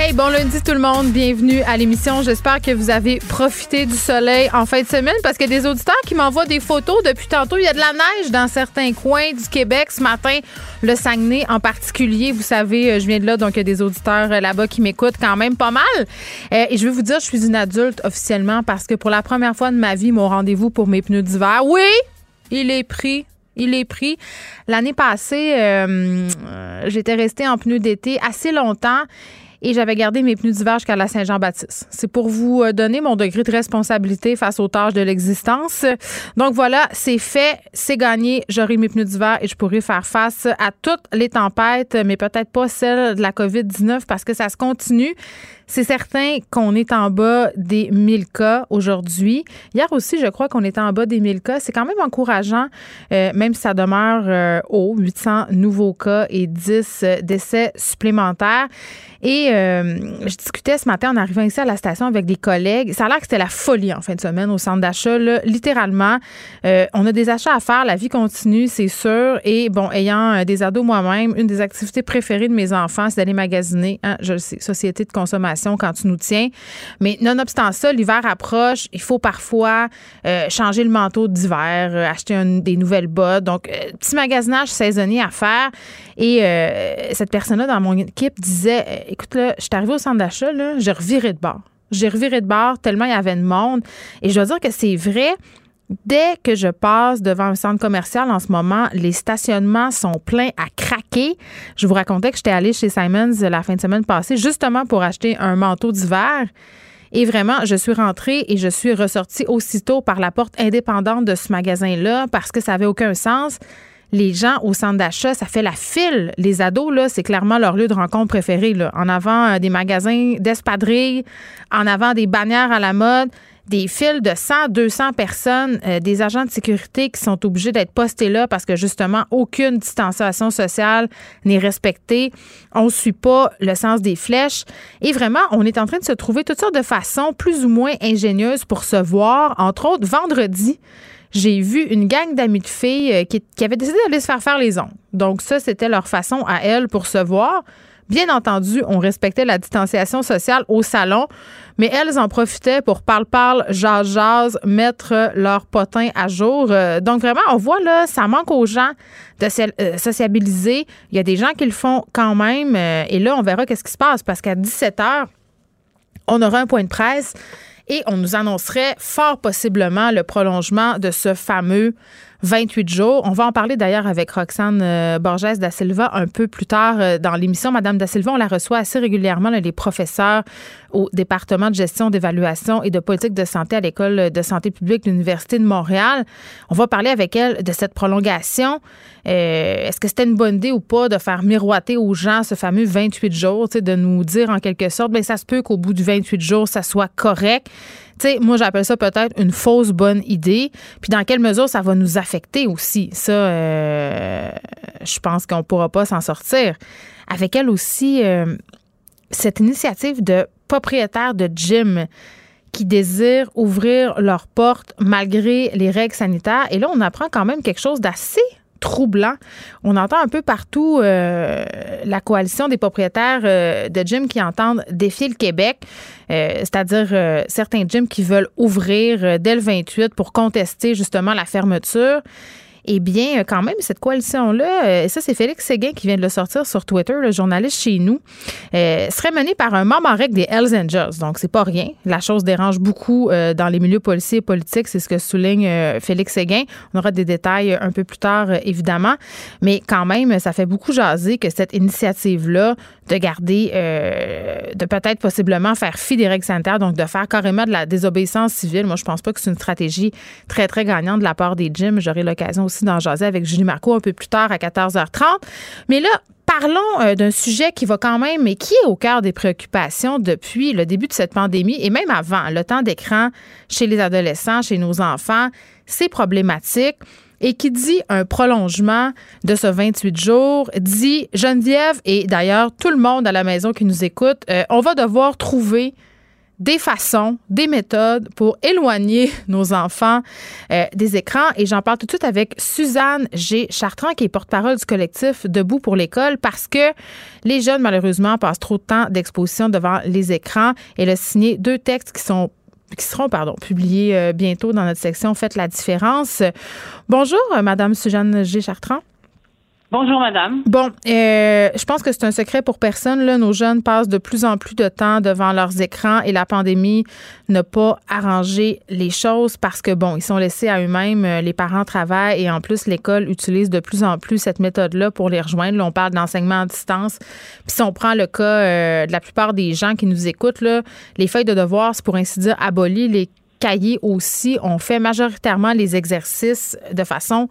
Hey, bon lundi tout le monde, bienvenue à l'émission. J'espère que vous avez profité du soleil en fin de semaine parce a des auditeurs qui m'envoient des photos depuis tantôt. Il y a de la neige dans certains coins du Québec ce matin, le Saguenay en particulier. Vous savez, euh, je viens de là, donc il y a des auditeurs euh, là-bas qui m'écoutent quand même pas mal. Euh, et je vais vous dire, je suis une adulte officiellement parce que pour la première fois de ma vie, mon rendez-vous pour mes pneus d'hiver, oui, il est pris il est pris. L'année passée, j'étais restée en pneus d'été assez longtemps et j'avais gardé mes pneus d'hiver jusqu'à la Saint-Jean-Baptiste. C'est pour vous euh, donner mon degré de responsabilité face aux tâches de l'existence. Donc voilà, c'est fait, c'est gagné. J'aurai mes pneus d'hiver et je pourrai faire face à toutes les tempêtes, mais peut-être pas celle de la COVID-19 parce que ça se continue. C'est certain qu'on est en bas des 1000 cas aujourd'hui. Hier aussi, je crois qu'on était en bas des 1000 cas. C'est quand même encourageant, euh, même si ça demeure euh, haut, 800 nouveaux cas et 10 décès supplémentaires. Et euh, je discutais ce matin en arrivant ici à la station avec des collègues. Ça a l'air que c'était la folie en fin de semaine au centre d'achat. Littéralement, on a des achats à faire. La vie continue, c'est sûr. Et bon, ayant des ados moi-même, une des activités préférées de mes enfants, c'est d'aller magasiner. Hein, je le sais, société de consommation quand tu nous tiens. Mais nonobstant ça, l'hiver approche. Il faut parfois euh, changer le manteau d'hiver, euh, acheter des nouvelles bottes. Donc, euh, petit magasinage saisonnier à faire. Et cette personne-là dans mon équipe disait Écoute, là, je suis arrivée au centre d'achat, j'ai reviré de bord. J'ai reviré de bord tellement il y avait de monde. Et je dois dire que c'est vrai. Dès que je passe devant un centre commercial en ce moment, les stationnements sont pleins à craquer. Je vous racontais que j'étais allée chez Simons la fin de semaine passée justement pour acheter un manteau d'hiver. Et vraiment, je suis rentrée et je suis ressortie aussitôt par la porte indépendante de ce magasin-là parce que ça n'avait aucun sens. Les gens au centre d'achat, ça fait la file. Les ados, là, c'est clairement leur lieu de rencontre préféré. En avant euh, des magasins d'espadrilles, en avant des bannières à la mode des files de 100, 200 personnes, euh, des agents de sécurité qui sont obligés d'être postés là parce que justement aucune distanciation sociale n'est respectée. On suit pas le sens des flèches. Et vraiment, on est en train de se trouver toutes sortes de façons plus ou moins ingénieuses pour se voir. Entre autres, vendredi, j'ai vu une gang d'amis de filles euh, qui, qui avaient décidé d'aller se faire faire les ongles. Donc ça, c'était leur façon à elles pour se voir. Bien entendu, on respectait la distanciation sociale au salon, mais elles en profitaient pour parle-parle, jazz-jazz, mettre leur potin à jour. Euh, donc vraiment, on voit là, ça manque aux gens de euh, sociabiliser. Il y a des gens qui le font quand même. Euh, et là, on verra qu'est-ce qui se passe parce qu'à 17 h, on aura un point de presse et on nous annoncerait fort possiblement le prolongement de ce fameux 28 jours. On va en parler d'ailleurs avec Roxane euh, Borges da Silva un peu plus tard euh, dans l'émission. Madame da Silva, on la reçoit assez régulièrement, les professeurs au département de gestion, d'évaluation et de politique de santé à l'École de santé publique de l'Université de Montréal. On va parler avec elle de cette prolongation. Euh, est-ce que c'était une bonne idée ou pas de faire miroiter aux gens ce fameux 28 jours, de nous dire en quelque sorte, bien, ça se peut qu'au bout du 28 jours, ça soit correct. Tu moi, j'appelle ça peut-être une fausse bonne idée. Puis dans quelle mesure ça va nous affecter aussi? Ça, euh, je pense qu'on ne pourra pas s'en sortir. Avec elle aussi, euh, cette initiative de propriétaires de gym qui désirent ouvrir leurs portes malgré les règles sanitaires. Et là, on apprend quand même quelque chose d'assez troublant. On entend un peu partout euh, la coalition des propriétaires euh, de gyms qui entendent défier le Québec, euh, c'est-à-dire certains gyms qui veulent ouvrir dès le 28 pour contester justement la fermeture. Eh bien, quand même, cette coalition-là, euh, ça, c'est Félix Séguin qui vient de le sortir sur Twitter, le journaliste chez nous, euh, serait menée par un membre en règle des Hells Angels. Donc, c'est pas rien. La chose dérange beaucoup euh, dans les milieux policiers et politiques. C'est ce que souligne Félix Séguin. On aura des détails un peu plus tard, évidemment. Mais quand même, ça fait beaucoup jaser que cette initiative-là de garder, de peut-être possiblement faire fi des règles sanitaires, donc de faire carrément de la désobéissance civile. Moi, je pense pas que c'est une stratégie très, très gagnante de la part des gyms. J'aurai l'occasion d'en jaser avec Julie Marco un peu plus tard à 14h30. Mais là, parlons euh, d'un sujet qui va quand même, mais qui est au cœur des préoccupations depuis le début de cette pandémie et même avant, le temps d'écran chez les adolescents, chez nos enfants, c'est problématique. Et qui dit un prolongement de ce 28 jours, dit Geneviève et d'ailleurs tout le monde à la maison qui nous écoute, euh, on va devoir trouver des façons, des méthodes pour éloigner nos enfants euh, des écrans. Et j'en parle tout de suite avec Suzanne G. Chartrand, qui est porte-parole du collectif Debout pour l'école, parce que les jeunes, malheureusement, passent trop de temps d'exposition devant les écrans. Elle a signé deux textes qui sont qui seront pardon, publiés euh, bientôt dans notre section Faites la différence. Bonjour, euh, Madame Suzanne G. Chartrand. Bonjour, madame. Bon, euh, je pense que c'est un secret pour personne. Là. Nos jeunes passent de plus en plus de temps devant leurs écrans et la pandémie n'a pas arrangé les choses parce que, bon, ils sont laissés à eux-mêmes. Euh, les parents travaillent et en plus, l'école utilise de plus en plus cette méthode-là pour les rejoindre. Là, on parle d'enseignement à distance. Puis si on prend le cas euh, de la plupart des gens qui nous écoutent, là, les feuilles de devoirs, c'est pour ainsi dire aboli. Les cahiers aussi. On fait majoritairement les exercices de façon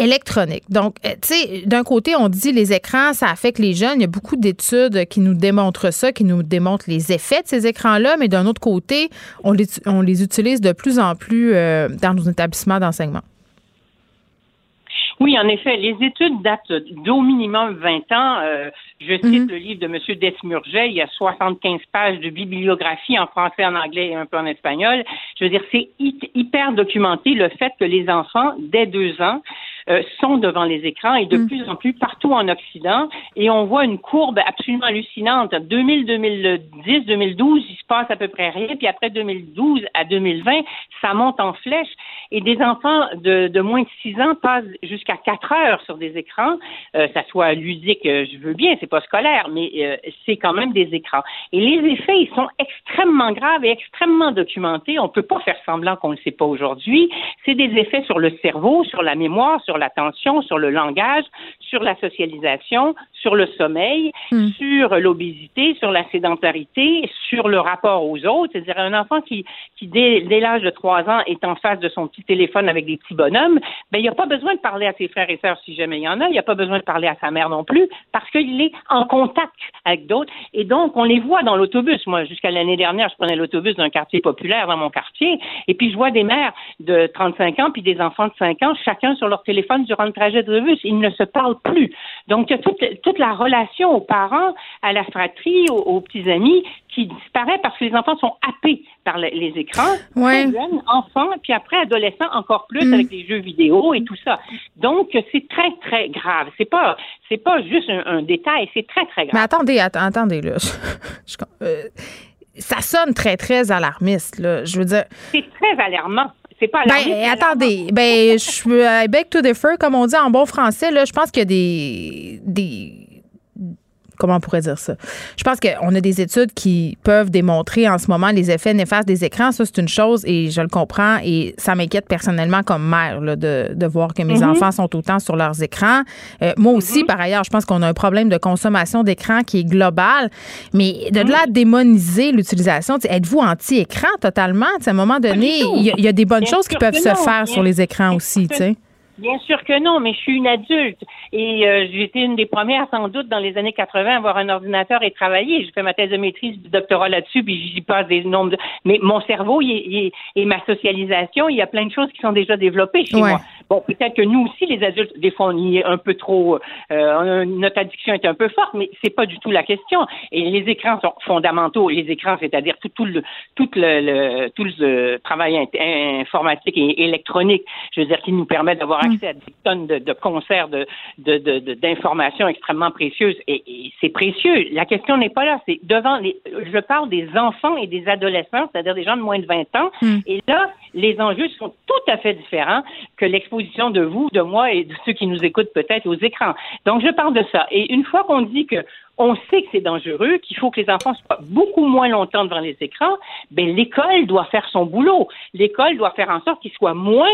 électronique. Donc, euh, tu sais, d'un côté, on dit les écrans, ça affecte les jeunes. Il y a beaucoup d'études qui nous démontrent ça, qui nous démontrent les effets de ces écrans-là, mais d'un autre côté, on les, on les utilise de plus en plus euh, dans nos établissements d'enseignement. Oui, en effet, les études datent d'au minimum 20 ans. Euh, je cite mhm. le livre de M. Desmurget, il y a 75 pages de bibliographie en français, en anglais et un peu en espagnol. Je veux dire, c'est hyper documenté le fait que les enfants, dès deux ans, euh, sont devant les écrans et de mm. plus en plus partout en Occident. Et on voit une courbe absolument hallucinante. 2000, 2010, 2012, il se passe à peu près rien. Puis après 2012 à 2020, ça monte en flèche. Et des enfants de, de moins de 6 ans passent jusqu'à 4 heures sur des écrans. Euh, ça soit ludique, euh, je veux bien, c'est pas scolaire, mais euh, c'est quand même des écrans. Et les effets, ils sont extrêmement graves et extrêmement documentés. On peut pas faire semblant qu'on ne le sait pas aujourd'hui. C'est des effets sur le cerveau, sur la mémoire, sur l'attention, sur le langage, sur la socialisation, sur le sommeil, hmm. sur l'obésité, sur la sédentarité, sur le rapport aux autres. C'est-à-dire un enfant qui, qui dès, l'âge de trois ans est en face de son petit téléphone avec des petits bonhommes, ben il n'y a pas besoin de parler à ses frères et sœurs si jamais il y en a. Il n'y a pas besoin de parler à sa mère non plus parce qu'il est en contact avec d'autres. Et donc on les voit dans l'autobus. Moi, jusqu'à l'année dernière, je prenais l'autobus d'un quartier populaire dans mon quartier, et puis je vois des mères de 35 ans puis des enfants de 5 ans, chacun sur leur téléphone durant le trajet de bus. Ils ne se parlent plus. Donc, il y a toute, la relation aux parents, à la fratrie, aux, petits amis qui disparaît parce que les enfants sont happés par les, écrans. Ouais. jeunes, enfants, puis après adolescents encore plus mm. avec les jeux vidéo et tout ça. Donc, c'est très, très grave. C'est pas, c'est pas juste un, détail, c'est très, très grave. Mais attendez, attendez, là. Euh, ça sonne très, très alarmiste, là. Je veux dire. C'est très alarmant. C'est pas Ben, attendez. Ben, je beg to differ, comme on dit en bon français, là. Je pense qu'il y a des, des comment on pourrait dire ça? Je pense qu'on a des études qui peuvent démontrer en ce moment les effets néfastes des écrans. Ça, c'est une chose et je le comprends et ça m'inquiète personnellement comme mère de, de, voir que mes mm-hmm. enfants sont autant sur leurs écrans. Euh, moi aussi, mm-hmm. par ailleurs, je pense qu'on a un problème de consommation d'écran qui est global. Mais de là, mm-hmm. démoniser l'utilisation, êtes-vous anti-écran totalement? à un moment donné, il y, a des bonnes choses qui peuvent se faire sur les écrans aussi. sais. Bien sûr que non, mais je suis une adulte et euh, j'étais une des premières sans doute dans les années 80 à avoir un ordinateur et travailler. J'ai fait ma thèse de maîtrise du doctorat là-dessus, puis j'y passe des nombres de... Mais mon cerveau et ma socialisation, il y a plein de choses qui sont déjà développées chez moi. Bon, peut-être que nous aussi, les adultes, des fois, on y est un peu trop... Euh, notre addiction est un peu forte, mais c'est pas du tout la question. Et les écrans sont fondamentaux. Les écrans, c'est-à-dire tout, tout, le, tout, le, tout le travail informatique et électronique, je veux dire, qui nous permet d'avoir accès à des tonnes de, de concerts d'informations de, extrêmement précieuses. Et, c'est précieux. La question n'est pas là. C'est devant les, je parle des enfants et des adolescents, c'est-à-dire des gens de moins de 20 ans. Hmm. Et là, les enjeux sont tout à fait différents que l'exposition de vous, de moi et de ceux qui nous écoutent peut-être aux écrans. Donc, je parle de ça. Et une fois qu'on dit que on sait que c'est dangereux, qu'il faut que les enfants soient beaucoup moins longtemps devant les écrans, ben l'école doit faire son boulot. L'école doit faire en sorte qu'ils soient moins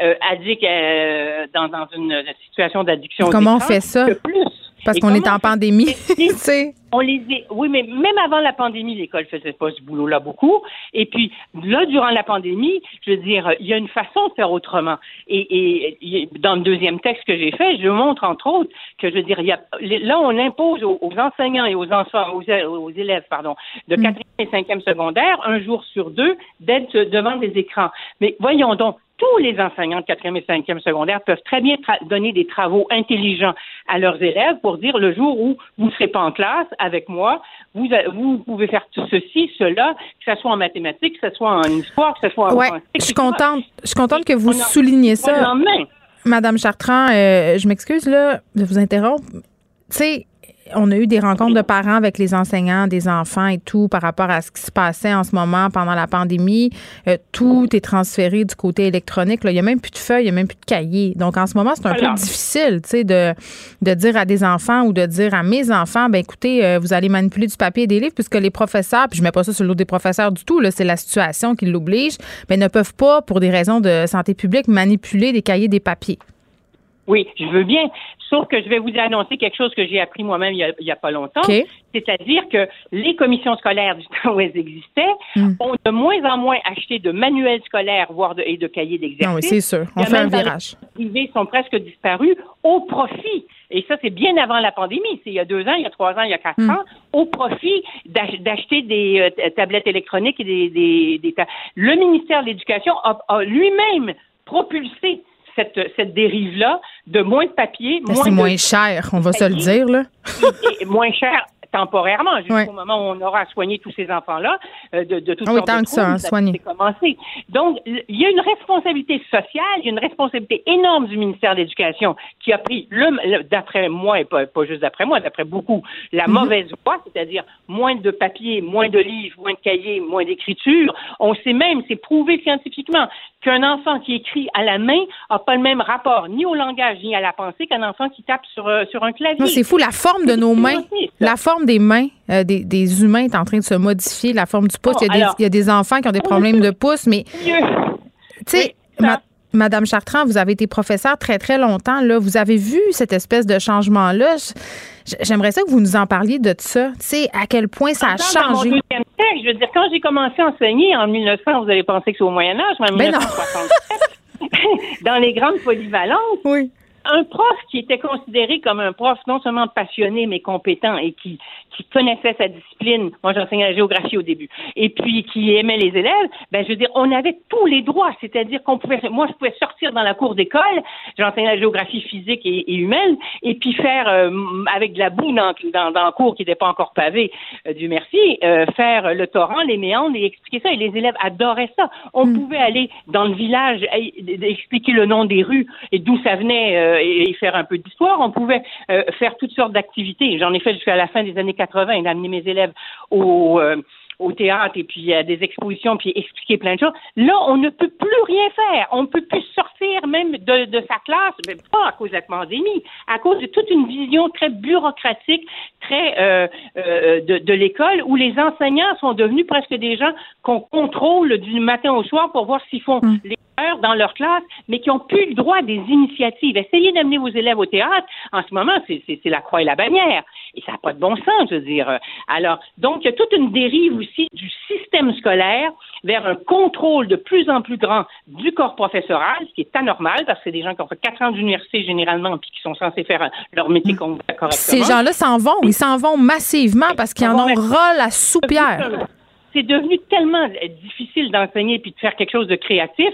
euh, addicts euh, dans, dans, une situation d'addiction. Comment on fait ça? Plus. Parce qu'on est en pandémie. on les oui, mais même avant la pandémie, l'école faisait pas ce boulot-là beaucoup. Et puis là, durant la pandémie, je veux dire, il y a une façon de faire autrement. Et, et dans le deuxième texte que j'ai fait, je montre entre autres que je veux dire, il y a, là, on impose aux, enseignants et aux enfants, aux, élèves, pardon, de 4e mm. et 5e secondaire, un jour sur deux, d'être devant des écrans. Mais voyons donc, tous les enseignants de quatrième et cinquième secondaire peuvent très bien donner des travaux intelligents à leurs élèves pour dire le jour où vous ne serez pas en classe avec moi, vous, vous pouvez faire tout ceci, cela, que ce soit en mathématiques, que ce soit en histoire, que ce soit en ouais, Je suis contente, je suis contente que vous souligniez ça. Madame Chartrand, euh, je m'excuse là de vous interrompre. Tu sais, on a eu des rencontres de parents avec les enseignants, des enfants et tout par rapport à ce qui se passait en ce moment pendant la pandémie. Euh, tout est transféré du côté électronique. Il n'y a même plus de feuilles, il n'y a même plus de cahiers. Donc, en ce moment, c'est un peu difficile de, de dire à des enfants ou de dire à mes enfants, ben écoutez, euh, vous allez manipuler du papier et des livres puisque les professeurs, puis je mets pas ça sur l'eau des professeurs du tout, c'est la situation qui l'oblige, mais ne peuvent pas, pour des raisons de santé publique, manipuler des cahiers, des papiers. Oui, je veux bien. Sauf que je vais vous annoncer quelque chose que j'ai appris moi-même il n'y a, pas longtemps. C'est-à-dire que les commissions scolaires du temps où elles existaient hmm. ont de moins en moins acheté de manuels scolaires, voire de, et de cahiers d'exercice. Non, oui, c'est sûr. On fait un virage. Les privés sont presque disparus au profit et ça, c'est bien avant la pandémie. C'est il y a deux ans, il y a trois ans, il y a quatre hmm. ans, au profit d'acheter des euh, tablettes électroniques et des. des, Le ministère de l'Éducation a lui-même propulsé cette, cette dérive-là de moins de papier. C'est moins cher, on va se le dire, là. moins cher temporairement, jusqu'au moment où on aura soigné tous ces enfants-là euh, de, de toutes ah sortes tant de que ça, hein, commencé. Donc, il y a une responsabilité sociale, il y a une responsabilité énorme du ministère de l'Éducation qui a pris, le, d'après moi, et pas, pas juste d'après moi, d'après beaucoup, la mhm. mauvaise voie, c'est-à-dire moins de papier, moins de livres, moins de cahiers, moins d'écriture. On sait même, c'est prouvé scientifiquement, qu'un enfant qui écrit à la main n'a pas le même rapport ni au langage ni à la pensée qu'un enfant qui tape sur, euh, sur un clavier. c'est fou, la forme de nos mains, la forme des mains euh, des, des, humains est en train de se modifier, la forme du pouce. il, y a des, il, y a des, enfants qui ont des problèmes de pouce, mais tu sais, Madame Chartrand, vous avez été professeur très, très longtemps. Là. Vous avez vu cette espèce de changement-là? J'aimerais ça que vous nous en parliez de ça. Tu sais, à quel point ça a changé? je veux dire, quand j'ai commencé à enseigner en 1900, vous avez pensé que c'est au Moyen-Âge, en 1967, dans les grandes polyvalences. Oui un prof qui était considéré comme un prof non seulement passionné mais compétent et qui, qui connaissait sa discipline, moi j'enseignais la géographie au début, et puis qui aimait les élèves, ben je veux dire, on avait tous les droits, c'est-à-dire qu'on pouvait, moi je pouvais sortir dans la cour d'école, j'enseignais la géographie physique et, humaine, et puis faire euh, avec de la boue dans, dans, dans la cour qui n'était pas encore pavée, euh, du merci, euh, faire le torrent, les méandres et expliquer ça, et les élèves adoraient ça. On mm. pouvait aller dans le village, expliquer le nom des rues et d'où ça venait euh, et, faire un peu d'histoire. On pouvait euh, faire toutes sortes d'activités. J'en ai fait jusqu'à la fin des années 80 et amener mes élèves au euh, au théâtre et puis à des expositions puis expliquer plein de choses. Là, on ne peut plus rien faire. On ne peut plus sortir même de, de sa classe, mais pas à cause de la pandémie, à cause de toute une vision très bureaucratique, très euh, euh, de, de l'école, où les enseignants sont devenus presque des gens qu'on contrôle du matin au soir pour voir s'ils font mm. les dans leur classe, mais qui ont plus le droit des initiatives. Essayez d'amener vos élèves au théâtre. En ce moment, c'est la croix et la bannière. Et ça n'a pas de bon sens, je veux dire. Alors, donc, il y a toute une dérive aussi du système scolaire vers un contrôle de plus en plus grand du corps professoral, ce qui est anormal, parce que c'est des gens qui ont fait quatre ans d'université généralement, puis qui sont censés faire leur métier correctement. Ces gens-là s'en vont. Ils s'en vont massivement parce qu'ils en ont ras la soupière c'est devenu tellement difficile d'enseigner puis de faire quelque chose de créatif.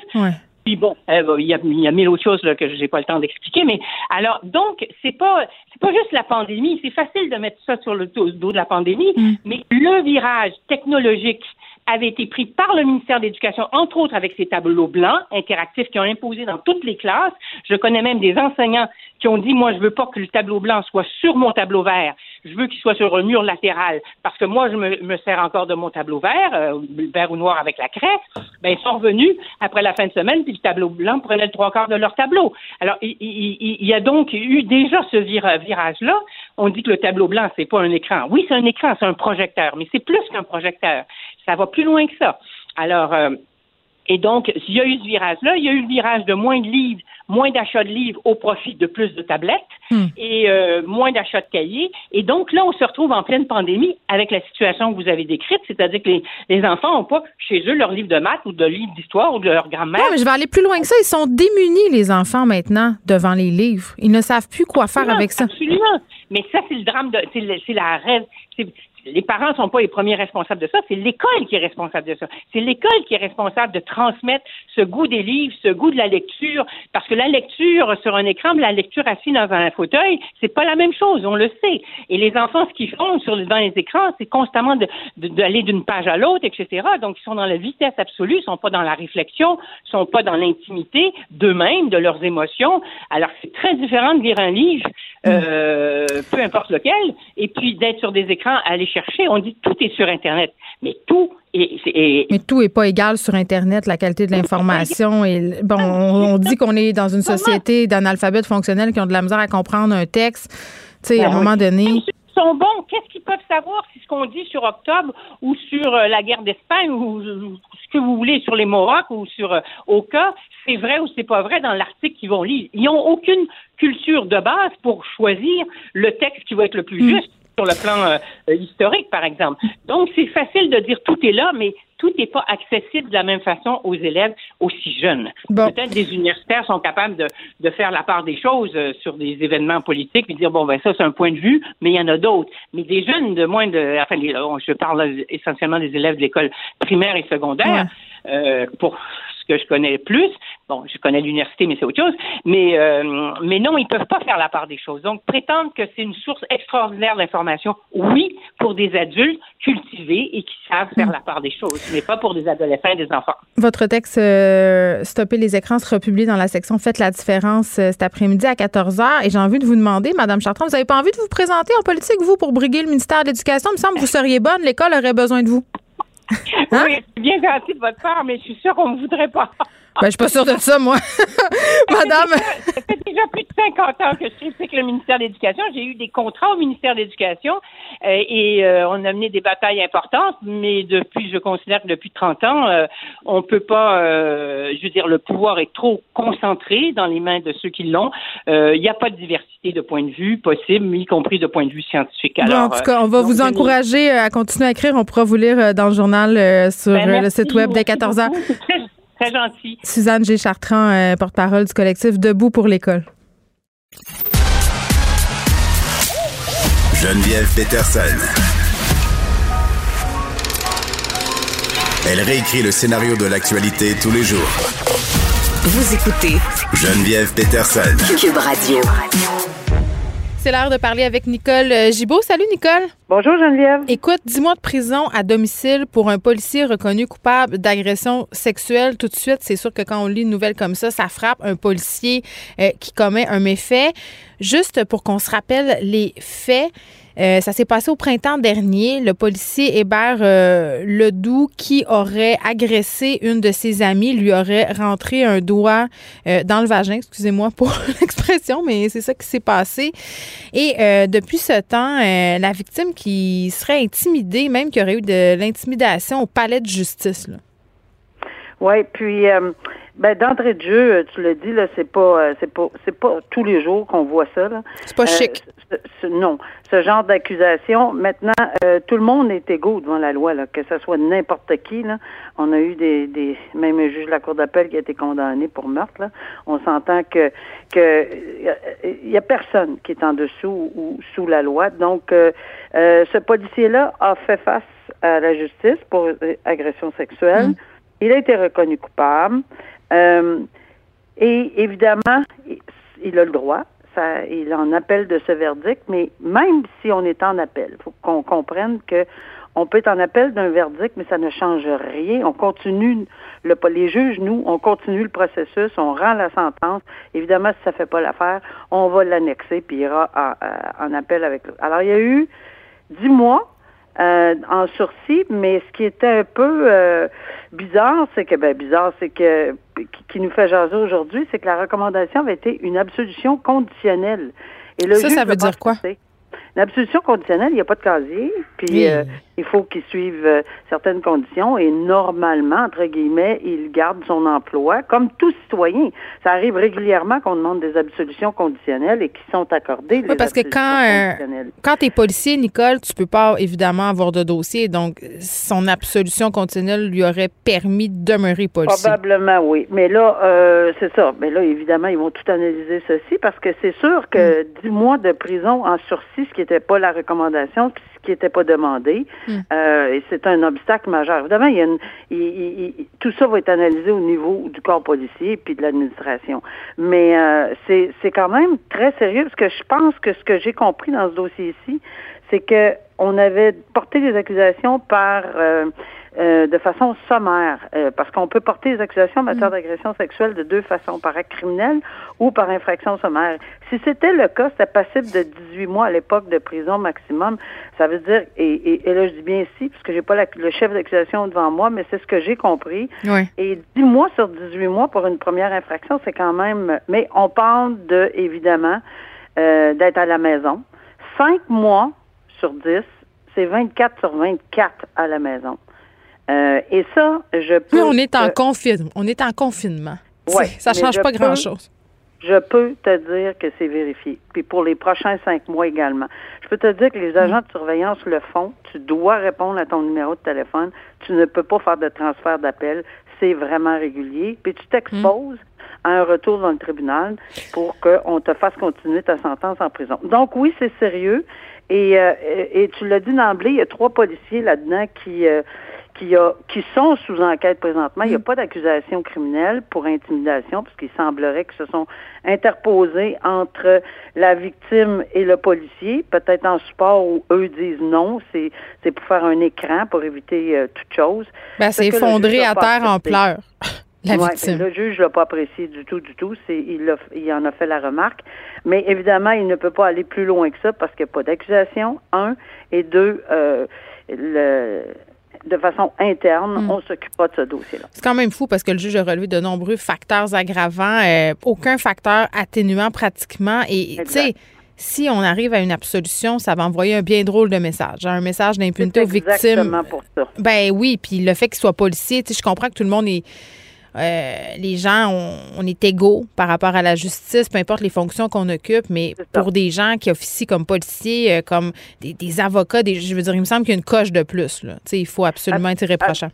Puis bon, euh, il y, a, mille autres choses là, que j'ai pas le temps d'expliquer, mais alors donc c'est pas c'est pas juste la pandémie, c'est facile de mettre ça sur le dos, de la pandémie, mm. mais le virage technologique avait été pris par le ministère de l'Éducation, entre autres avec ces tableaux blancs interactifs qui ont imposé dans toutes les classes. Je connais même des enseignants qui ont dit, moi, je veux pas que le tableau blanc soit sur mon tableau vert, je veux qu'il soit sur un mur latéral, parce que moi, je me, sers encore de mon tableau vert, euh, vert ou noir avec la craie. Ben, ils sont revenus après la fin de semaine, puis le tableau blanc prenait le trois quarts de leur tableau. Alors, il, il- y a donc eu déjà ce vira- virage-là. On dit que le tableau blanc, c'est pas un écran. Oui, c'est un écran, c'est un projecteur, mais c'est plus qu'un projecteur. Ça va plus loin que ça. Alors, euh, et donc, s'il y a eu ce virage-là, il y a eu le virage de moins de livres, moins d'achats de livres au profit de plus de tablettes et euh, moins d'achats de cahiers. Et donc, là, on se retrouve en pleine pandémie avec la situation que vous avez décrite, c'est-à-dire que les, les enfants n'ont pas chez eux leur livre de maths ou de livre d'histoire ou de leur grand-mère. Non, mais je vais aller plus loin que ça. Ils sont démunis, les enfants, maintenant, devant les livres. Ils ne savent plus quoi faire avec ça. Absolument. Mais ça, c'est le drame de. C'est la rêve. Les parents sont pas les premiers responsables de ça, c'est l'école qui est responsable de ça. C'est l'école qui est responsable de transmettre ce goût des livres, ce goût de la lecture, parce que la lecture sur un écran, la lecture assise dans un fauteuil, c'est pas la même chose, on le sait. Et les enfants, ce qu'ils font sur dans les écrans, c'est constamment d'aller d'une page à l'autre, etc. Donc, ils sont dans la vitesse absolue, ils sont pas dans la réflexion, ils sont pas dans l'intimité d'eux-mêmes, de leurs émotions. Alors, c'est très différent de lire un livre, euh, peu importe lequel, et puis d'être sur des écrans, aller chercher. On dit tout est sur Internet, mais tout est, Mais tout n'est pas égal sur Internet, la qualité de l'information. Et bon, on, on dit qu'on est dans une société d'analphabètes fonctionnels qui ont de la misère à comprendre un texte. Tu sais, à un Ben moment donné. Sont bons, qu'est-ce qu'ils peuvent savoir si ce qu'on dit sur Octobre ou sur euh, la guerre d'Espagne ou, ou ce que vous voulez sur les Mohawks ou sur euh, Oka, c'est vrai ou c'est pas vrai dans l'article qu'ils vont lire. Ils n'ont aucune culture de base pour choisir le texte qui va être le plus juste sur le plan euh, historique, par exemple. Donc, c'est facile de dire tout est là, mais tout n'est pas accessible de la même façon aux élèves aussi jeunes. Bon. Peut-être des universitaires sont capables de, de faire la part des choses euh, sur des événements politiques et dire bon ben ça c'est un point de vue, mais il y en a d'autres. Mais des jeunes de moins de, enfin je parle essentiellement des élèves de l'école primaire et secondaire euh, pour ce que je connais plus. Bon, je connais l'université, mais c'est autre chose. Mais euh, mais non, ils peuvent pas faire la part des choses. Donc prétendre que c'est une source extraordinaire d'information, oui, pour des adultes cultivés et qui savent faire la part des choses, mais pas pour des adolescents et des enfants. Votre texte euh, Stopper les écrans sera publié dans la section Faites la différence euh, cet après-midi à 14h. Et j'ai envie de vous demander, Madame Chartrand, vous n'avez pas envie de vous présenter en politique, vous, pour briguer le ministère de l'Éducation? Il me semble que vous seriez bonne. L'école aurait besoin de vous. Hein? Oui, c'est bien gentil de votre part, mais je suis sûre qu'on ne voudrait pas. Ben, je suis pas sûre de ça, moi. Madame. Ça fait déjà plus de 50 ans que je critique le ministère de l'Éducation. J'ai eu des contrats au ministère de l'Éducation euh, et euh, on a mené des batailles importantes, mais depuis, je considère que depuis 30 ans, euh, on peut pas, euh, je veux dire, le pouvoir est trop concentré dans les mains de ceux qui l'ont. Il n'y a pas de diversité de points de vue possible, y compris de point de vue scientifique. Bon, Alors, en tout cas, on va vous encourager à continuer à écrire. On pourra vous lire dans le journal sur ben, le site web dès merci 14h. Très gentil. Suzanne G. Chartrand, euh, porte-parole du collectif Debout pour l'école. Geneviève Peterson. Elle réécrit le scénario de l'actualité tous les jours. Vous écoutez Geneviève Peterson. Cube Radio. C'est l'heure de parler avec Nicole euh, Gibault. Salut, Nicole. Bonjour Geneviève. Écoute, 10 mois de prison à domicile pour un policier reconnu coupable d'agression sexuelle. Tout de suite, c'est sûr que quand on lit une nouvelle comme ça, ça frappe un policier euh, qui commet un méfait. Juste pour qu'on se rappelle les faits, euh, ça s'est passé au printemps dernier. Le policier Hébert euh, Ledoux, qui aurait agressé une de ses amies, lui aurait rentré un doigt euh, dans le vagin. Excusez-moi pour l'expression, mais c'est ça qui s'est passé. Et depuis ce temps, la victime qui serait intimidée, même qu'il aurait eu de l'intimidation au palais de justice. Oui, puis ben d'entrée de jeu, euh, tu l'as dit là, c'est pas euh, c'est pas c'est pas tous les jours qu'on voit ça là. C'est pas Euh, chic. ce- ce- non, ce genre d'accusation. Maintenant, euh, tout le monde est égaux devant la loi, là, que ce soit n'importe qui. Là. On a eu des, des même un juge de la cour d'appel qui a été condamné pour meurtre. Là. On s'entend que que il y a personne qui est en dessous ou sous la loi. Donc, euh, ce policier-là a fait face à la justice pour agression sexuelle. Il a été reconnu coupable. Euh, et évidemment, il- a le droit. Ça, il en appelle de ce verdict, mais même si on est en appel, faut qu'on comprenne que On peut être en appel d'un verdict, mais ça ne change rien. On continue, le, les juges, nous, on continue le processus, on rend la sentence. Évidemment, si ça fait pas l'affaire, on va l'annexer, puis il ira en, en appel avec. Alors, il y a eu dix mois euh, en sursis, mais ce qui était un peu euh, bizarre, c'est que ben bizarre, c'est que qui nous fait jaser aujourd'hui, c'est que la recommandation avait été une absolution conditionnelle. Et le ça, ça veut dire quoi? L'absolution conditionnelle, il n'y a pas de casier, puis euh, il faut qu'il suive euh, certaines conditions et normalement, entre guillemets, il garde son emploi comme tout citoyen. Ça arrive régulièrement qu'on demande des absolutions conditionnelles et qui sont accordées. Oui, parce que quand, euh, quand tu es policier, Nicole, tu peux pas évidemment avoir de dossier, donc son absolution conditionnelle lui aurait permis de demeurer policier. Probablement, oui. Mais là, c'est ça. Mais là, évidemment, ils vont tout analyser ceci parce que c'est sûr que 10 mm. mois de prison en sursis, ce qui n'était pas la recommandation, qui n'était pas demandé. Hmm. Euh, et c'est un obstacle majeur. Évidemment, il y a une, tout ça va être analysé au niveau du corps policier puis de l'administration. Mais euh, c'est, c'est quand même très sérieux parce que je pense que ce que j'ai compris dans ce dossier-ci, c'est que on avait porté des accusations par euh, euh, de façon sommaire, euh, parce qu'on peut porter des accusations en matière mm. d'agression sexuelle de deux façons, par acte criminel ou par infraction sommaire. Si c'était le cas, c'était passible de 18 mois à l'époque de prison maximum. Ça veut dire, et, et, là je dis bien ici, parce que j'ai pas le chef d'accusation devant moi, mais c'est ce que j'ai compris. Et 10 mois sur 18 mois pour une première infraction, c'est quand même... Mais on parle de, évidemment, euh, d'être à la maison. 5 mois sur 10, c'est 24 sur 24 à la maison. Euh, et ça, je peux. on est en confinement. On est en confinement. Ouais, ça change pas grand-chose. Je peux te dire que c'est vérifié. Puis pour les prochains cinq mois également. Je peux te dire que les agents de surveillance le font. Tu dois répondre à ton numéro de téléphone. Tu ne peux pas faire de transfert d'appel. C'est vraiment régulier. Puis tu t'exposes à un retour dans le tribunal pour qu'on te fasse continuer ta sentence en prison. Donc oui, c'est sérieux. Et, euh, et tu l'as dit d'emblée, il y a trois policiers là-dedans qui euh, qui, a, qui sont sous enquête présentement. Il n'y a mm. pas d'accusation criminelle pour intimidation, puisqu'il semblerait que se sont interposés entre la victime et le policier, peut-être en support où eux disent non, c'est, c'est pour faire un écran, pour éviter euh, toute chose. Ben, c'est effondré à terre en pleurs. La le juge ne l'a pas apprécié du tout, du tout. C'est, il, il en a fait la remarque. Mais évidemment, il ne peut pas aller plus loin que ça parce qu'il n'y a pas d'accusation, un. Et deux, euh, le, de façon interne, hmm. on s'occupera de ce dossier-là. C'est quand même fou parce que le juge a relevé de nombreux facteurs aggravants, euh, aucun facteur atténuant pratiquement. Et tu sais, si on arrive à une absolution, ça va envoyer un bien drôle de message, un message d'impunité aux victimes. Exactement pour ça. Ben oui, puis le fait qu'il soit policier, tu sais, je comprends que tout le monde est euh, les gens, on, est égaux par rapport à la justice, peu importe les fonctions qu'on occupe, mais pour des gens qui officient comme policiers, euh, comme des, avocats, des, je veux dire, il me semble qu'il y a une coche de plus. Là. Il faut absolument être irréprochant.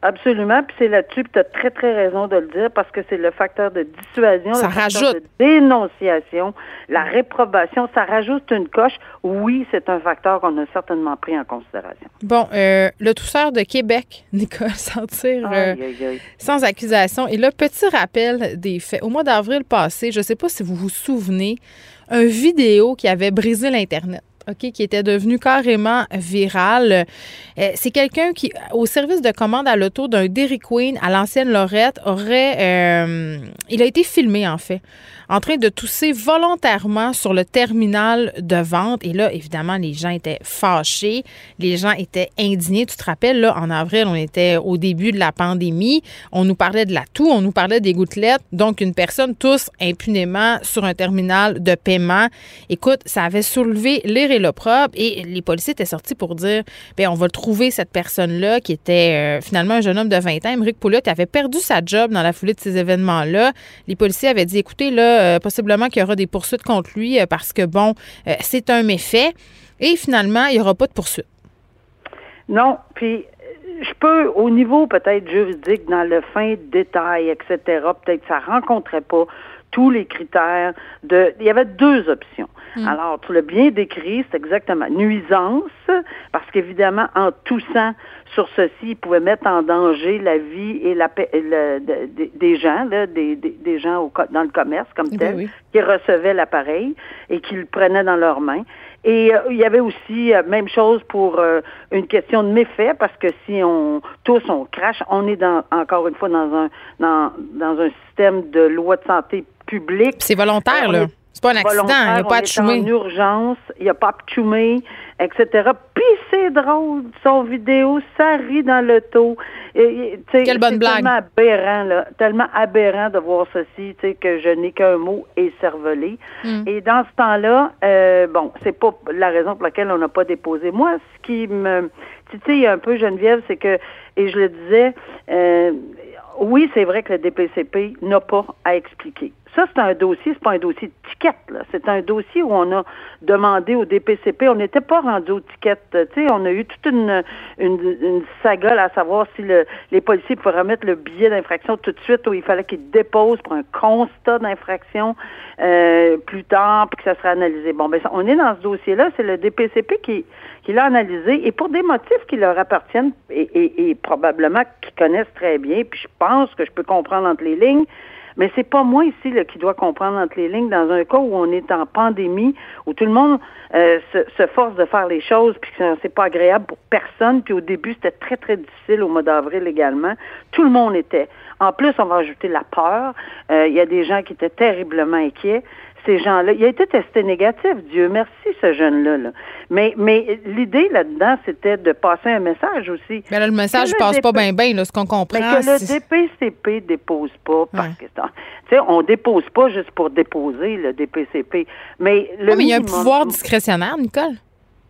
Absolument, puis c'est là-dessus que tu as très, très raison de le dire, parce que c'est le facteur de dissuasion, ça le facteur de dénonciation, la réprobation, ça rajoute une coche. Oui, c'est un facteur qu'on a certainement pris en considération. Bon, euh, le tousseur de Québec, Nicole, sentir euh, sans accusation. Et là, petit rappel des faits. Au mois d'avril passé, je ne sais pas si vous vous souvenez, un vidéo qui avait brisé l'Internet. OK, qui était devenu carrément viral. Euh, c'est quelqu'un qui, au service de commande à l'auto d'un Dairy Queen à l'ancienne Lorette, aurait. Euh, il a été filmé, en fait, en train de tousser volontairement sur le terminal de vente. Et là, évidemment, les gens étaient fâchés, les gens étaient indignés. Tu te rappelles, là, en avril, on était au début de la pandémie. On nous parlait de la toux, on nous parlait des gouttelettes. Donc, une personne tousse impunément sur un terminal de paiement. Écoute, ça avait soulevé les l'opprobre et les policiers étaient sortis pour dire bien, on va trouver cette personne-là qui était euh, finalement un jeune homme de 20 ans, Émeric qui avait perdu sa job dans la foulée de ces événements-là. Les policiers avaient dit écoutez, là, euh, possiblement qu'il y aura des poursuites contre lui euh, parce que, bon, c'est un méfait. Et finalement, il n'y aura pas de poursuite. Non, puis je peux, au niveau peut-être juridique, dans le fin détail, etc., peut-être ça rencontrait pas tous les critères de. Il y avait deux options. Mm. Alors, tu l'as bien décrit, c'est exactement nuisance, parce qu'évidemment, en toussant sur ceci, il pouvait mettre en danger la vie et la paix des gens, là, des, des, gens au, dans le commerce comme ben tel, qui recevaient l'appareil. et qu'ils le prenaient dans leurs mains. Et euh, il y avait aussi, euh, même chose pour euh, une question de méfait, parce que si on tous on crache, on est dans, encore une fois dans un dans, dans un système de loi de santé publique. C'est volontaire, là. C'est pas un accident, il n'y a pas de chumé. en urgence, il n'y a pas de chumé, etc. Puis c'est drôle, son vidéo, ça rit dans le taux. Quelle bonne blague. tellement aberrant, là, tellement aberrant de voir ceci, tu sais, que je n'ai qu'un mot écervelé. Mm. Et dans ce temps-là, euh, bon, c'est pas la raison pour laquelle on n'a pas déposé. Moi, ce qui me sais, un peu Geneviève, c'est que, et je le disais, euh, oui, c'est vrai que le DPCP n'a pas à expliquer. Ça, c'est un dossier, c'est pas un dossier de ticket. C'est un dossier où on a demandé au DPCP, on n'était pas rendu aux tickets. Tu sais, on a eu toute une, une, une à savoir si le, les policiers pouvaient remettre le billet d'infraction tout de suite ou il fallait qu'ils déposent pour un constat d'infraction euh, plus tard, puis que ça serait analysé. Bon, ben, on est dans ce dossier-là, c'est le DPCP qui, qui l'a analysé et pour des motifs qui leur appartiennent et, et, et probablement qu'ils connaissent très bien, puis je pense que je peux comprendre entre les lignes, mais c'est pas moi ici là, qui dois comprendre entre les lignes dans un cas où on est en pandémie, où tout le monde euh, se, force de faire les choses, puis que c'est pas agréable pour personne. Puis au début, c'était très, très difficile au mois d'avril également. Tout le monde était. En plus, on va ajouter la peur. Euh, il y a des gens qui étaient terriblement inquiets ces gens-là. Il a été testé négatif, Dieu merci, ce jeune-là. Mais, mais l'idée là-dedans, c'était de passer un message aussi. Mais là, le message ne passe pas bien, bien, ce qu'on comprend. Mais que le DPCP dépose pas, parce que, tu sais, on dépose pas juste pour déposer le DPCP. Mais le mais il y a un pouvoir discrétionnaire, Nicole.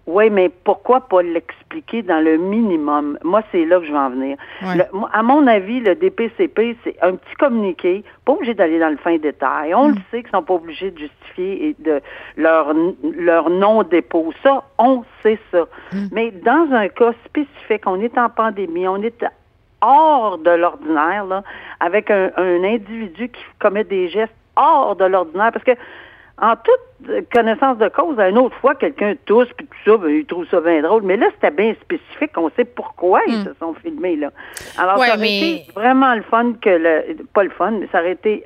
Oui, mais pourquoi pas l'expliquer dans le minimum? Moi, c'est là que je vais en venir. à mon avis, le DPCP, c'est un petit communiqué, pas obligé d'aller dans le fin détail. On le mm. sait qu'ils sont pas obligés de justifier de leur, leur non-dépôt. Ça, on sait ça. Mm. Mais dans un cas spécifique, on est en pandémie, on est hors de l'ordinaire, là, avec un, un individu qui commet des gestes hors de l'ordinaire, parce que en toute connaissance de cause, une autre fois, quelqu'un tousse, puis tout ça, ben, il trouve ça bien drôle. Mais là, c'était bien spécifique. On sait pourquoi ils hmm. se sont filmés, là. Alors, ça aurait été vraiment le fun que le... Pas le fun, mais ça aurait été...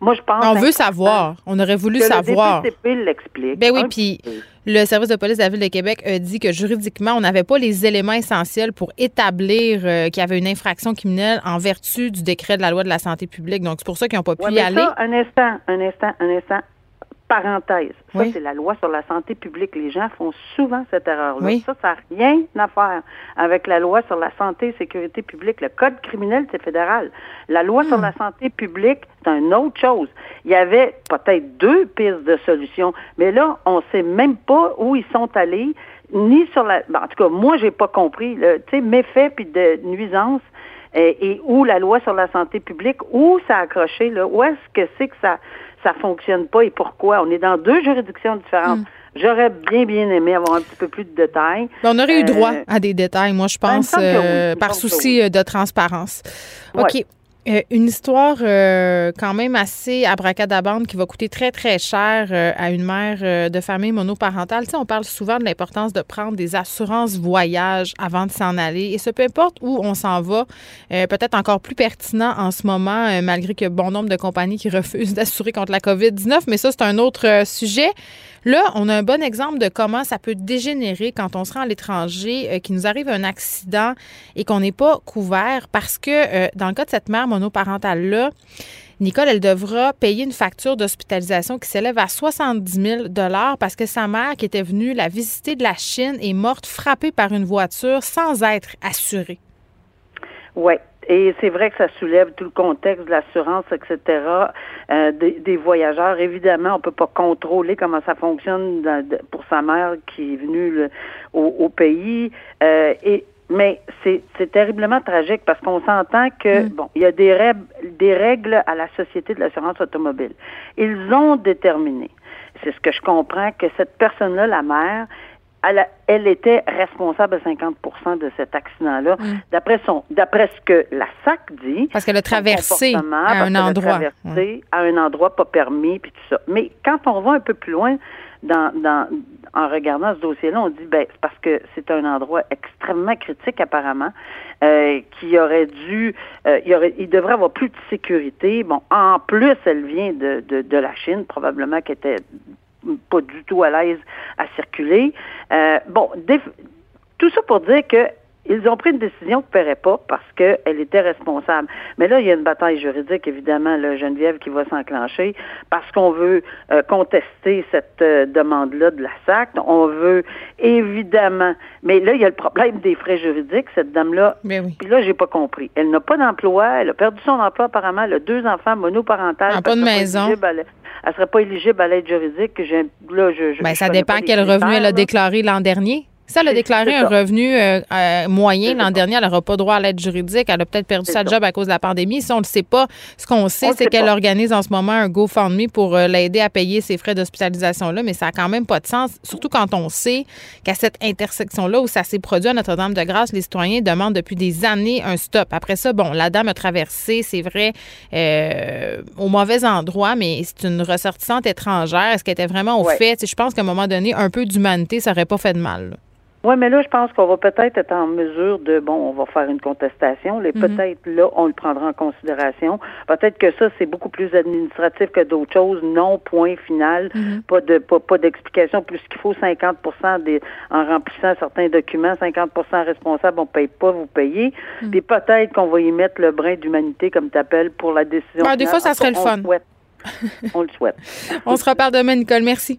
Moi, je pense... On veut savoir. On aurait voulu que savoir. Le DPCP l'explique. Ben oui, puis le service de police de la Ville de Québec a dit que juridiquement, on n'avait pas les éléments essentiels pour établir euh, qu'il y avait une infraction criminelle en vertu du décret de la loi de la santé publique. Donc, c'est pour ça qu'ils n'ont pas pu y aller. un instant, un instant, un instant parenthèse. Ça, c'est la loi sur la santé publique. Les gens font souvent cette erreur-là. Ça, ça n'a rien à faire avec la loi sur la santé et sécurité publique. Le code criminel, c'est fédéral. La loi sur hmm. la santé publique, c'est une autre chose. Il y avait peut-être deux pistes de solutions, mais là, on ne sait même pas où ils sont allés, ni sur la... en tout cas, moi, j'ai pas compris. Tu sais, méfaits puis de nuisances et, et, où la loi sur la santé publique, où ça a accroché, là, où est-ce que c'est que ça ça fonctionne pas et pourquoi? On est dans deux juridictions différentes. Hmm. J'aurais bien, bien aimé avoir un petit peu plus de détails. Ben, on aurait eu droit euh, à des détails, moi, je ben, pense, euh, par souci euh, de transparence. OK. Euh, une histoire euh, quand même assez abracadabande qui va coûter très, très cher euh, à une mère de famille monoparentale. On parle souvent de l'importance de prendre des assurances voyage avant de s'en aller. Et ce, peu importe où on s'en va, peut-être encore plus pertinent en ce moment, malgré que bon nombre de compagnies qui refusent d'assurer contre la COVID-19. Mais ça, c'est un autre sujet. Là, on a un bon exemple de comment ça peut dégénérer quand on se rend à l'étranger, euh, qu'il nous arrive un accident et qu'on n'est pas couvert parce que euh, dans le cas de cette mère monoparentale-là, Nicole, elle devra payer une facture d'hospitalisation qui s'élève à 70 000 parce que sa mère, qui était venue la visiter de la Chine, est morte frappée par une voiture sans être assurée. Oui, et c'est vrai que ça soulève tout le contexte de l'assurance, etc. Euh, des, voyageurs. Évidemment, on peut pas contrôler comment ça fonctionne pour sa mère qui est venue au, pays. Euh, et mais c'est terriblement tragique parce qu'on s'entend que, mm. bon, il y a des, règles, des règles à la Société de l'assurance automobile. Ils ont déterminé, c'est ce que je comprends, que cette personne-là, la mère, elle, était responsable à 50% de cet accident-là, d'après son, d'après ce que la SAC dit. Parce qu'elle a traversé à un endroit. Traversé à un endroit pas permis, puis tout ça. Mais quand on va un peu plus loin dans, dans en regardant ce dossier-là, on dit ben c'est parce que c'est un endroit extrêmement critique apparemment, euh, qui aurait dû, euh, il, aurait, il devrait avoir plus de sécurité. Bon, en plus, elle vient de, de, de la Chine, probablement qu'elle était pas du tout à l'aise à circuler. Euh, bon, tout ça pour dire que ils ont pris une décision qu'ils ne paieraient pas parce qu'elle était responsable. Mais là, il y a une bataille juridique, évidemment, le Geneviève, qui va s'enclencher parce qu'on veut euh, contester cette euh, demande-là de la SAC. On veut évidemment. Mais là, il y a le problème des frais juridiques. Cette dame-là. Oui. Puis là, j'ai pas compris. Elle n'a pas d'emploi. Elle a perdu son emploi apparemment. Elle a deux enfants monoparentales. Ah, pas de maison. elle, ne serait pas éligible à l'aide juridique. Là, je, je, ben, ça dépend quel revenu elle a déclaré l'an dernier. Si elle a déclaré un revenu euh, euh, moyen l'an dernier, elle n'aura pas droit à l'aide juridique. Elle a peut-être perdu sa job à cause de la pandémie. Si on ne le sait pas, ce qu'on sait, c'est qu'elle organise en ce moment un GoFundMe pour euh, l'aider à payer ses frais d'hospitalisation-là, mais ça n'a quand même pas de sens, surtout quand on sait qu'à cette intersection-là où ça s'est produit à Notre-Dame-de-Grâce, les citoyens demandent depuis des années un stop. Après ça, bon, la dame a traversé, c'est vrai, au mauvais endroit, mais c'est une ressortissante étrangère. Est-ce qu'elle était vraiment au fait? Je pense qu'à un moment donné, un peu d'humanité, ça n'aurait pas fait de mal. Oui, mais là, je pense qu'on va peut-être être en mesure de, bon, on va faire une contestation. Mhm. peut-être là, on le prendra en considération. Peut-être que ça, c'est beaucoup plus administratif que d'autres choses. Non, point final. Mhm. Pas de, pas, pas d'explication. Plus qu'il faut 50% des, en remplissant certains documents, 50% responsable, on paye pas, vous payez. Mhm. Puis peut-être qu'on va y mettre le brin d'humanité, comme tu appelles, pour la décision. des fois, ça serait le fun. on le souhaite. on se reparle demain, Nicole. Merci.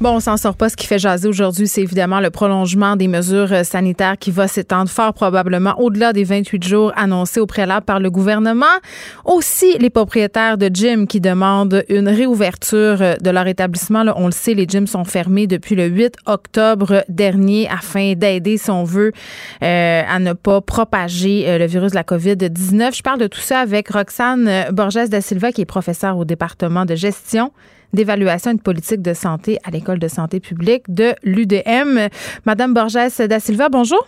Bon, on s'en sort pas. Ce qui fait jaser aujourd'hui, c'est évidemment le prolongement des mesures euh, sanitaires qui va s'étendre fort probablement au-delà des 28 jours annoncés au préalable par le gouvernement. Aussi, les propriétaires de gyms qui demandent une réouverture euh, de leur établissement. Là, on le sait, les gyms sont fermés depuis le 8 octobre dernier afin d'aider, si on veut, euh, à ne pas propager le virus de la COVID-19. Je parle de tout ça avec Roxane Borges da Silva, qui est professeure au département de gestion d'évaluation et de politique de santé à l'École de santé publique de l'UDM. Madame Borges da Silva, bonjour.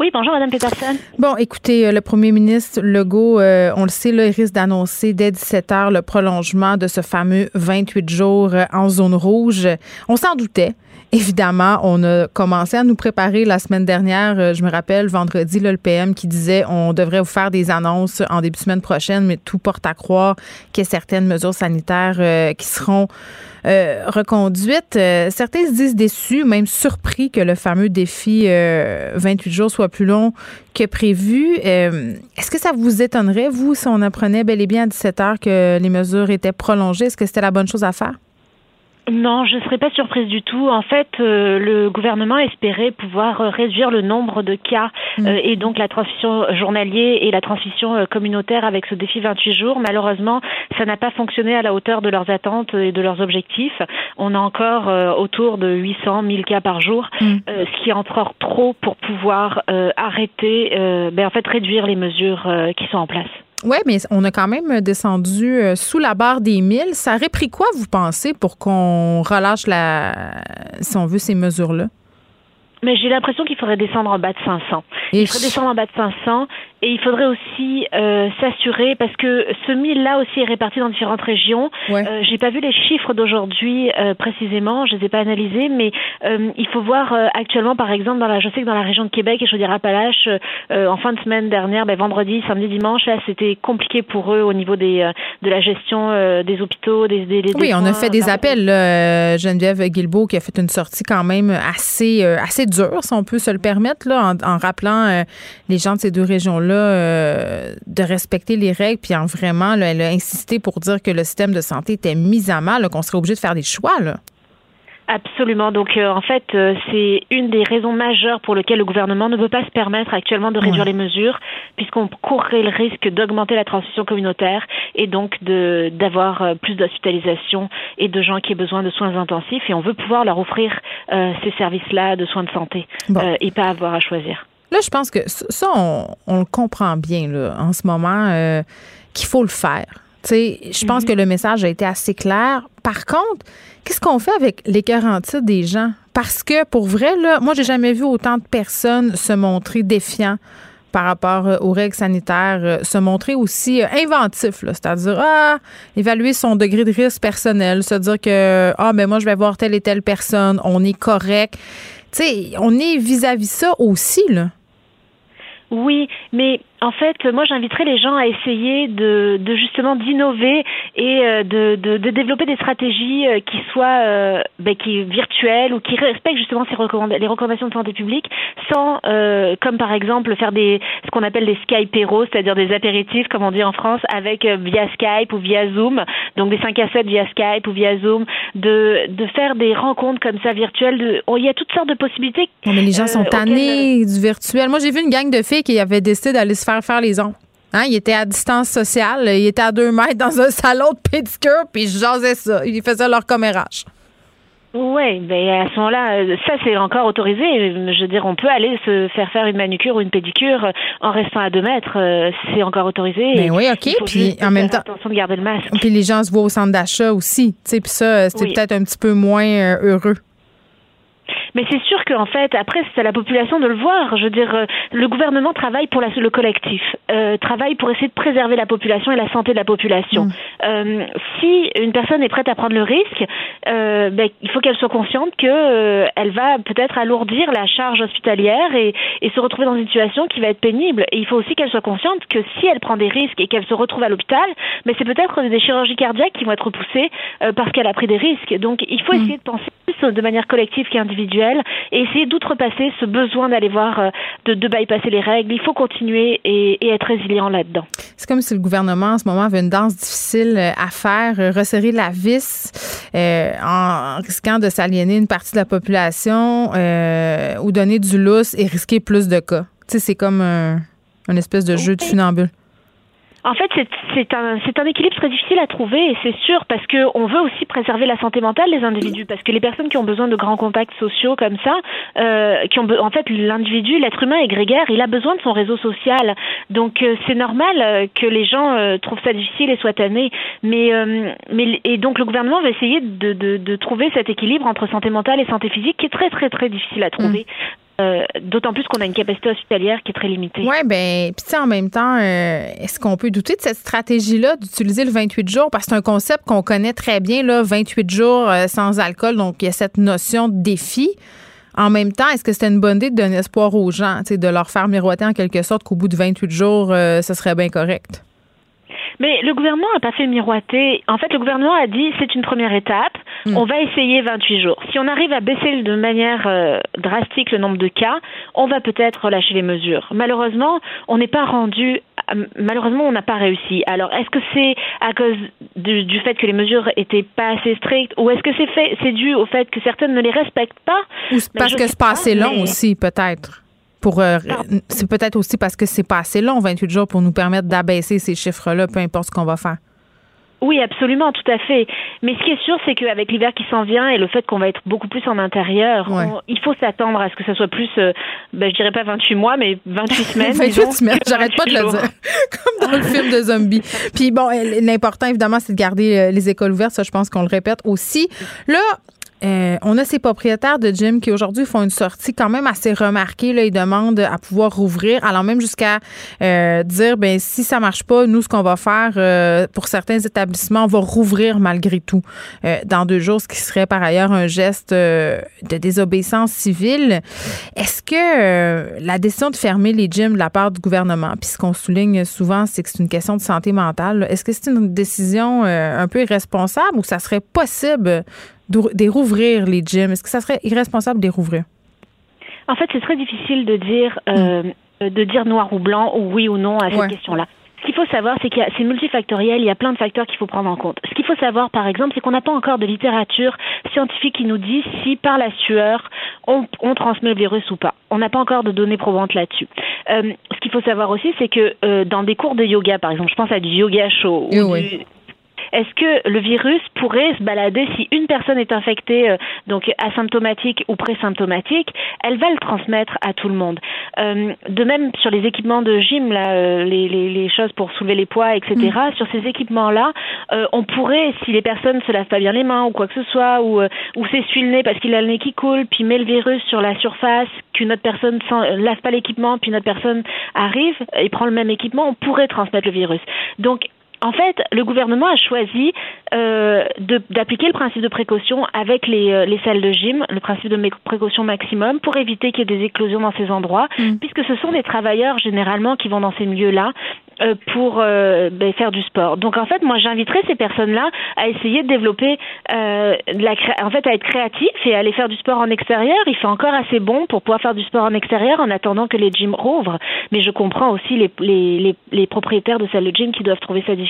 Oui, bonjour, Madame Peterson. Bon, écoutez, euh, le premier ministre Legault, euh, on le sait, là, il risque d'annoncer dès 17 heures le prolongement de ce fameux 28 jours euh, en zone rouge. On s'en doutait. Évidemment, on a commencé à nous préparer la semaine dernière. Je me rappelle, vendredi, le PM qui disait on devrait vous faire des annonces en début de semaine prochaine, mais tout porte à croire qu'il y a certaines mesures sanitaires qui seront euh, reconduite. Euh, certains se disent déçus, même surpris que le fameux défi 28 euh, jours soit plus long que prévu. Est-ce que ça vous étonnerait, vous, si on apprenait bel et bien à 17 heures que les mesures étaient prolongées? Est-ce que c'était la bonne chose à faire? Non, je ne serais pas surprise du tout. En fait, euh, le gouvernement espérait pouvoir euh, réduire le nombre de cas mm. euh, et donc la transmission journalier et la transmission communautaire avec ce défi 28 jours. Malheureusement, ça n'a pas fonctionné à la hauteur de leurs attentes et de leurs objectifs. On a encore autour de 800 1000 cas par jour, mm. ce qui est encore trop pour pouvoir arrêter, ben, en fait, réduire les mesures qui sont en place. Oui, mais on a quand même descendu euh, sous la barre des 1000. Ça aurait pris quoi, vous pensez, pour qu'on relâche la, si on veut, ces mesures-là? Mais j'ai l'impression qu'il faudrait descendre en bas de 500. Il faudrait descendre en bas de 500 et il faudrait aussi euh, s'assurer parce que ce mille là aussi est réparti dans différentes régions. Ouais. Euh, j'ai pas vu les chiffres d'aujourd'hui euh, précisément, je les ai pas analysés, mais euh, il faut voir euh, actuellement par exemple dans la, je sais que dans la région de Québec et Chaudière-Appalaches, en fin de semaine dernière, ben, vendredi, samedi, dimanche, là c'était compliqué pour eux au niveau des de la gestion des hôpitaux, des, des, des oui, on a fait des appels. Là, Geneviève Guilbeault qui a fait une sortie quand même assez assez dure, si on peut se le permettre, là, en, en rappelant les gens de ces deux régions euh, de respecter les règles, puis en vraiment, elle a insisté pour dire que le système de santé était mis à mal, qu'on serait obligé de faire des choix. Là. Absolument. Donc, euh, en fait, euh, c'est une des raisons majeures pour lesquelles le gouvernement ne peut pas se permettre actuellement de réduire les mesures, puisqu'on courrait le risque d'augmenter la transmission communautaire et donc de d'avoir plus d'hospitalisation et de gens qui aient besoin de soins intensifs. Et on veut pouvoir leur offrir ces services-là de soins de santé et pas avoir à choisir. Là, je pense que ça, on, le comprend bien là, en ce moment, euh, qu'il faut le faire. Je pense mhm. que le message a été assez clair. Par contre, qu'est-ce qu'on fait avec les garanties des gens? Parce que pour vrai, là, moi, j'ai jamais vu autant de personnes se montrer défiants par rapport euh, aux règles sanitaires, euh, se montrer aussi inventif, c'est-à-dire ah, évaluer son degré de risque personnel, se dire que ah ben moi je vais voir telle et telle personne, on est correct. Tu sais, on est vis-à-vis -vis ça aussi là. Oui, mais en fait, moi, j'inviterais les gens à essayer de, de justement d'innover et euh, de, de, de, développer des stratégies euh, qui soient euh, ben, qui virtuelles ou qui respectent justement ces les recommandations de santé publique, sans, euh, comme par exemple, faire des ce qu'on appelle des Skyperos, c'est-à-dire des apéritifs, comme on dit en France, avec via Skype ou via Zoom, donc des 5 à 7 via Skype ou via Zoom, de, de faire des rencontres comme ça virtuelles. De, il y a toutes sortes de possibilités. Mais les gens sont tannés du virtuel. Moi, j'ai vu une gang de filles qui avaient décidé d'aller se faire faire les ongles. Hein, il était à distance sociale, il était à deux mètres dans un salon de pédicure, puis je jasais ça. Ils faisaient leur commérage. Oui, mais à ce moment-là, ça c'est encore autorisé. Je veux dire, on peut aller se faire faire une manicure ou une pédicure en restant à deux mètres. Euh, c'est encore autorisé. Mais ben oui, ok. Puis en même temps, attention de garder le masque. Puis les gens se voient au centre d'achat aussi. Tu sais, puis ça, c'était peut-être un petit peu moins euh, heureux. Mais c'est sûr qu'en fait, après, c'est à la population de le voir. Je veux dire, euh, le gouvernement travaille pour la, le collectif, euh, travaille pour essayer de préserver la population et la santé de la population. Mm. Euh, si une personne est prête à prendre le risque, euh, ben, il faut qu'elle soit consciente que euh, elle va peut-être alourdir la charge hospitalière et, et, se retrouver dans une situation qui va être pénible. Et il faut aussi qu'elle soit consciente que si elle prend des risques et qu'elle se retrouve à l'hôpital, mais c'est peut-être des chirurgies cardiaques qui vont être repoussées parce qu'elle a pris des risques. Donc, il faut mm. essayer de penser plus de manière collective qu'individuelle et essayer d'outrepasser ce besoin d'aller voir, euh, de, de bypasser les règles. Il faut continuer et, être résilient là-dedans. C'est comme si le gouvernement en ce moment avait une danse difficile euh, à faire, euh, resserrer la vis en risquant de s'aliéner une partie de la population ou donner du lousse et risquer plus de cas. Tu sais, c'est comme un, une espèce de jeu de funambule. En fait, c'est un, un équilibre très difficile à trouver, et c'est sûr, parce qu'on veut aussi préserver la santé mentale des individus, parce que les personnes qui ont besoin de grands contacts sociaux comme ça, euh, qui ont, en fait, l'individu, l'être humain est grégaire, il a besoin de son réseau social. Donc, euh, c'est normal euh, que les gens euh, trouvent ça difficile et soient tannés. Mais, mais, et donc, le gouvernement va essayer de, de, de, trouver cet équilibre entre santé mentale et santé physique, qui est très, très, très difficile à trouver. Euh, d'autant plus qu'on a une capacité hospitalière qui est très limitée. Oui, bien, puis en même temps, euh, est-ce qu'on peut douter de cette stratégie-là d'utiliser le 28 jours? Parce que c'est un concept qu'on connaît très bien, là, 28 jours euh, sans alcool, donc il y a cette notion de défi. En même temps, est-ce que c'était une bonne idée de donner espoir aux gens, de leur faire miroiter en quelque sorte qu'au bout de 28 jours, ce serait bien correct? Mais le gouvernement n'a pas fait miroiter. En fait, le gouvernement a dit c'est une première étape. Hmm. On va essayer 28 jours. Si on arrive à baisser de manière euh, drastique le nombre de cas, on va peut-être relâcher les mesures. Malheureusement, on n'est pas rendu. Euh, malheureusement, on n'a pas réussi. Alors, est-ce que c'est à cause du, fait que les mesures étaient pas assez strictes, ou est-ce que c'est fait, c'est dû au fait que certaines ne les respectent pas? Ou parce que c'est pas assez long aussi, peut-être? Pour, euh, c'est peut-être aussi parce que c'est pas assez long, 28 jours, pour nous permettre d'abaisser ces chiffres-là, peu importe ce qu'on va faire. Oui, absolument, tout à fait. Mais ce qui est sûr, c'est qu'avec l'hiver qui s'en vient et le fait qu'on va être beaucoup plus en intérieur, il faut s'attendre à ce que ça soit plus, euh, ben, je dirais pas 28 mois, mais 28 semaines. 28 semaines, j'arrête pas de le dire. Comme dans le film de zombies. Puis bon, l'important, évidemment, c'est de garder euh, les écoles ouvertes. Ça, je pense qu'on le répète aussi. Là, euh, on a ces propriétaires de gym qui aujourd'hui font une sortie quand même assez remarquée. Là, ils demandent à pouvoir rouvrir, alors même jusqu'à euh, dire ben si ça marche pas, nous ce qu'on va faire euh, pour certains établissements, on va rouvrir malgré tout dans deux jours, ce qui serait par ailleurs un geste de désobéissance civile. Est-ce que la décision de fermer les gyms de la part du gouvernement, puis ce qu'on souligne souvent, c'est que c'est une question de santé mentale. Est-ce que c'est une décision un peu irresponsable ou ça serait possible de rouvrir les gyms? Est-ce que ça serait irresponsable de les rouvrir? En fait, c'est très difficile de dire, euh, mm. de dire noir ou blanc ou oui ou non à cette question-là. Ce qu'il faut savoir, c'est que c'est multifactoriel, il y a plein de facteurs qu'il faut prendre en compte. Ce qu'il faut savoir, par exemple, c'est qu'on n'a pas encore de littérature scientifique qui nous dit si par la sueur, on, transmet le virus ou pas. On n'a pas encore de données probantes là-dessus. Euh, ce qu'il faut savoir aussi, c'est que euh, dans des cours de yoga, par exemple, je pense à du yoga chaud ou du est-ce que le virus pourrait se balader si une personne est infectée, donc asymptomatique ou présymptomatique, elle va le transmettre à tout le monde. de même sur les équipements de gym, là, les, les, les choses pour soulever les poids, etc. Mm. Sur ces équipements-là, on pourrait, si les personnes se lavent pas bien les mains ou quoi que ce soit, ou, ou s'essuient le nez parce qu'il a le nez qui coule, puis met le virus sur la surface, qu'une autre personne ne lave pas l'équipement, puis une autre personne arrive et prend le même équipement, on pourrait transmettre le virus. Donc, en fait, le gouvernement a choisi euh, d'appliquer le principe de précaution avec les, euh, les, salles de gym, le principe de précaution maximum, pour éviter qu'il y ait des éclosions dans ces endroits, mm. puisque ce sont des travailleurs généralement qui vont dans ces milieux-là euh, pour ben, faire du sport. Donc en fait, moi j'inviterais ces personnes-là à essayer de développer, la en fait, à être créatifs et à aller faire du sport en extérieur. Il fait encore assez bon pour pouvoir faire du sport en extérieur en attendant que les gyms rouvrent. Mais je comprends aussi les, les, les, les propriétaires de salles de gym qui doivent trouver ça difficile.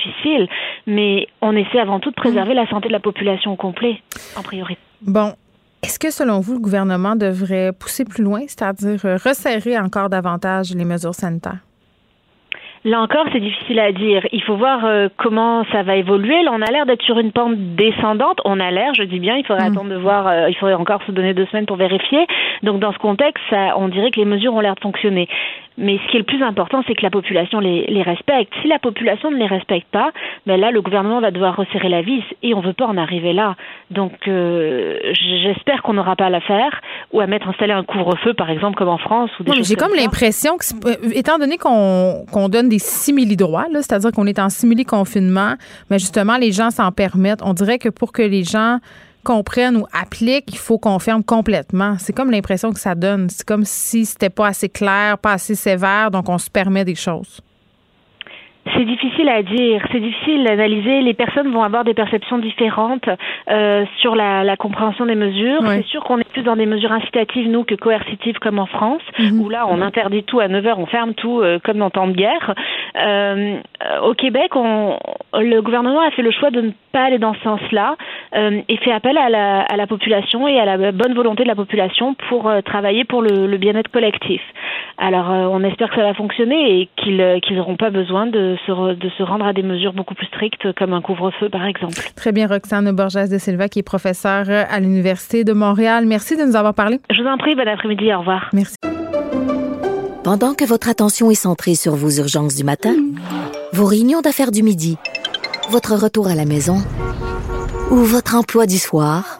Mais on essaie avant tout de préserver la santé de la population au complet, en priorité. Bon, est-ce que selon vous, le gouvernement devrait pousser plus loin, c'est-à-dire resserrer encore davantage les mesures sanitaires? Là encore, c'est difficile à dire. Il faut voir euh, comment ça va évoluer. Là, on a l'air d'être sur une pente descendante. On a l'air, je dis bien, il faudrait mm. attendre de voir, euh, il faudrait encore se donner deux semaines pour vérifier. Donc, dans ce contexte, ça, on dirait que les mesures ont l'air de fonctionner. Mais ce qui est le plus important, c'est que la population les, les, respecte. Si la population ne les respecte pas, ben là, le gouvernement va devoir resserrer la vis et on veut pas en arriver là. Donc, euh, j'espère qu'on n'aura pas à la faire ou à mettre installer un couvre-feu, par exemple, comme en France. ou J'ai comme, l'impression que, étant donné qu'on qu'on donne des simili-droits, c'est-à-dire qu'on est en simili-confinement, mais justement, les gens s'en permettent. On dirait que pour que les gens comprennent ou appliquent, il faut qu'on ferme complètement. C'est comme l'impression que ça donne. C'est comme si c'était pas assez clair, pas assez sévère, donc on se permet des choses. C'est difficile à dire, c'est difficile d'analyser. Les personnes vont avoir des perceptions différentes euh, sur la, la, compréhension des mesures. C'est sûr qu'on est plus dans des mesures incitatives, nous, que coercitives comme en France, mhm. où là, on interdit tout à 9 heures, on ferme tout euh, comme dans temps de guerre. Euh, au Québec, on, le gouvernement a fait le choix de ne pas aller dans ce sens-là et fait appel à la, à la, population et à la bonne volonté de la population pour travailler pour le, le bien-être collectif. Alors, on espère que ça va fonctionner et qu'ils n'auront pas besoin de se, de se rendre à des mesures beaucoup plus strictes, comme un couvre-feu, par exemple. Très bien, Roxane Borges de Silva, qui est professeure à l'Université de Montréal. Merci de nous avoir parlé. Je vous en prie, bon après-midi, au revoir. Merci. Pendant que votre attention est centrée sur vos urgences du matin, vos réunions d'affaires du midi, votre retour à la maison ou votre emploi du soir,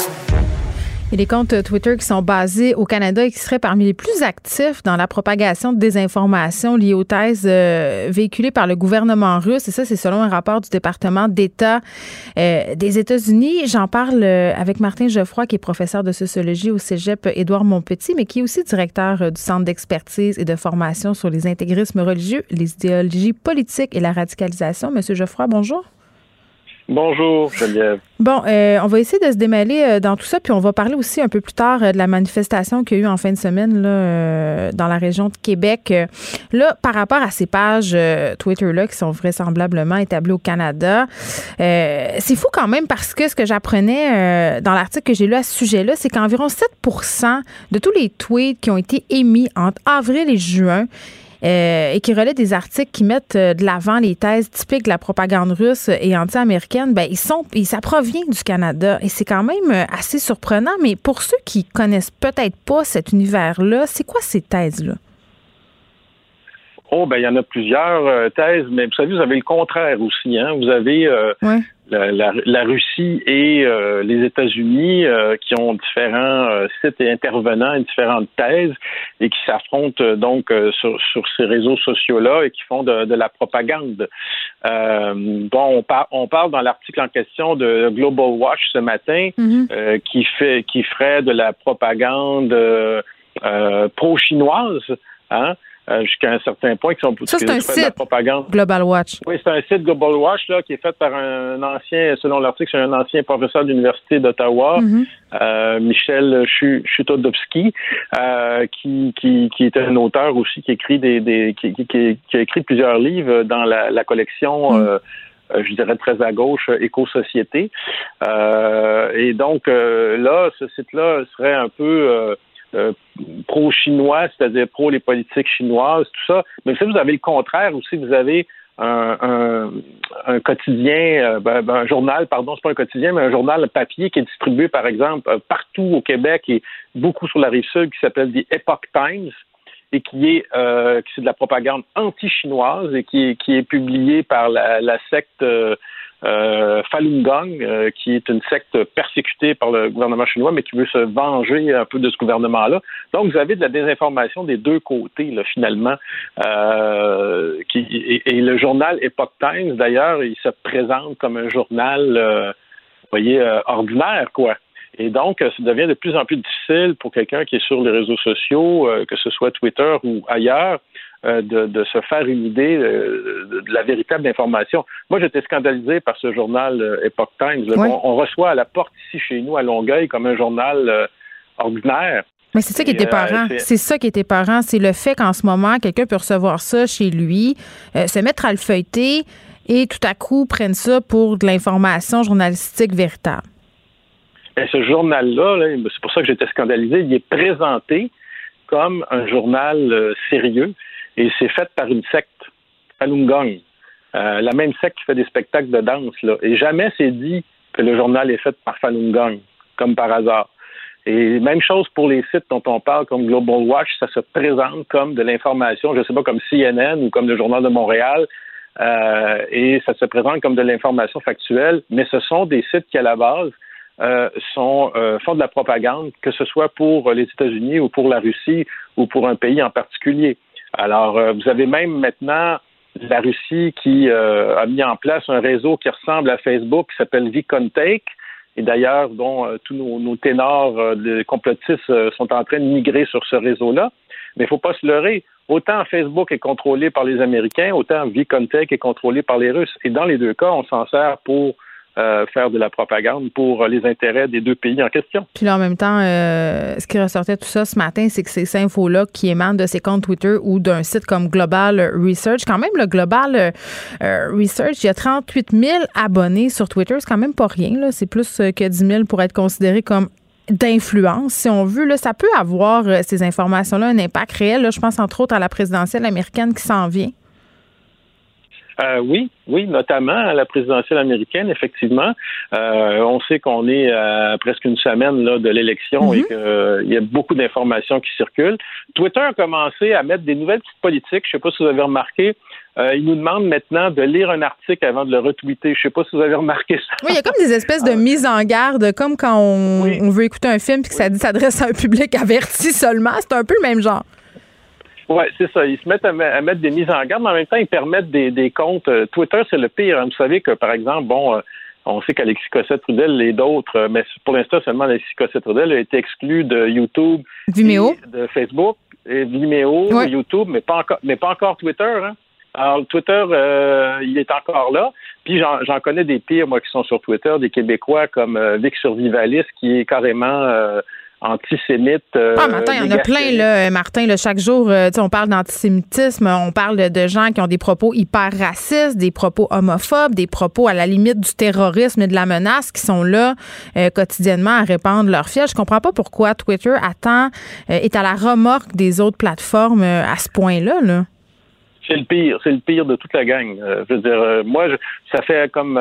Et les comptes Twitter qui sont basés au Canada et qui seraient parmi les plus actifs dans la propagation de désinformation liée aux thèses euh, véhiculées par le gouvernement russe. Et ça, c'est selon un rapport du département d'État euh, des États-Unis. J'en parle euh, avec Martin Geoffroy, qui est professeur de sociologie au cégep Édouard Montpetit, mais qui est aussi directeur du Centre d'expertise et de formation sur les intégrismes religieux, les idéologies politiques et la radicalisation. Monsieur Geoffroy, bonjour. Bonjour, Geneviève. Bon, euh, on va essayer de se démêler euh, dans tout ça, puis on va parler aussi un peu plus tard euh, de la manifestation qu'il y a eu en fin de semaine dans la région de Québec. Là, par rapport à ces pages Twitter-là qui sont vraisemblablement établies au Canada, c'est fou quand même parce que ce que j'apprenais dans l'article que j'ai lu à ce sujet-là, c'est qu'environ 7 de tous les tweets qui ont été émis entre avril et juin euh, et qui relaient des articles qui mettent euh, de l'avant les thèses typiques de la propagande russe et anti-américaine, ben ils sont, ça provient du Canada et c'est quand même euh, assez surprenant. Mais pour ceux qui connaissent peut-être pas cet univers-là, c'est quoi ces thèses-là? Oh, ben il y en a plusieurs thèses, mais vous savez, vous avez le contraire aussi. Hein? Vous avez la, Russie et euh, les États-Unis euh, qui ont différents euh, sites et intervenants et différentes thèses et qui s'affrontent donc sur, ces réseaux sociaux-là et qui font de, la propagande. bon, on, on parle dans l'article en question de Global Watch ce matin mm-hmm. qui fait qui ferait de la propagande pro-chinoise. Hein? Euh, jusqu'à un certain point qui sont ça c'est un site propagande. Global Watch. Oui, c'est un site Global Watch là qui est fait par un ancien, selon l'article, c'est un ancien professeur de l'université d'Ottawa, mm-hmm. euh, Michel Chutodowski, euh, qui, qui, qui est un auteur aussi qui écrit des, des qui, qui, qui, a écrit plusieurs livres dans la, la collection. Mm. je dirais très à gauche, éco-société. et donc là, ce site-là serait un peu euh, pro-chinois, c'est-à-dire pro les politiques chinoises, tout ça. Mais si vous avez le contraire aussi, vous avez un, quotidien, euh, ben, ben, un journal, pardon, c'est pas un quotidien, mais un journal papier qui est distribué, par exemple, euh, partout au Québec et beaucoup sur la rive sud, qui s'appelle The Epoch Times et qui est euh, qui de la propagande anti-chinoise et qui est, qui est publié par la, secte euh, Falun Gong, euh, qui est une secte persécutée par le gouvernement chinois, mais qui veut se venger un peu de ce gouvernement-là. Donc, vous avez de la désinformation des deux côtés, là, finalement. Euh, qui, et, le journal Epoch Times, d'ailleurs, il se présente comme un journal, euh, vous voyez, ordinaire, quoi. Et donc, ça devient de plus en plus difficile pour quelqu'un qui est sur les réseaux sociaux, que ce soit Twitter ou ailleurs, euh, de, se faire une idée euh, de, la véritable information. Moi, j'étais scandalisé par ce journal euh, Epoch Times. On, reçoit à la porte ici chez nous à Longueuil comme un journal ordinaire. Mais c'est ça qui était parent. c'est ça qui était parent. C'est le fait qu'en ce moment, quelqu'un peut recevoir ça chez lui, se mettre à le feuilleter et tout à coup prenne ça pour de l'information journalistique véritable. Et ce journal-là, c'est pour ça que j'étais scandalisé, il est présenté comme un journal sérieux et c'est fait par une secte, Falun Gong, euh, la même secte qui fait des spectacles de danse. Et jamais c'est dit que le journal est fait par Falun Gong, comme par hasard. Et même chose pour les sites dont on parle, comme Global Watch, ça se présente comme de l'information, je ne sais pas, comme CNN ou comme le Journal de Montréal, euh, et ça se présente comme de l'information factuelle, mais ce sont des sites qui, à la base, euh, sont, font de la propagande, que ce soit pour les États-Unis ou pour la Russie ou pour un pays en particulier. Alors, euh, vous avez même maintenant la Russie qui euh, a mis en place un réseau qui ressemble à Facebook qui s'appelle VConTake et d'ailleurs dont euh, tous nos, ténors de complotistes sont en train de migrer sur ce réseau-là. Mais il ne faut pas se leurrer. Autant Facebook est contrôlé par les Américains, autant VConTake est contrôlé par les Russes. Et dans les deux cas, on s'en sert pour euh, faire de la propagande pour les intérêts des deux pays en question. Puis là, en même temps, euh, ce qui ressortait tout ça ce matin, c'est que ces infos-là qui émanent de ces comptes Twitter ou d'un site comme Global Research, quand même, le Global euh, Research, il y a 38 000 abonnés sur Twitter. C'est quand même pas rien. C'est plus que 10 000 pour être considéré comme d'influence, si on veut. Ça peut avoir, ces informations-là, un impact réel. Je pense entre autres à la présidentielle américaine qui s'en vient. Euh, oui, oui, notamment à la présidentielle américaine, effectivement. Euh, on sait qu'on est à presque une semaine là, de l'élection et mhm. qu'il euh, y a beaucoup d'informations qui circulent. Twitter a commencé à mettre des nouvelles petites politiques. Je ne sais pas si vous avez remarqué. il nous demande maintenant de lire un article avant de le retweeter. Je ne sais pas si vous avez remarqué ça. Oui, il y a comme des espèces de mise en garde, comme quand on, on veut écouter un film et que ça dit s'adresse à un public averti seulement. C'est un peu le même genre. Oui, c'est ça. Ils se mettent à, mettre des mises en garde, mais en même temps, ils permettent des, comptes. Euh, Twitter, c'est le pire. Hein. Vous savez que, par exemple, bon, euh, on sait qu'Alexis Cossette-Trudel et d'autres, euh, mais pour l'instant, seulement Alexis Cossette-Trudel a été exclu de YouTube, Vimeo. de Facebook, et Vimeo, YouTube, mais pas encore, mais pas encore Twitter. Hein. Alors, Twitter, il est encore là. Puis j'en connais des pires, moi, qui sont sur Twitter, des Québécois comme Vic Survivaliste, qui est carrément Euh, ah, Martin, il y en a plein, là, Martin. chaque jour, euh, on parle d'antisémitisme, on parle de, gens qui ont des propos hyper racistes, des propos homophobes, des propos à la limite du terrorisme et de la menace qui sont là euh, quotidiennement à répandre leur fiel. Je comprends pas pourquoi Twitter attend, est à la remorque des autres plateformes à ce point-là. Là. C'est le pire, c'est le pire de toute la gang. je veux dire, moi, ça fait comme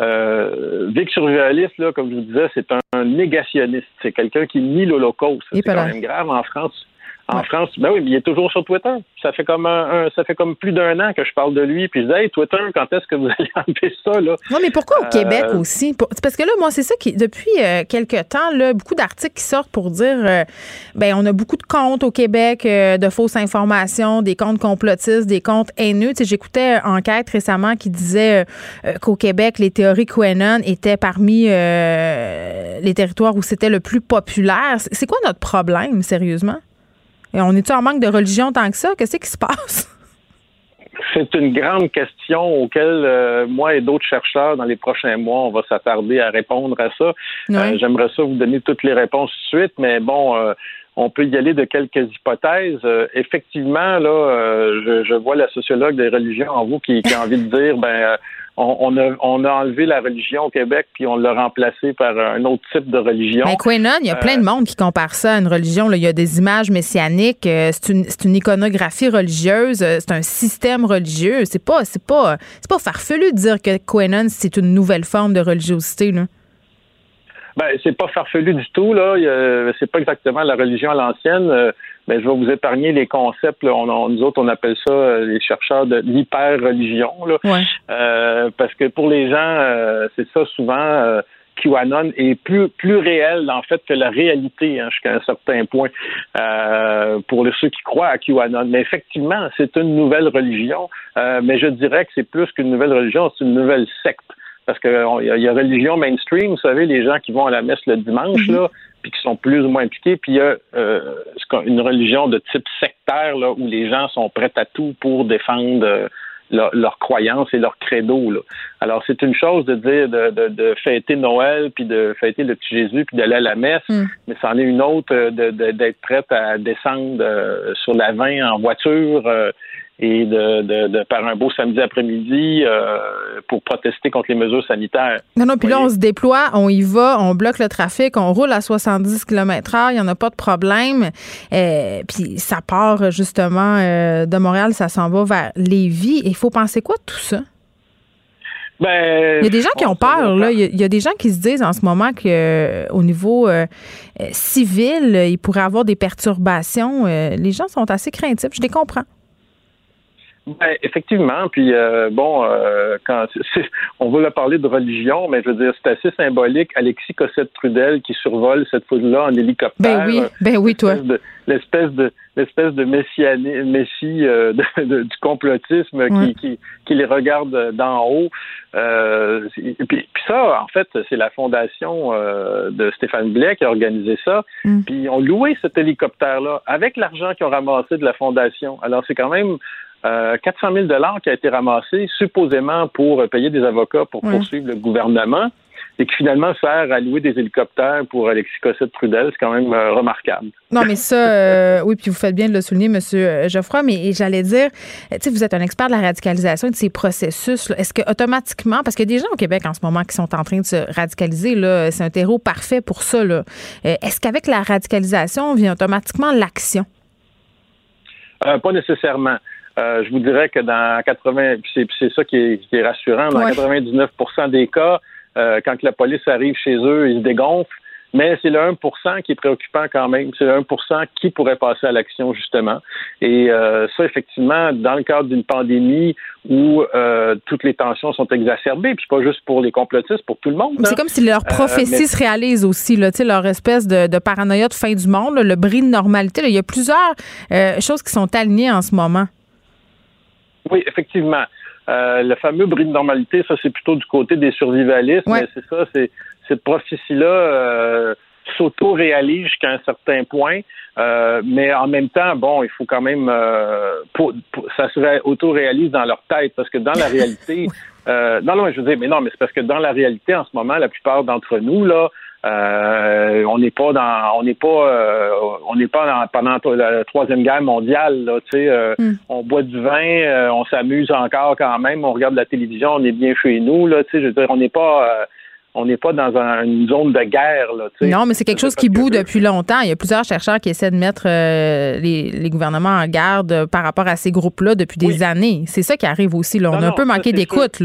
euh, Vic Survivaliste, là, comme je vous disais, c'est un, négationniste. C'est quelqu'un qui nie l'Holocauste. C'est quand même grave en France. En France, ben oui, mais il est toujours sur Twitter. Ça fait comme un, ça fait comme plus d'un an que je parle de lui. Puis je dis, hey, Twitter, quand est-ce que vous allez enlever ça là? Non, mais pourquoi au Québec euh, aussi? Parce que là, moi, c'est ça qui, depuis euh, quelques temps, là, beaucoup d'articles qui sortent pour dire, euh, ben, on a beaucoup de comptes au Québec de fausses informations, des comptes complotistes, des comptes haineux. Tu sais, j'écoutais une enquête récemment qui disait qu'au Québec, les théories QAnon étaient parmi les territoires où c'était le plus populaire. C'est quoi notre problème, sérieusement? Et on est-tu en manque de religion tant que ça? Qu'est-ce qui se passe? C'est une grande question auquel euh, moi et d'autres chercheurs dans les prochains mois, on va s'attarder à répondre à ça. Euh, j'aimerais ça vous donner toutes les réponses tout de suite, mais bon, euh, on peut y aller de quelques hypothèses. effectivement, là, je, vois la sociologue des religions en vous qui, qui a envie de dire, ben, on, a, on, a, enlevé la religion au Québec puis on l'a remplacé par un autre type de religion. Ben, Quenon, il y a plein de euh, monde qui compare ça à une religion. Il y a des images messianiques, euh, c'est une, une, iconographie religieuse, euh, c'est un système religieux. C'est pas, c'est pas, c'est pas farfelu de dire que Quenon c'est une nouvelle forme de religiosité. Là. Ben, c'est pas farfelu du tout, là. C'est pas exactement la religion à l'ancienne mais ben, je vais vous épargner les concepts. On, nous autres, on appelle ça euh, les chercheurs de l'hyper-religion. Euh, parce que pour les gens, euh, c'est ça souvent. QAnon est plus plus réel en fait que la réalité hein, jusqu'à un certain point pour ceux qui croient à QAnon. Mais effectivement, c'est une nouvelle religion, mais je dirais que c'est plus qu'une nouvelle religion, c'est une nouvelle secte. Parce qu'il y, a religion mainstream, vous savez, les gens qui vont à la messe le dimanche, mm-hmm. là, puis qui sont plus ou moins impliqués. Puis il y a euh, une religion de type sectaire là, où les gens sont prêts à tout pour défendre euh, leurs croyances et leur credo. Là. Alors c'est une chose de dire de, de, de, fêter Noël puis de fêter le petit Jésus puis d'aller à la messe, mm. mais c'en est une autre euh, d'être prête à descendre sur la vin en voiture et de, de, de, par un beau samedi après-midi euh, pour protester contre les mesures sanitaires. Non, non, puis là, on se déploie, on y va, on bloque le trafic, on roule à 70 km h il n'y en a pas de problème. Euh, puis ça part justement euh, de Montréal, ça s'en va vers Lévis. Il faut penser quoi de tout ça? Ben, il y a des gens qui ont peur. Là. Il, y a, des gens qui se disent en ce moment qu'au niveau civil, il pourrait y avoir des perturbations. les gens sont assez craintifs. Je les comprends. Ben, effectivement, puis euh, bon, euh, quand on veut parler de religion, mais je veux dire, c'est assez symbolique. Alexis Cossette Trudel qui survole cette foule-là en hélicoptère. Ben oui, ben oui, toi. L'espèce de l'espèce de messie euh, du complotisme qui, qui, qui, les regarde d'en haut. Euh, puis, ça, en fait, c'est la fondation de Stéphane Blais qui a organisé ça. Mm. Puis ils ont loué cet hélicoptère-là avec l'argent qu'ils ont ramassé de la fondation. Alors c'est quand même 400 euh, 000 dollars qui a été ramassé supposément pour payer des avocats pour poursuivre le gouvernement et qui finalement sert à louer des hélicoptères pour Alexis Cossette-Trudel. C'est quand même euh, remarquable. Non, mais ça, euh, oui, puis vous faites bien de le souligner, M. Geoffroy, mais j'allais dire, tu sais, vous êtes un expert de la radicalisation et de ces processus. Est-ce que automatiquement, parce qu'il y a des gens au Québec en ce moment qui sont en train de se radicaliser, là, c'est un terreau parfait pour ça, là. Est-ce qu'avec la radicalisation vient automatiquement l'action? pas nécessairement. Euh, je vous dirais que dans 80, c'est ça qui est, rassurant, dans 99% des cas, euh, quand la police arrive chez eux, ils se dégonflent. Mais c'est le 1% qui est préoccupant quand même. C'est le 1% qui pourrait passer à l'action, justement. Et euh, ça, effectivement, dans le cadre d'une pandémie où toutes les tensions sont exacerbées, puis pas juste pour les complotistes, pour tout le monde. C'est comme si leur prophétie se réalise aussi, là, leur espèce de, de, paranoïa de fin du monde, le bris de normalité. il y a plusieurs choses qui sont alignées en ce moment. Oui, effectivement. Euh, le fameux bris de normalité, ça, c'est plutôt du côté des survivalistes, mais c'est ça, c'est cette prophétie-là euh, s'auto-réalise jusqu'à un certain point, euh, mais en même temps, bon, il faut quand même, euh, pour, ça se auto-réalise dans leur tête, parce que dans la réalité, euh, non, non, je veux dire, mais non, mais c'est parce que dans la réalité, en ce moment, la plupart d'entre nous, là, euh, on n'est pas dans, on n'est pas, euh, on n'est pas dans, pendant la troisième guerre mondiale. Là, euh, hmm. on boit du vin, on s'amuse encore quand même, on regarde la télévision, on est bien chez nous. Là, je veux dire, on n'est pas on n'est pas dans une zone de guerre. Là, non, mais c'est quelque chose qui boue depuis longtemps. Il y a plusieurs chercheurs qui essaient de mettre les, gouvernements en garde par rapport à ces groupes-là depuis des années. C'est ça qui arrive aussi. Là. On a un peu manqué d'écoute.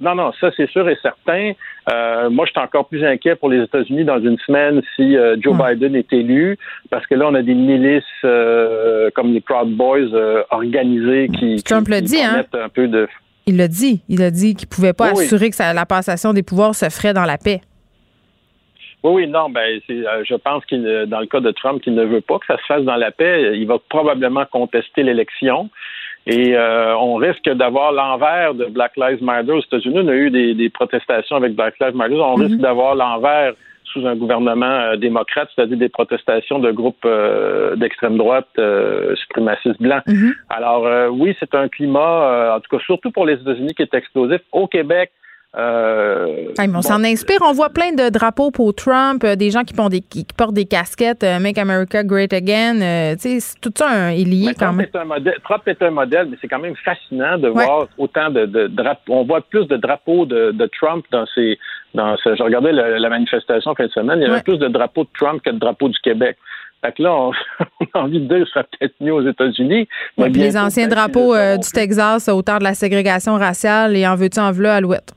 Non, non, ça c'est sûr et certain. Euh, moi, je suis encore plus inquiet pour les États-Unis dans une semaine si euh, Joe hmm. Biden est élu, parce que là, on a des milices euh, comme les Proud Boys organisées qui, Trump le dit, hein? un peu de. Il l'a dit. Il a dit qu'il pouvait pas assurer que la passation des pouvoirs se ferait dans la paix. Oui, oui, non, ben, je pense qu'il, dans le cas de Trump, qu'il ne veut pas que ça se fasse dans la paix. Il va probablement contester l'élection. Et euh, on risque d'avoir l'envers de Black Lives Matter aux États-Unis. On a eu des, protestations avec Black Lives Matter. On risque mhm. d'avoir l'envers sous un gouvernement démocrate, c'est-à-dire des protestations de groupes d'extrême droite suprémacistes blancs. Mm-hmm. Alors oui, c'est un climat, en tout cas surtout pour les États-Unis, qui est explosif. Au Québec, euh, on s'en inspire. On voit plein de drapeaux pour Trump, euh, des gens qui, portent des, qui portent des casquettes euh, Make America Great Again. tout ça est lié quand même. Trump est un modèle, mais c'est quand même fascinant de voir autant de, drapeaux. On voit plus de drapeaux de, Trump dans ces. Dans ce, je regardais la, manifestation fin de semaine, il y avait plus de drapeaux de Trump que de drapeaux du Québec. Fait que là, on, a envie de dire que ça peut-être mieux aux États-Unis. les anciens drapeaux du Texas au temps de la ségrégation raciale et en veux-tu en à l'ouest.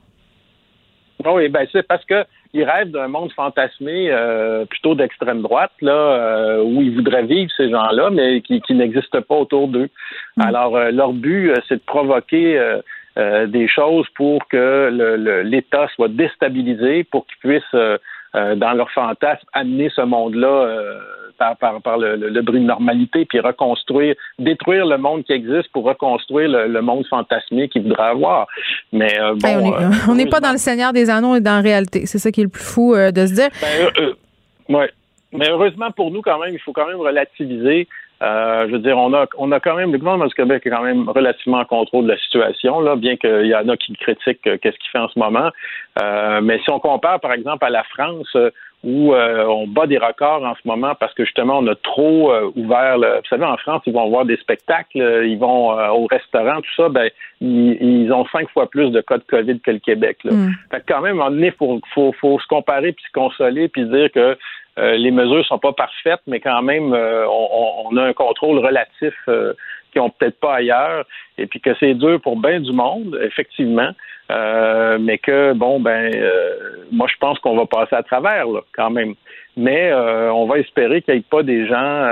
Oui, ben c'est parce que ils rêvent d'un monde fantasmé euh, plutôt d'extrême droite, là, euh, où ils voudraient vivre ces gens-là, mais qui, qui n'existent pas autour d'eux. Mm. Alors, euh, leur but, c'est de provoquer des choses pour que l'État soit déstabilisé, pour qu'ils puissent, dans leur fantasme, amener ce monde-là par, par, le, le, bruit de normalité, puis reconstruire, détruire le monde qui existe pour reconstruire le, monde fantasmé qu'il voudrait avoir. Mais euh, bon, on n'est pas dans le Seigneur des Anneaux, et dans la réalité. C'est ça qui est le plus fou euh, de se dire. Ben, ouais. Mais heureusement pour nous, quand même, il faut quand même relativiser. Euh, je veux dire, on a, on a quand même, le gouvernement du Québec est quand même relativement en contrôle de la situation, là, bien qu'il y en a qui critiquent qu'est-ce qu'il fait en ce moment. mais si on compare, par exemple, à la France, où euh, on bat des records en ce moment parce que justement on a trop euh, ouvert. Le... Vous savez, en France, ils vont voir des spectacles, ils vont euh, au restaurant, tout ça. Ben, ils, ont cinq fois plus de cas de COVID que le Québec. Là. Mm. Fait quand même, à un moment donné, faut, faut, faut se comparer puis se consoler puis dire que les mesures sont pas parfaites, mais quand même, on, on, a un contrôle relatif qui ont peut-être pas ailleurs, et puis que c'est dur pour bien du monde, effectivement, euh, mais que bon ben, euh, moi je pense qu'on va passer à travers là, quand même. Mais euh, on va espérer qu'il n'y ait pas des gens,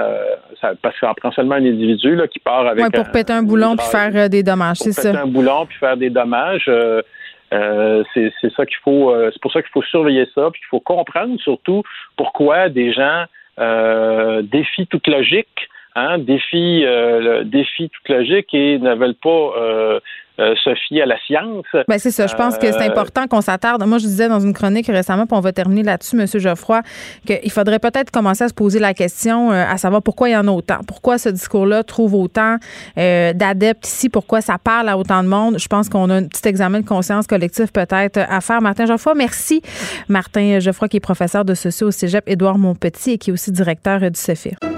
ça, parce qu'on prend seulement un individu là, qui part avec. Ouais, pour péter un boulon puis faire des dommages, c'est ça. Péter un boulon puis faire des dommages. c'est ça qu'il faut. c'est pour ça qu'il faut surveiller ça, puis qu'il faut comprendre surtout pourquoi des gens défient toute logique hein, défient, euh, toute logique et ne veulent pas euh, euh, se fier à la science. Ben c'est ça. Je pense que c'est important qu'on s'attarde. Moi, je disais dans une chronique récemment, puis on va terminer là-dessus, M. Geoffroy, qu'il faudrait peut-être commencer à se poser la question à savoir pourquoi il y en a autant. Pourquoi ce discours-là trouve autant d'adeptes ici? Pourquoi ça parle à autant de monde? Je pense qu'on a un petit examen de conscience collective peut-être à faire. Martin Geoffroy, merci. Martin Geoffroy, qui est professeur de socio au cégep Édouard Montpetit et qui est aussi directeur du CEFIR.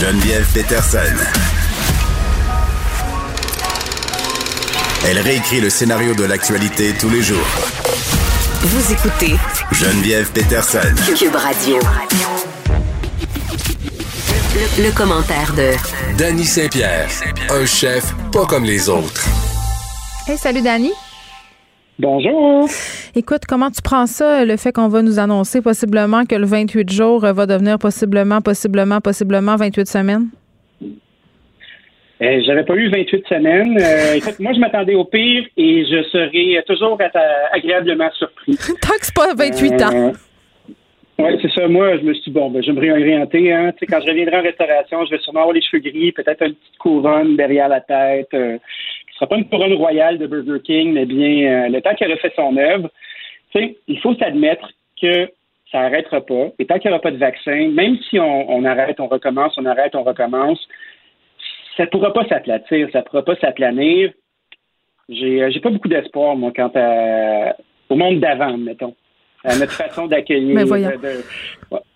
Geneviève Peterson. Elle réécrit le scénario de l'actualité tous les jours. Vous écoutez Geneviève Peterson. Cube Radio. Le, commentaire de Danny Saint-Pierre, un chef pas comme les autres. Hey, salut Danny. Bonjour. Écoute, comment tu prends ça, le fait qu'on va nous annoncer possiblement que le 28 jours va devenir possiblement, possiblement, possiblement 28 semaines? Euh, J'avais pas eu 28 semaines. Euh, écoute, moi, je m'attendais au pire et je serai toujours agréablement surpris. Tant que c'est pas 28 ans. Euh, oui, c'est ça. Moi, je me suis dit, bon, ben, je vais me réorienter. Hein. Tu sais, quand je reviendrai en restauration, je vais sûrement avoir les cheveux gris, peut-être une petite couronne derrière la tête. Euh, sera pas une couronne royale de Burger King, mais bien euh, le temps qu'il a fait son œuvre. Tu sais, il faut s'admettre que ça n'arrêtera pas. Et tant qu'il n'y aura pas de vaccin, même si on, arrête, on recommence, on arrête, on recommence, ça ne pourra pas s'aplatir, ça ne pourra pas s'aplanir. J'ai, euh, j'ai pas beaucoup d'espoir, moi, quant à, au monde d'avant, mettons. À notre façon d'accueillir. Mais voyons.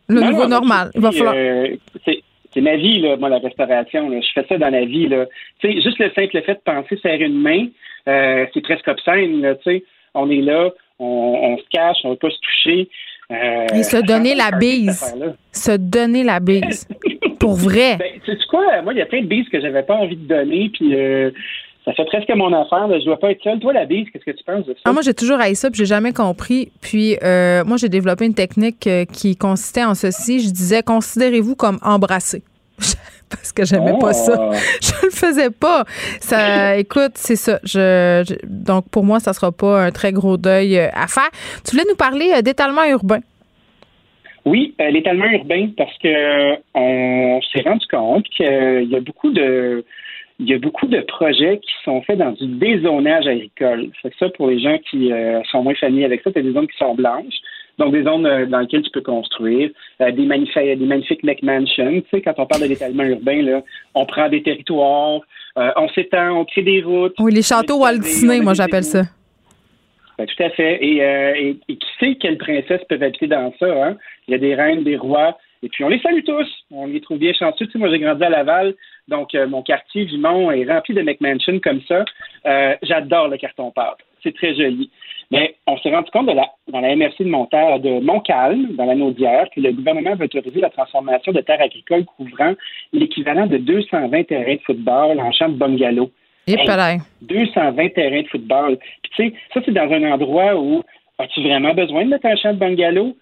Le nouveau normal. Il va falloir. Euh, c'est ma vie, là, moi, la restauration. Je fais ça dans la vie. Là. juste le simple fait de penser serrer une main, euh, c'est presque obscène. Là, on est là, on, se cache, on ne veut pas se toucher. Euh, Et se donner la bise. Se donner la bise. Pour vrai. Ben, tu sais quoi? Moi, il y a plein de bises que j'avais pas envie de donner. Puis, euh, ça fait presque mon affaire. Je dois pas être seule. Toi, la bise, qu'est-ce que tu penses de ça? Ah, moi, j'ai toujours haï ça, puis j'ai jamais compris. Puis, euh, moi, j'ai développé une technique euh, qui consistait en ceci. Je disais, considérez-vous comme embrassé. Parce que j'aimais pas ça. Oh. Je le faisais pas. Ça, écoute, c'est ça. Je, donc, pour moi, ça sera pas un très gros deuil euh, à faire. Tu voulais nous parler d'étalement urbain. Oui, l'étalement urbain, parce que on s'est rendu compte qu'il y a beaucoup de il y a beaucoup de projets qui sont faits dans du dézonage agricole. C'est ça pour les gens qui euh, sont moins familiers avec ça, c'est des zones qui sont blanches. Donc, des zones euh, dans lesquelles tu peux construire, euh, des, magnifiques, des magnifiques McMansions. Tu sais, quand on parle de l'étalement urbain, là, on prend des territoires, on s'étend, on crée des routes. Oui, les châteaux Walt Disney, moi, j'appelle ça. Ben, tout à fait. Et, et, qui sait quelles princesses peuvent habiter dans ça? Hein? Il y a des reines, des rois. Et puis, on les salue tous. On les trouve bien chanceux. Tu sais, moi, j'ai grandi à Laval. Donc, euh, mon quartier Vimont est rempli de McMansion comme ça. Euh, j'adore le carton-pâte. C'est très joli. Mais on s'est rendu compte de la, dans la MRC de, de Montcalm, dans la Naudière, que le gouvernement veut autoriser la transformation de terres agricoles couvrant l'équivalent de 220 terrains de football en champ de bungalow. Et hey, 220 terrains de football. Puis tu sais, ça, c'est dans un endroit où as-tu vraiment besoin de mettre un champ de bungalow?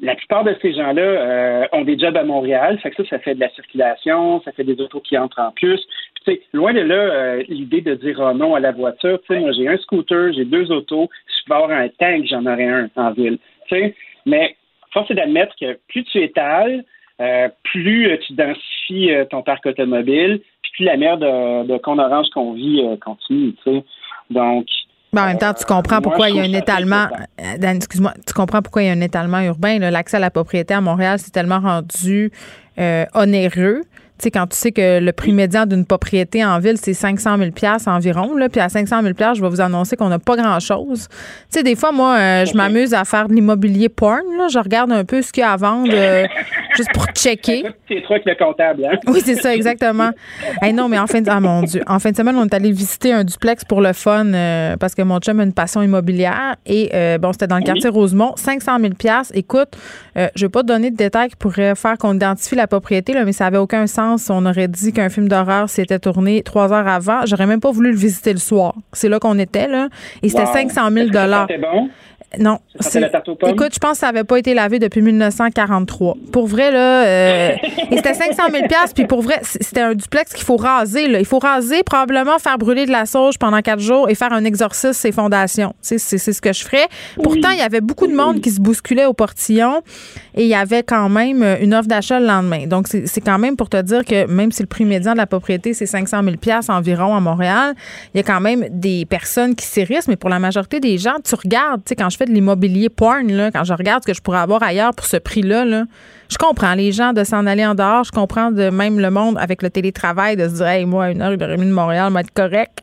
La plupart de ces gens-là euh, ont des jobs à Montréal, fait que ça, ça fait de la circulation, ça fait des autos qui entrent en plus. Puis, loin de là, euh, l'idée de dire oh non à la voiture, tu sais, moi j'ai un scooter, j'ai deux autos, je vais avoir un tank, j'en aurai un en ville. Tu sais, mais force est d'admettre que plus tu étales, euh, plus tu densifies ton parc automobile, puis plus la merde de, de orange qu'on vit continue. Tu sais. Donc, ben, en même temps, tu comprends pourquoi il y a un étalement. Euh, Dan, excuse-moi, tu comprends pourquoi il y a un étalement urbain. L'accès à la propriété à Montréal, c'est tellement rendu euh, onéreux tu sais, quand tu sais que le prix médian d'une propriété en ville, c'est 500 000 environ, là, puis à 500 000 je vais vous annoncer qu'on n'a pas grand-chose. Tu sais, des fois, moi, euh, je m'amuse à faire de l'immobilier porn. Là. Je regarde un peu ce qu'il y a à vendre euh, juste pour checker. C'est truc de comptable, hein? Oui, c'est ça, exactement. hey, non, mais en fin de... Ah, mon Dieu. En fin de semaine, on est allé visiter un duplex pour le fun euh, parce que mon chum a une passion immobilière. Et bon, c'était dans le quartier Rosemont. 500 000 Écoute, je ne vais pas te donner de détails qui pourraient faire qu'on identifie la propriété, là, mais ça n'avait aucun sens on aurait dit qu'un film d'horreur s'était tourné trois heures avant. J'aurais même pas voulu le visiter le soir. C'est là qu'on était, là. Et c'était 500 000 C'était bon? Non. Écoute, je pense que ça n'avait pas été lavé depuis 1943. Pour vrai, là, euh, c'était 500 000 Puis pour vrai, c'était un duplex qu'il faut raser. Là. Il faut raser, probablement faire brûler de la sauge pendant quatre jours et faire un exorcisme ses fondations. C'est ce que je ferais. Pourtant, il y avait beaucoup de monde qui se bousculait au portillon et il y avait quand même une offre d'achat le lendemain. Donc, c'est quand même pour te dire que même si le prix médian de la propriété, c'est 500 000 environ à Montréal, il y a quand même des personnes qui s'érissent. Mais pour la majorité des gens, tu regardes, tu sais, quand je fais de l'immobilier porn, là, quand je regarde ce que je pourrais avoir ailleurs pour ce prix-là, là, je comprends les gens de s'en aller en dehors. Je comprends de même le monde avec le télétravail de se dire, hey, moi, à une heure de de Montréal, va être correct.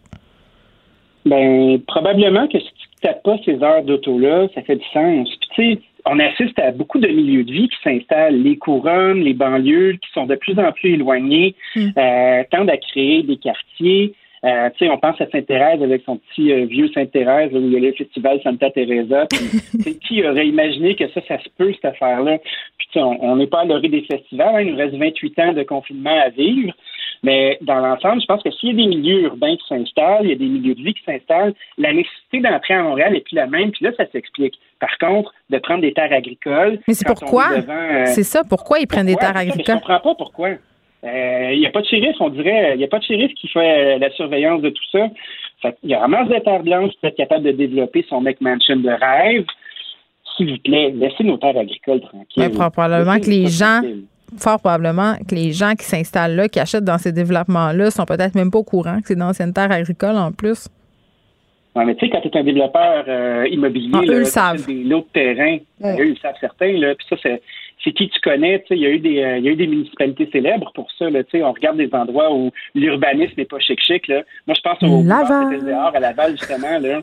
Ben, probablement que si tu ne tapes pas ces heures d'auto-là, ça fait du sens. tu sais, on assiste à beaucoup de milieux de vie qui s'installent. Les couronnes, les banlieues qui sont de plus en plus éloignées, euh, tendent à créer des quartiers euh, tu sais, on pense à Sainte-Thérèse avec son petit euh, vieux Sainte-Thérèse où il y a le festival Santa Teresa. qui aurait imaginé que ça, ça se peut, cette affaire-là? Puis on n'est pas à l'orée des festivals. Hein, il nous reste 28 ans de confinement à vivre. Mais dans l'ensemble, je pense que s'il y a des milieux urbains qui s'installent, il y a des milieux de vie qui s'installent, la nécessité d'entrer à Montréal est plus la même. Puis là, ça s'explique. Par contre, de prendre des terres agricoles. Mais c'est pourquoi? Euh, c'est ça. Pourquoi ils prennent des terres agricoles? je comprends pas pourquoi. Il euh, n'y a pas de shérif, on dirait. Il n'y a pas de shérif qui fait euh, la surveillance de tout ça. Fait il y a un de terre blanche pour être capable de développer son McMansion de rêve. S'il vous plaît, laissez nos terres agricoles tranquilles. Mais probablement que les gens, fort probablement que les gens qui s'installent là, qui achètent dans ces développements-là, sont peut-être même pas au courant que c'est d'anciennes terres agricoles en plus. Non, mais tu sais, quand tu es un développeur euh, immobilier, ah, eux savent. des lots de terrain, eux, ils savent certains, là, puis ça, c'est c'est qui tu connais. Il y, a eu des, euh, il y a eu des municipalités célèbres pour ça. Là, on regarde des endroits où l'urbanisme n'est pas chic-chic. Moi, je pense au Laval. à Laval, justement. Là.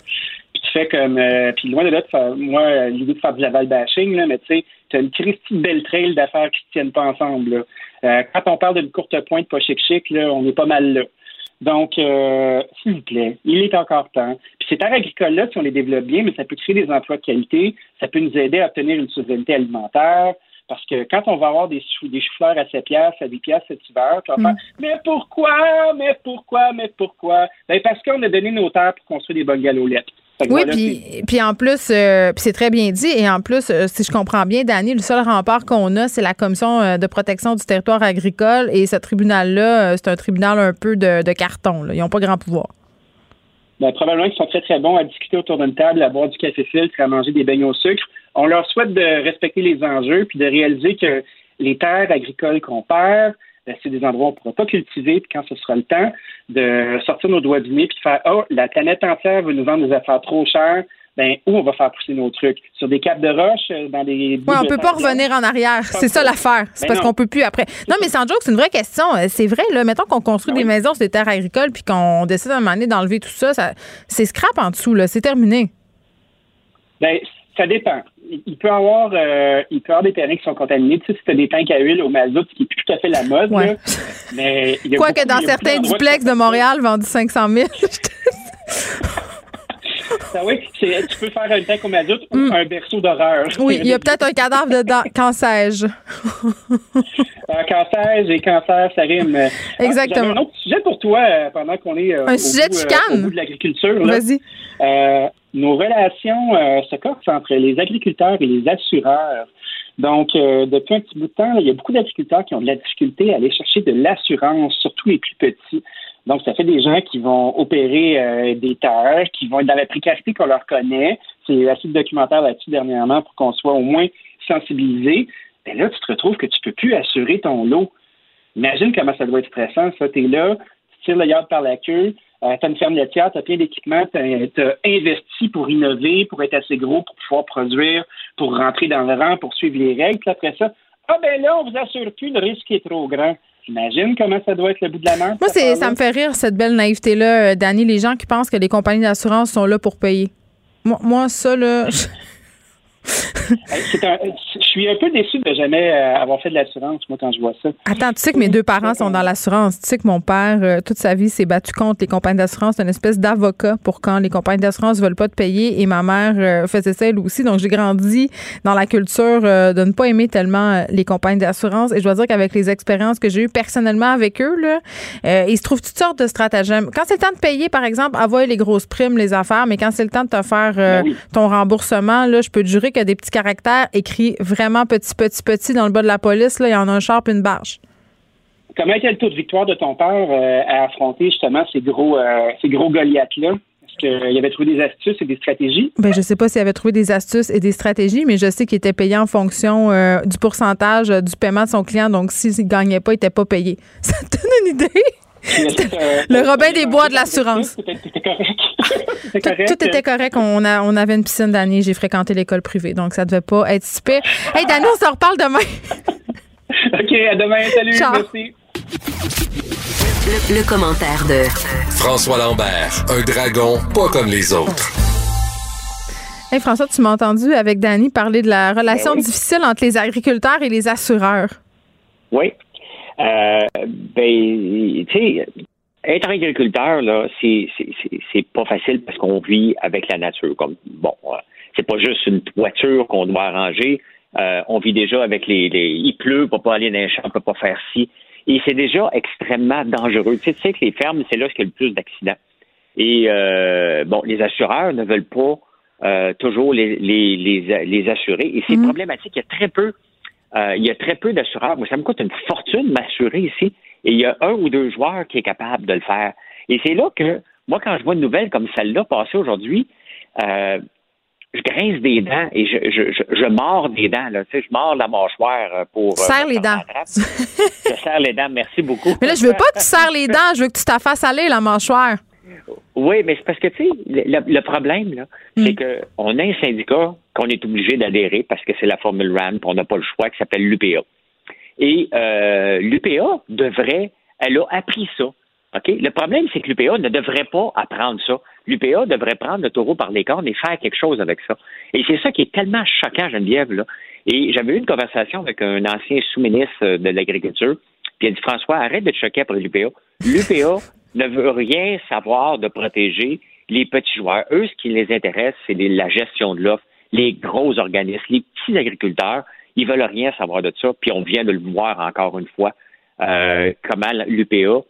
Puis tu fais comme... Euh, puis loin de là, moi, l'idée de faire du Laval bashing, là, mais tu sais, tu as une Christie belle trail d'affaires qui ne tiennent pas ensemble. Là. Euh, quand on parle d'une courte pointe pas chic-chic, là, on est pas mal là. Donc, s'il vous plaît, il est encore temps. Puis ces terres agricoles-là, si on les développe bien, mais ça peut créer des emplois de qualité, ça peut nous aider à obtenir une souveraineté alimentaire, Parce que quand on va avoir des, des choux-fleurs à 7 piastres, à 10 piastres cet hiver, tu vas faire mm. Mais pourquoi? Mais pourquoi? Mais pourquoi? Ben parce qu'on a donné nos terres pour construire des bungalows lettres. Oui, puis, puis en plus, euh, c'est très bien dit. Et en plus, euh, si je comprends bien, Dani, le seul rempart qu'on a, c'est la Commission euh, de protection du territoire agricole. Et ce tribunal-là, c'est un tribunal un peu de, carton. Ils n'ont pas grand pouvoir. Ben, probablement qu'ils sont très, très bons à discuter autour d'une table, à boire du café filtre, à manger des beignes au sucre. On leur souhaite de respecter les enjeux puis de réaliser que les terres agricoles qu'on perd, ben, c'est des endroits où on ne pourra pas cultiver, puis quand ce sera le temps de sortir nos doigts du nez, puis de faire Oh, la planète entière veut nous vendre des affaires trop chères. Ben, où on va faire pousser nos trucs? Sur des capes de roche, euh, dans des. Oui, on peut pas revenir en arrière. C'est ça l'affaire. C'est ben parce qu'on peut plus après. Non, mais sans joke, c'est une vraie question. Euh, c'est vrai, là. Mettons qu'on construit ben des maisons sur des terres agricoles puis qu'on décide à un moment donné d'enlever tout ça, ça c'est scrap en dessous, là. C'est terminé. Ben, ça dépend. Il peut avoir, euh, il peut avoir des terrains qui sont contaminés. Tu sais, si tu as des tanks à huile au mazout, ce qui est plus tout à fait la mode. Ouais. mais Quoique dans certains duplex de Montréal vendus 500 000. Ah oui, tu peux faire un tank au mazout ou mm. un berceau d'horreur. Oui, il y a peut-être un cadavre dedans. Quand sais-je? quand sais-je et cancer, ça rime. Exactement. Ah, un autre sujet pour toi euh, pendant qu'on est euh, un au, sujet bout, au, de l'agriculture. Vas-y nos relations euh, se corsent entre les agriculteurs et les assureurs. Donc, euh, depuis un petit bout de temps, il y a beaucoup d'agriculteurs qui ont de la difficulté à aller chercher de l'assurance, surtout les plus petits. Donc, ça fait des gens qui vont opérer euh, des terres, qui vont être dans la précarité qu'on leur connaît. C'est assez de documentaire là-dessus dernièrement pour qu'on soit au moins sensibilisé. Mais là, tu te retrouves que tu peux plus assurer ton lot. Imagine comment ça doit être stressant, ça. Tu es là, tu tires le yard par la queue, euh, tu as une ferme laitière, tu as plein d'équipements, tu as, investi pour innover, pour être assez gros, pour pouvoir produire, pour rentrer dans le rang, pour suivre les règles. Puis après ça, ah ben là, on vous assure plus, le risque est trop grand. Imagine comment ça doit être le bout de la main. Moi, c'est, ça me fait rire, cette belle naïveté-là, euh, Dani, les gens qui pensent que les compagnies d'assurance sont là pour payer. Moi, moi ça, là. je suis un peu déçu de jamais euh, avoir fait de l'assurance, moi, quand je vois ça. Attends, tu sais que mes deux parents sont dans l'assurance. Tu sais que mon père, euh, toute sa vie, s'est battu contre les compagnies d'assurance. C'est une espèce d'avocat pour quand les compagnies d'assurance ne veulent pas te payer. Et ma mère euh, faisait ça elle aussi. Donc, j'ai grandi dans la culture de ne pas aimer tellement les compagnies d'assurance. Et je dois dire qu'avec les expériences que j'ai eues personnellement avec eux, là, il se trouve toutes sortes de stratagèmes. Quand c'est le temps de payer, par exemple, avoir les grosses primes, les affaires, mais quand c'est le temps de te faire ben ton remboursement, là, je peux te jurer que des petits caractères écrits vraiment petit, petit, petit dans le bas de la police. Là, il y en a un char et une barge. Comment était le taux de victoire de ton père euh, à affronter justement ces gros, euh, ces gros Goliaths-là? Est-ce qu'il avait trouvé des astuces et des stratégies? Ben, je ne sais pas s'il avait trouvé des astuces et des stratégies, mais je sais qu'il était payé en fonction euh, du pourcentage du paiement de son client. Donc, s'il ne gagnait pas, il n'était pas payé. Ça te donne une idée? le Robin des Bois de l'assurance. Tout, était correct. On, a, on avait une piscine d'année. J'ai fréquenté l'école privée, donc ça devait pas être super. Hey, Dani, on se reparle demain. OK, à demain. Salut. Merci. Le, commentaire de François Lambert, un dragon pas comme les autres. Hey François, tu m'as entendu avec Dani parler de la relation ben difficile entre les agriculteurs et les assureurs. Oui. Euh, ben, tu sais, être agriculteur, là, c'est, c'est, pas facile parce qu'on vit avec la nature. Comme bon, euh, c'est pas juste une voiture qu'on doit arranger. Euh, on vit déjà avec les, les, il pleut, on peut pas aller dans les champs, on peut pas faire ci. Et c'est déjà extrêmement dangereux. Tu sais, tu sais que les fermes, c'est là qu'il y a le plus d'accidents. Et euh, bon, les assureurs ne veulent pas euh, toujours les, les, les, les, assurer. Et c'est mm-hmm. problématique. Il y a très peu, euh, il y a très peu d'assureurs. Moi, ça me coûte une fortune m'assurer ici. Et il y a un ou deux joueurs qui est capable de le faire. Et c'est là que, moi, quand je vois une nouvelle comme celle-là passer aujourd'hui, euh, je grince des dents et je, je, je, mords des dents. Là. Tu sais, je mords la mâchoire euh, pour. Euh, serre les dents. je serre les dents, merci beaucoup. Mais là, je veux pas que tu serres les dents, je veux que tu t'en fasses aller la mâchoire. Oui, mais c'est parce que, tu sais, le, problème, là, mm. c'est qu'on a un syndicat qu'on est obligé d'adhérer parce que c'est la formule RAM, on n'a pas le choix, qui s'appelle l'UPA. Et euh, l'UPA devrait, elle a appris ça. OK? Le problème, c'est que l'UPA ne devrait pas apprendre ça. L'UPA devrait prendre le taureau par les cornes et faire quelque chose avec ça. Et c'est ça qui est tellement choquant, Geneviève, là. Et j'avais eu une conversation avec un ancien sous-ministre de l'Agriculture, puis il a dit François, arrête de te choquer après l'UPA. L'UPA ne veut rien savoir de protéger les petits joueurs. Eux, ce qui les intéresse, c'est la gestion de l'offre, les gros organismes, les petits agriculteurs Ils veulent rien savoir de ça. Puis on vient de le voir encore une fois, euh, comment l'UPA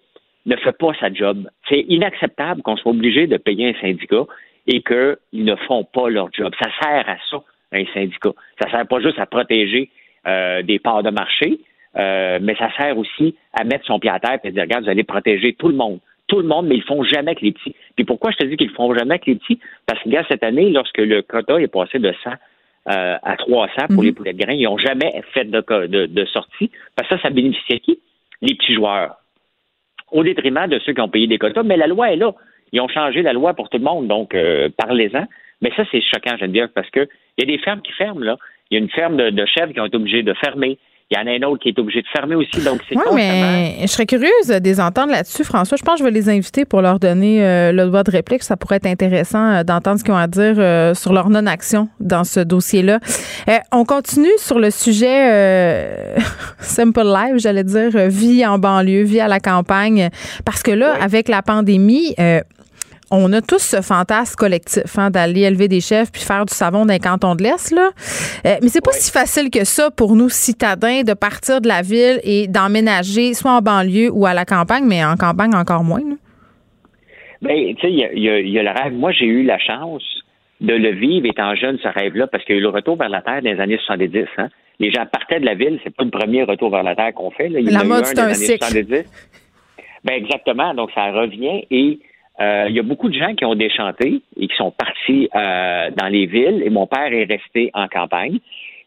ne fait pas sa job. C'est inacceptable qu'on soit obligé de payer un syndicat et qu'ils ne font pas leur job. Ça sert à ça, un syndicat. Ça sert pas juste à protéger euh, des parts de marché, euh, mais ça sert aussi à mettre son pied à terre et dire, regarde, vous allez protéger tout le monde. Tout le monde, mais ils font jamais que les petits. Puis pourquoi je te dis qu'ils font jamais que les petits? Parce que, regarde, cette année, lorsque le quota est passé de 100 euh, à 300 pour mhm. les poulets de grains, ils n'ont jamais fait de, de, de sortie. Parce que ça, ça bénéficiait qui? Les petits joueurs. Au détriment de ceux qui ont payé des quotas, mais la loi est là. Ils ont changé la loi pour tout le monde, donc euh, parlez-en. Mais ça, c'est choquant, Geneviève, parce qu'il y a des fermes qui ferment, là. Il y a une ferme de, de chèvres qui ont été obligées de fermer. Il y en a un autre qui est obligé de fermer aussi. Donc, c'est Oui, mais je serais curieuse des entendre là-dessus, François. Je pense que je vais les inviter pour leur donner euh, le droit de réplique. Ça pourrait être intéressant euh, d'entendre ce qu'ils ont à dire euh, sur leur non-action dans ce dossier-là. on continue sur le sujet Simple Life, j'allais dire, vie en banlieue, vie à la campagne. Parce que là, avec la pandémie, on a tous ce fantasme collectif hein, d'aller élever des chefs puis faire du savon dans les cantons de l'Est. Là. Euh, mais c'est pas si facile que ça pour nous, citadins, de partir de la ville et d'emménager soit en banlieue ou à la campagne, mais en campagne encore moins. Bien, tu sais, il y a, le rêve. Moi, j'ai eu la chance de le vivre étant jeune, ce rêve-là, parce qu'il y a eu le retour vers la Terre dans les années 70. Hein. Les gens partaient de la ville, c'est pas le premier retour vers la Terre qu'on fait. Là. la mode, c'est un cycle. Ben exactement. Donc, ça revient et il y a beaucoup de gens qui ont déchanté et qui sont partis euh, dans les villes et mon père est resté en campagne.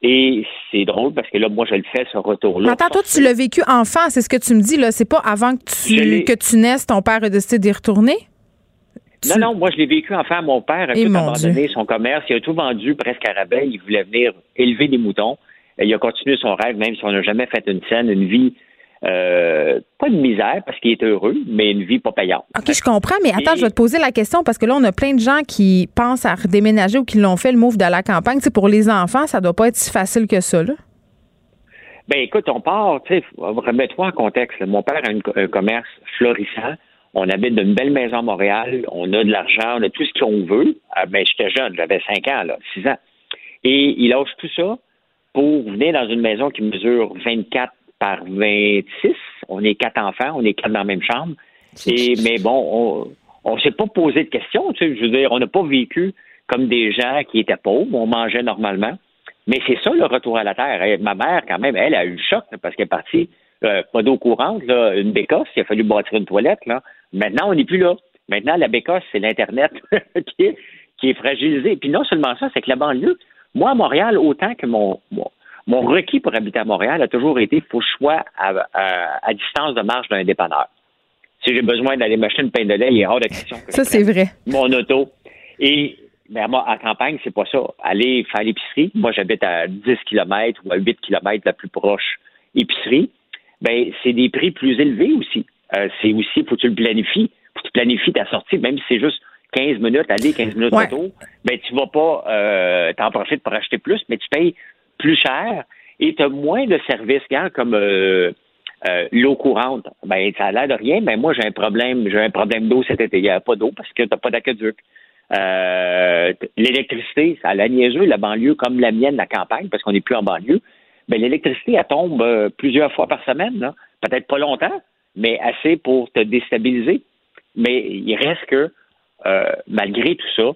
Et c'est drôle parce que là, moi, je le fais, ce retour-là. Attends, toi, tu l'as vécu enfant, c'est ce que tu me dis, là. C'est pas avant que tu, que tu naisses, ton père a décidé d'y retourner? Non, non, moi, je l'ai vécu enfant. Mon père a tout abandonné son commerce. Il a tout vendu presque à rabais. Il voulait venir élever des moutons. Il a continué son rêve, même si on n'a jamais fait une scène, une vie euh, pas de misère parce qu'il est heureux, mais une vie pas payante. OK, je comprends, mais attends, je vais te poser la question parce que là, on a plein de gens qui pensent à redéménager ou qui l'ont fait le move de la campagne. Tu pour les enfants, ça doit pas être si facile que ça, là. Ben écoute, on part, tu sais, remets-toi en contexte. Mon père a un commerce florissant. On habite d'une belle maison à Montréal. On a de l'argent, on a tout ce qu'on veut. Ah, ben, j'étais jeune, j'avais 5 ans, là, 6 ans. Et il lâche tout ça pour venir dans une maison qui mesure 24 par 26. On est quatre enfants, on est quatre dans la même chambre. Et, mais bon, on ne s'est pas posé de questions. Tu sais, je veux dire, on n'a pas vécu comme des gens qui étaient pauvres. On mangeait normalement. Mais c'est ça le retour à la terre. ma mère, quand même, elle a eu le choc parce qu'elle est partie, euh, pas d'eau courante, là, une bécosse. Il a fallu bâtir une toilette. Là. Maintenant, on n'est plus là. Maintenant, la bécosse, c'est l'Internet qui, est, qui est fragilisé. Puis non seulement ça, c'est que la banlieue, moi, à Montréal, autant que mon, mon requis pour habiter à Montréal a toujours été il faut que je sois à, distance de marche d'un dépanneur. Si j'ai besoin d'aller m'acheter une pain de lait, il est hors de question que ça, c'est vrai. mon auto. Et ben, moi, en campagne, c'est pas ça. Aller faire l'épicerie, moi j'habite à 10 km ou à 8 km la plus proche épicerie, ben c'est des prix plus élevés aussi. Euh, c'est aussi, faut que tu le planifies. Faut que tu planifies ta sortie, même si c'est juste 15 minutes aller, 15 minutes ouais. retour, ben tu vas pas euh, t'en profiter pour acheter plus, mais tu payes plus cher et tu as moins de services, comme euh, euh, l'eau courante. Ben, ça a l'air de rien, mais moi, j'ai un problème, j'ai un problème d'eau cet été. Il n'y a pas d'eau parce que tu n'as pas d'aqueduc. Euh, l'électricité, ça a la niaiseux, la banlieue comme la mienne, la campagne, parce qu'on n'est plus en banlieue. Ben, l'électricité, elle tombe plusieurs fois par semaine, Peut-être pas longtemps, mais assez pour te déstabiliser. Mais il reste que, malgré tout ça,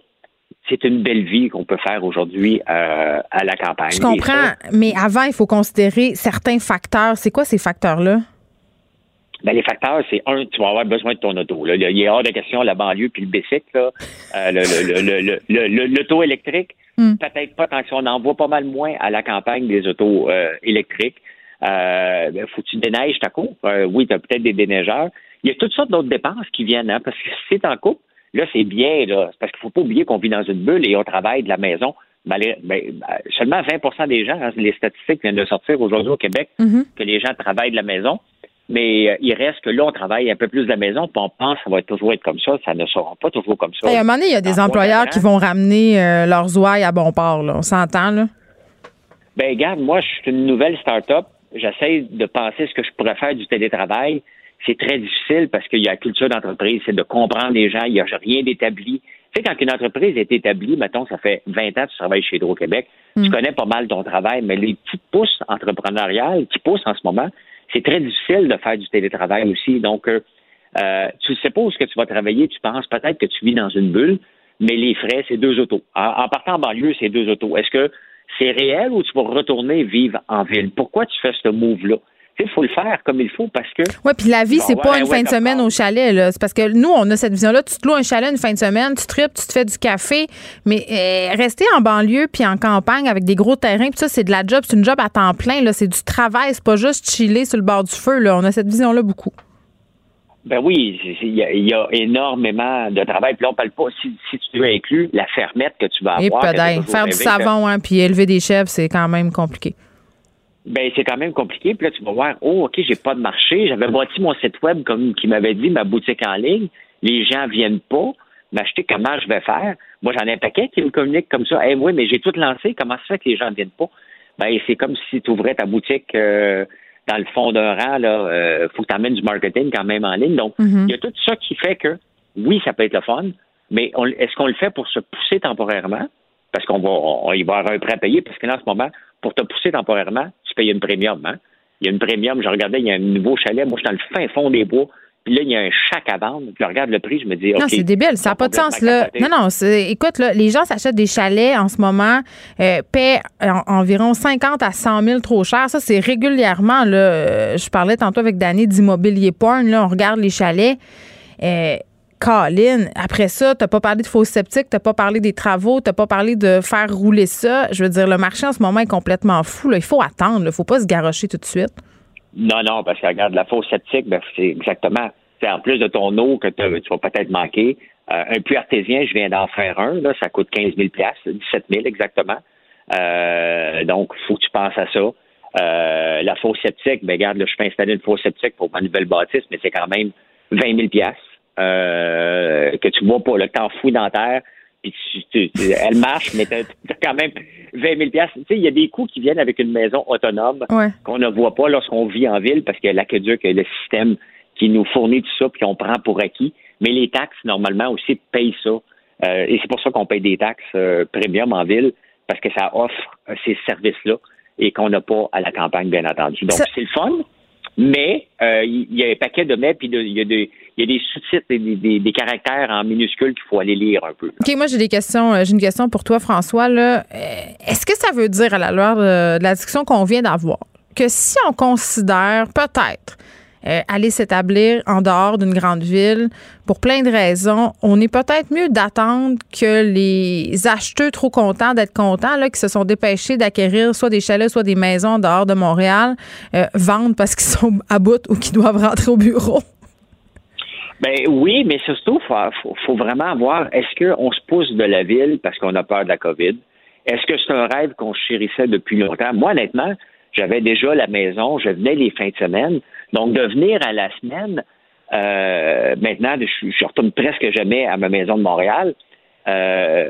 c'est une belle vie qu'on peut faire aujourd'hui euh, à la campagne. Je comprends, mais avant, il faut considérer certains facteurs. C'est quoi ces facteurs-là? Ben, les facteurs, c'est un, tu vas avoir besoin de ton auto. Là. Il y a hors de question la banlieue puis le bicycle, euh, l'auto électrique. Hmm. Peut-être pas tant que on en voit pas mal moins à la campagne des autos euh, électriques. Euh, faut que tu déneiges ta cour. oui, tu as peut-être des déneigeurs. Il y a toutes sortes d'autres dépenses qui viennent, hein, parce que si c'est en couple, Là, c'est bien, là, parce qu'il ne faut pas oublier qu'on vit dans une bulle et on travaille de la maison. Ben, ben, seulement 20% des gens, hein, les statistiques viennent de sortir aujourd'hui au Québec, mm-hmm. que les gens travaillent de la maison. Mais euh, il reste que là, on travaille un peu plus de la maison, puis on pense que ça va toujours être comme ça. Ça ne sera pas toujours comme ça. à un moment donné, il y a des employeurs qui vont ramener euh, leurs ouailles à bon port. Là. On s'entend, là? Ben, regarde, moi, je suis une nouvelle start-up. J'essaie de penser ce que je pourrais faire du télétravail c'est très difficile parce qu'il y a la culture d'entreprise, c'est de comprendre les gens, il n'y a rien d'établi. Tu sais, quand une entreprise est établie, mettons, ça fait 20 ans que tu travailles chez Hydro-Québec, tu mm. connais pas mal ton travail, mais les petites pousses entrepreneuriales qui poussent en ce moment, c'est très difficile de faire du télétravail aussi. Donc, euh, euh, tu ne sais pas où ce que tu vas travailler, tu penses peut-être que tu vis dans une bulle, mais les frais, c'est deux autos. En, partant en banlieue, c'est deux autos. Est-ce que c'est réel ou tu vas retourner vivre en ville? Pourquoi tu fais ce move-là? Il faut le faire comme il faut parce que. Oui, puis la vie, c'est pas une fin de semaine au chalet. C'est parce que nous, on a cette vision-là. Tu te loues un chalet une fin de semaine, tu tripes, tu te fais du café. Mais euh, rester en banlieue puis en campagne avec des gros terrains, puis ça, c'est de la job. C'est une job à temps plein. C'est du travail. C'est pas juste chiller sur le bord du feu. Là. On a cette vision-là beaucoup. Ben oui, il y, a énormément de travail. Puis là, on parle pas, si, si tu veux inclus la fermette que tu vas avoir. Et faire du savon, hein, puis élever des chèvres, c'est quand même compliqué. Ben, c'est quand même compliqué. Puis là, tu vas voir, oh, OK, j'ai pas de marché. J'avais bâti mon site web comme qui m'avait dit, ma boutique en ligne. Les gens viennent pas m'acheter. Comment je vais faire? Moi, j'en ai un paquet qui me communiquent comme ça. Eh oui, mais j'ai tout lancé. Comment ça fait que les gens ne viennent pas? Ben, c'est comme si tu ouvrais ta boutique euh, dans le fond d'un rang, là, euh, faut que tu amènes du marketing quand même en ligne. Donc, mhm. il y a tout ça qui fait que, oui, ça peut être le fun, mais est-ce qu'on le fait pour se pousser temporairement? Parce qu'on va, on, il va avoir un prêt à payer, parce que là, en ce moment, pour te pousser temporairement, tu payes une premium, hein? Il y a une premium, je regardais, il y a un nouveau chalet, moi, je suis dans le fin fond des bois, puis là, il y a un chac à vendre. Je regarde le prix, je me dis, Non, c'est débile. Ça n'a pas de sens, là. Non, non. Écoute, là, les gens s'achètent des chalets en ce moment, euh, paient environ 50 à 100 000 trop cher. Ça, c'est régulièrement, là. Euh, je parlais tantôt avec Danny d'immobilier porn, là. On regarde les chalets. Euh, Colin, après ça, t'as pas parlé de faux sceptiques, t'as pas parlé des travaux, t'as pas parlé de faire rouler ça. Je veux dire, le marché en ce moment est complètement fou. Là. Il faut attendre. Il faut pas se garocher tout de suite. Non, non, parce que regarde, la fausse sceptique, ben, c'est exactement. C'est en plus de ton eau que tu vas peut-être manquer. Euh, un puits artésien, je viens d'en faire un, là, ça coûte 15 000 17 000 exactement. Euh, donc, il faut que tu penses à ça. Euh, la fausse sceptique, ben, regarde, là, je peux installer une fausse sceptique pour ma nouvelle bâtisse, mais c'est quand même 20 000 euh, que tu vois pas, le temps fou dans terre, puis tu, elle marche, mais tu as, quand même 20 000 Tu sais, il y a des coûts qui viennent avec une maison autonome qu'on ne voit pas lorsqu'on vit en ville parce que l'aqueduc, le système qui nous fournit tout ça, puis qu'on prend pour acquis. Mais les taxes, normalement, aussi, payent ça. Euh, et c'est pour ça qu'on paye des taxes euh, premium en ville, parce que ça offre ces services-là et qu'on n'a pas à la campagne, bien entendu. Donc, c'est le fun, mais il y, a un paquet de mais, puis il y a des il y a des sous-titres et des, caractères en minuscules qu'il faut aller lire un peu. OK, moi j'ai des questions. Euh, j'ai une question pour toi, François. Euh, est-ce que ça veut dire, à la lueur de, la discussion qu'on vient d'avoir, que si on considère peut-être euh, aller s'établir en dehors d'une grande ville pour plein de raisons. On est peut-être mieux d'attendre que les acheteurs trop contents d'être contents, là, qui se sont dépêchés d'acquérir soit des chalets, soit des maisons en dehors de Montréal, vendent parce qu'ils sont à bout ou qu'ils doivent rentrer au bureau? Ben oui, mais surtout, il faut, vraiment voir, est-ce qu'on se pousse de la ville parce qu'on a peur de la COVID? Est-ce que c'est un rêve qu'on chérissait depuis longtemps? Moi, honnêtement, j'avais déjà la maison, je venais les fins de semaine. Donc, de venir à la semaine, euh, maintenant, je, je, retourne presque jamais à ma maison de Montréal. Euh,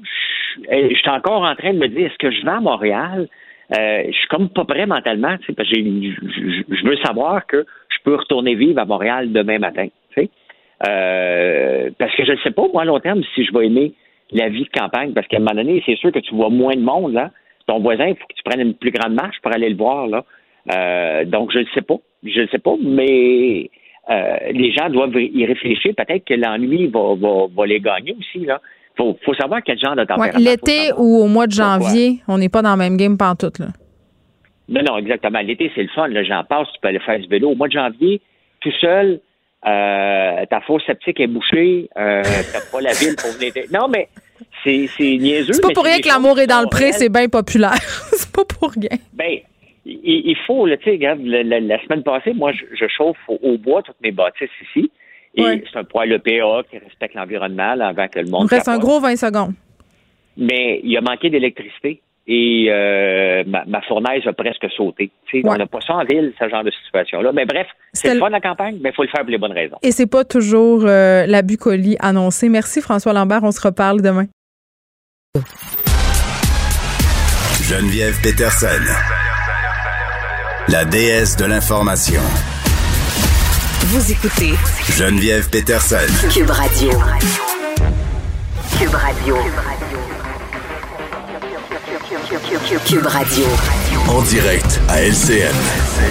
je, suis encore en train de me dire, est-ce que je vais à Montréal? Euh, je suis comme pas prêt mentalement, parce que je veux savoir que peux retourner vivre à Montréal demain matin. Euh, parce que je ne sais pas, moi, à long terme, si je vais aimer la vie de campagne, parce qu'à un moment donné, c'est sûr que tu vois moins de monde, là. Ton voisin, il faut que tu prennes une plus grande marche pour aller le voir, là. Euh, donc, je ne sais pas. Je ne sais pas, mais euh, les gens doivent y réfléchir. Peut-être que l'ennui va, va, va, les gagner aussi, là. Faut, faut savoir quel genre de température. L'été ou au mois de janvier, on n'est pas dans le même game pantoute, là. Non, non, exactement. L'été, c'est le fun. J'en passe, tu peux aller faire du vélo. Au mois de janvier, tout seul, euh, ta fosse sceptique est bouchée, euh, t'as pas la ville pour venir. Non, mais c'est, c'est niaiseux. C'est pas pour rien que l'amour est dans le pré, c'est bien populaire. c'est pas pour rien. Ben, il, faut, tu sais, regarde, la, semaine passée, moi, je, chauffe au, bois toutes mes bâtisses ici. Et c'est un poêle EPA qui respecte l'environnement avant que le monde. Il reste un gros 20 secondes. Mais il a manqué d'électricité et euh, ma, fournaise a presque sauté. On n'a pas ça en ville, ce genre de situation-là. Mais bref, c'est le fun la campagne, mais il faut le faire pour les bonnes raisons. Et c'est pas toujours euh, la bucolie annoncée. Merci François Lambert, on se reparle demain. Geneviève Peterson, la déesse de l'information. Vous écoutez Geneviève Peterson, Cube Radio. Radio. Cube Radio. En direct à LCN.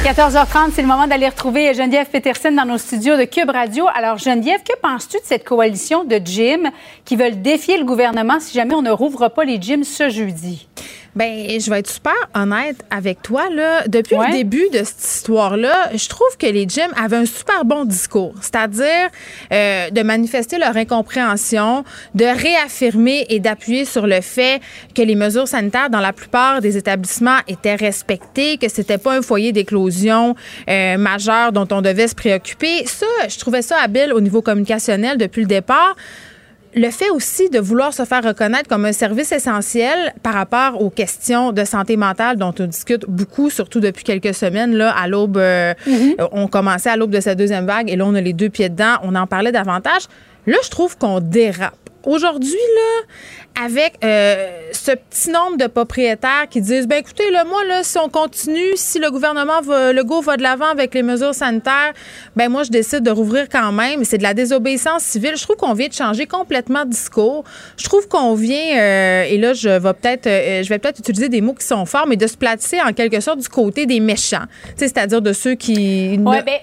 14h30, c'est le moment d'aller retrouver Geneviève Peterson dans nos studios de Cube Radio. Alors, Geneviève, que penses-tu de cette coalition de gyms qui veulent défier le gouvernement si jamais on ne rouvre pas les gyms ce jeudi? Ben, je vais être super honnête avec toi là. Depuis le début de cette histoire-là, je trouve que les gyms avaient un super bon discours, c'est-à-dire euh, de manifester leur incompréhension, de réaffirmer et d'appuyer sur le fait que les mesures sanitaires dans la plupart des établissements étaient respectées, que c'était pas un foyer d'éclosion euh, majeur dont on devait se préoccuper. Ça, je trouvais ça habile au niveau communicationnel depuis le départ le fait aussi de vouloir se faire reconnaître comme un service essentiel par rapport aux questions de santé mentale dont on discute beaucoup, surtout depuis quelques semaines, là, à l'aube, euh, mm-hmm. on commençait à l'aube de cette deuxième vague et là, on a les deux pieds dedans, on en parlait davantage. Là, je trouve qu'on dérape. Aujourd'hui, là, avec euh, ce petit nombre de propriétaires qui disent ben écoutez, là, moi, là, si on continue, si le gouvernement va, le go va de l'avant avec les mesures sanitaires, ben moi, je décide de rouvrir quand même. C'est de la désobéissance civile. Je trouve qu'on vient de changer complètement de discours. Je trouve qu'on vient, euh, et là, je vais peut-être euh, je vais peut-être utiliser des mots qui sont forts, mais de se placer en quelque sorte du côté des méchants. C'est-à-dire de ceux qui. Ouais, ben,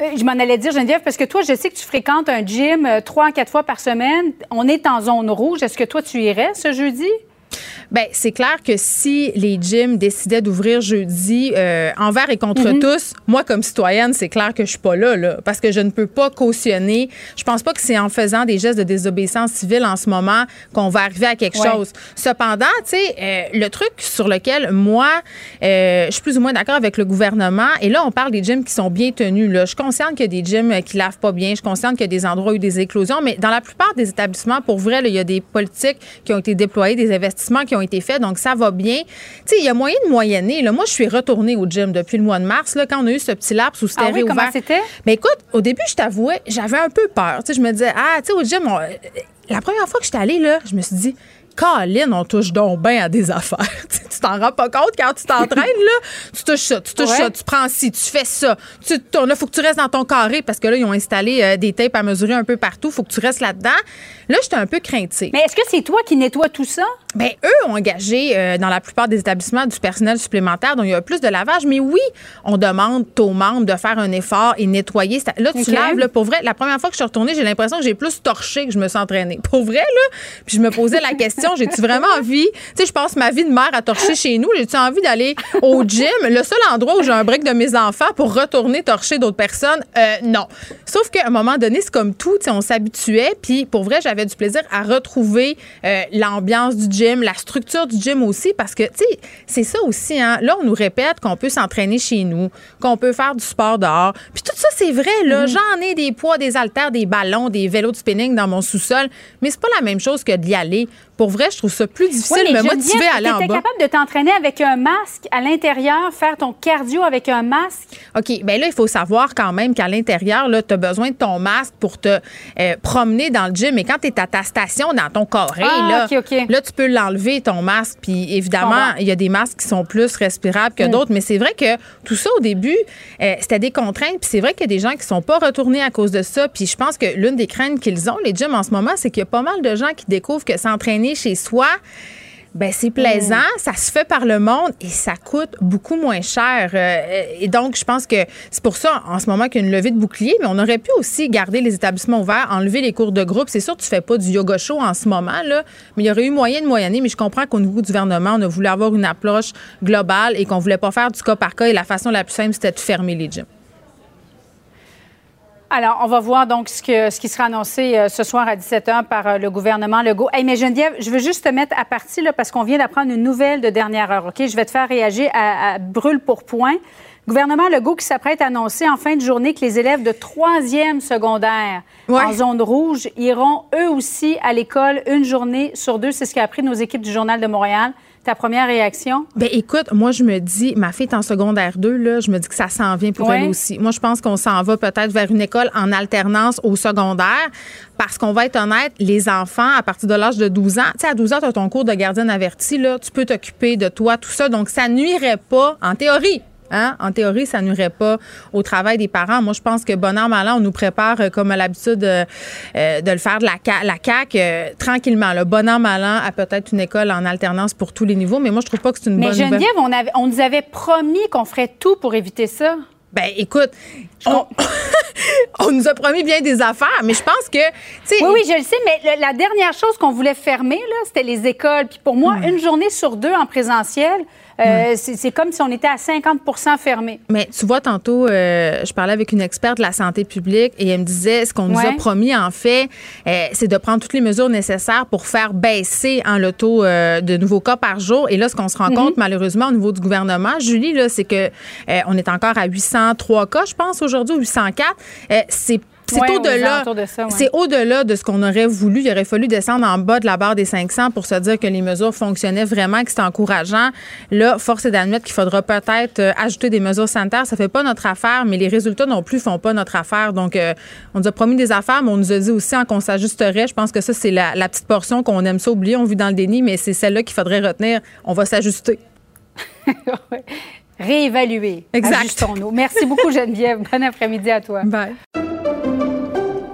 je m'en allais dire, Geneviève, parce que toi, je sais que tu fréquentes un gym euh, trois à quatre fois par semaine. On est en zone rouge. Est-ce que toi, tu irais ce jeudi? Bien, c'est clair que si les gyms décidaient d'ouvrir jeudi euh, envers et contre mhm. tous, moi, comme citoyenne, c'est clair que je suis pas là, là, parce que je ne peux pas cautionner. Je pense pas que c'est en faisant des gestes de désobéissance civile en ce moment qu'on va arriver à quelque chose. Cependant, tu sais, euh, le truc sur lequel moi, euh, je suis plus ou moins d'accord avec le gouvernement, et là, on parle des gyms qui sont bien tenus. Là. Je suis consciente qu'il y a des gyms qui lavent pas bien. Je suis consciente qu'il y a des endroits où il y a eu des éclosions, mais dans la plupart des établissements, pour vrai, il y a des politiques qui ont été déployées, des investissements qui ont été faits, donc ça va bien. Tu sais, il y a moyen de moyenner. Là. Moi, je suis retournée au gym depuis le mois de mars, là, quand on a eu ce petit laps où c'était ah oui, Comment c'était? Mais écoute, au début, je t'avouais, j'avais un peu peur. Tu sais, je me disais, ah, tu sais, au gym, la première fois que j'étais allée, là, je me suis dit, Caroline, on touche donc bien à des affaires. tu t'en rends pas compte quand tu t'entraînes, là. Tu touches ça, tu touches ça, tu prends ci, tu fais ça. Tu là, faut que tu restes dans ton carré parce que là, ils ont installé euh, des tapes à mesurer un peu partout. Faut que tu restes là-dedans. Là, j'étais un peu craintive. Mais est-ce que c'est toi qui nettoies tout ça? Bien, eux ont engagé euh, dans la plupart des établissements du personnel supplémentaire, donc il y a plus de lavage. Mais oui, on demande aux membres de faire un effort et nettoyer. Là, tu laves, là, pour vrai. La première fois que je suis retournée, j'ai l'impression que j'ai plus torché que je me suis entraînée. Pour vrai, là. Puis je me posais la question, j'ai-tu vraiment envie? Tu sais, je passe ma vie de mère à torcher chez nous. J'ai-tu envie d'aller au gym? Le seul endroit où j'ai un break de mes enfants pour retourner torcher d'autres personnes, euh, non. Sauf qu'à un moment donné, c'est comme tout, on s'habituait. Puis pour vrai, j'avais du plaisir à retrouver euh, l'ambiance du gym, la structure du gym aussi, parce que, tu sais, c'est ça aussi, hein. Là, on nous répète qu'on peut s'entraîner chez nous, qu'on peut faire du sport dehors. Puis tout ça, c'est vrai, là. Mm-hmm. J'en ai des poids, des haltères, des ballons, des vélos de spinning dans mon sous-sol, mais c'est pas la même chose que d'y aller pour vrai, je trouve ça plus difficile de me motiver à aller en bas. Tu capable de t'entraîner avec un masque à l'intérieur, faire ton cardio avec un masque? OK. Bien là, il faut savoir quand même qu'à l'intérieur, tu as besoin de ton masque pour te euh, promener dans le gym. Mais quand tu es à ta station, dans ton carré, ah, là, là, tu peux l'enlever, ton masque. Puis évidemment, il y a des masques qui sont plus respirables que mm. d'autres. Mais c'est vrai que tout ça, au début, euh, c'était des contraintes. Puis c'est vrai qu'il y a des gens qui sont pas retournés à cause de ça. Puis je pense que l'une des craintes qu'ils ont, les gyms en ce moment, c'est qu'il y a pas mal de gens qui découvrent que s'entraîner chez soi, ben c'est plaisant, mm. ça se fait par le monde et ça coûte beaucoup moins cher. Euh, et donc, je pense que c'est pour ça, en ce moment, qu'il y a une levée de bouclier, mais on aurait pu aussi garder les établissements ouverts, enlever les cours de groupe. C'est sûr tu fais pas du yoga show en ce moment, là, mais il y aurait eu moyen de moyenner. Mais je comprends qu'au niveau du gouvernement, on a voulu avoir une approche globale et qu'on voulait pas faire du cas par cas. Et la façon la plus simple, c'était de fermer les gyms. Alors, on va voir donc ce, que, ce qui sera annoncé euh, ce soir à 17h par euh, le gouvernement Legault. Hey, mais Geneviève, je veux juste te mettre à partie là, parce qu'on vient d'apprendre une nouvelle de dernière heure. OK? Je vais te faire réagir à, brûle pour point. Gouvernement Legault qui s'apprête à annoncer en fin de journée que les élèves de troisième secondaire en zone rouge iront eux aussi à l'école une journée sur deux. C'est ce qu'a appris nos équipes du Journal de Montréal. Ta première réaction? Ben écoute, moi je me dis, ma fille est en secondaire 2, là, je me dis que ça s'en vient pour elle aussi. Moi je pense qu'on s'en va peut-être vers une école en alternance au secondaire parce qu'on va être honnête, les enfants à partir de l'âge de 12 ans, tu sais à 12 ans tu as ton cours de gardienne averti là, tu peux t'occuper de toi tout ça donc ça nuirait pas en théorie Hein? En théorie, ça nuirait pas au travail des parents. Moi, je pense que bon an, mal an, on nous prépare, euh, comme à l'habitude de, euh, de, le faire de la, la CAQ, euh, tranquillement. Le bon an, mal an, à peut-être une école en alternance pour tous les niveaux, mais moi, je trouve pas que c'est une bonne nouvelle. Mais Geneviève, on, nous avait promis qu'on ferait tout pour éviter ça. Ben, écoute, on, nous a promis bien des affaires, mais je pense que. Oui, oui, je le sais, mais la dernière chose qu'on voulait fermer, c'était les écoles. Puis pour moi, une journée sur deux en présentiel, euh, c'est comme si on était à 50% fermé. Mais tu vois, tantôt, euh, je parlais avec une experte de la santé publique et elle me disait ce qu'on nous a promis, en fait, euh, c'est de prendre toutes les mesures nécessaires pour faire baisser en le taux de nouveaux cas par jour. Et là, ce qu'on se rend mhm. compte, malheureusement, au niveau du gouvernement, Julie, c'est que on est encore à 803 cas, je pense, aujourd'hui, 804. c'est c'est au-delà. C'est au-delà de ce qu'on aurait voulu. Il aurait fallu descendre en bas de la barre des 500 pour se dire que les mesures fonctionnaient vraiment, que c'était encourageant. Là, force est d'admettre qu'il faudra peut-être euh, ajouter des mesures sanitaires. Ça fait pas notre affaire, mais les résultats non plus font pas notre affaire. Donc, euh, on nous a promis des affaires, mais on nous a dit aussi qu'on s'ajusterait. Je pense que ça, c'est la, petite portion qu'on aime ça oublier. On vit dans le déni, mais c'est celle-là qu'il faudrait retenir. On va s'ajuster. Réévaluer. Exact. Ajustons-nous. Merci beaucoup, Geneviève. bon après-midi à toi. Bye.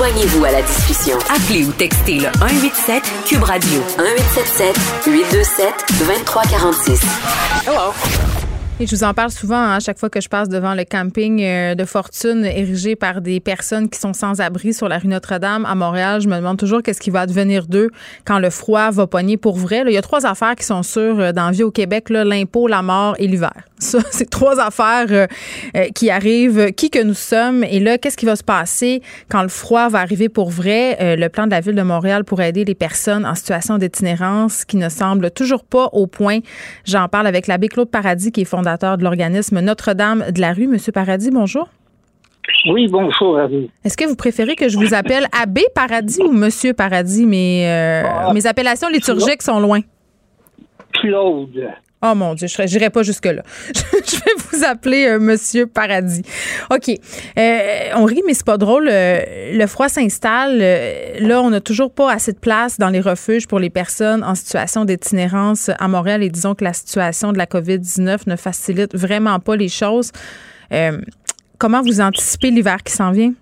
Joignez-vous à la discussion. Appelez ou textez le 187 Cube Radio 1877 827 2346. Hello. Et je vous en parle souvent hein, à chaque fois que je passe devant le camping euh, de fortune érigé par des personnes qui sont sans abri sur la rue Notre-Dame à Montréal. Je me demande toujours qu'est-ce qui va advenir d'eux quand le froid va pogner pour vrai. il y a trois affaires qui sont sûres euh, dans la vie au Québec, l'impôt, la mort et l'hiver. Ça, c'est trois affaires euh, euh, qui arrivent, qui que nous sommes? Et là, qu'est-ce qui va se passer quand le froid va arriver pour vrai? Euh, le plan de la Ville de Montréal pour aider les personnes en situation d'itinérance qui ne semble toujours pas au point. J'en parle avec l'abbé Claude Paradis, qui est fondateur de l'organisme Notre-Dame de la rue. Monsieur Paradis, bonjour. Oui, bonjour à vous. Est-ce que vous préférez que je vous appelle Abbé Paradis ou Monsieur Paradis? Mes, ah. mes appellations liturgiques sont loin. Claude. Oh mon Dieu, je n'irai pas jusque-là. je vais vous appeler euh, Monsieur Paradis. OK. Euh, on rit, mais c'est pas drôle. Euh, le froid s'installe. là, on n'a toujours pas assez de place dans les refuges pour les personnes en situation d'itinérance à Montréal. Et disons que la situation de la COVID-19 ne facilite vraiment pas les choses. comment vous anticipez l'hiver qui s'en vient?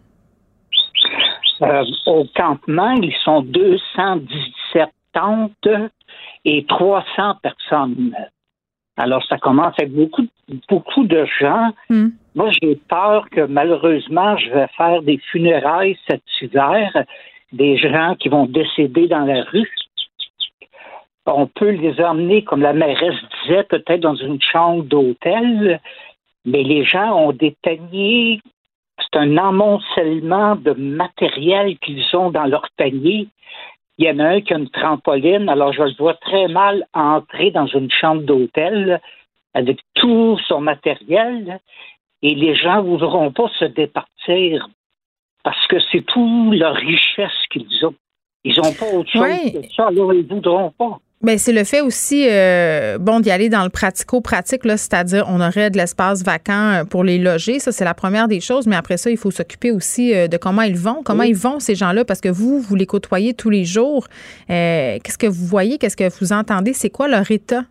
au campement, ils sont 217 tentes et 300 personnes. Alors, ça commence avec beaucoup, beaucoup de gens. Hmm. Moi, j'ai peur que malheureusement, je vais faire des funérailles cet hiver, des gens qui vont décéder dans la rue. On peut les emmener, comme la mairesse disait, peut-être dans une chambre d'hôtel, mais les gens ont des paniers. C'est un amoncellement de matériel qu'ils ont dans leur panier. Il y en a un qui a une trampoline, alors je le vois très mal entrer dans une chambre d'hôtel avec tout son matériel et les gens ne voudront pas se départir parce que c'est tout leur richesse qu'ils ont. Ils n'ont pas autre chose que ça, alors ils ne voudront pas. Bien, c'est le fait aussi, euh, bon, d'y aller dans le pratico-pratique, là, c'est-à-dire on aurait de l'espace vacant euh, pour les loger. Ça, c'est la première des choses. Mais après ça, il faut s'occuper aussi euh, de comment ils vont. Comment ils vont, ces gens-là? Parce que vous, vous les côtoyez tous les jours. qu'est-ce que vous voyez? Qu'est-ce que vous entendez? C'est quoi leur état?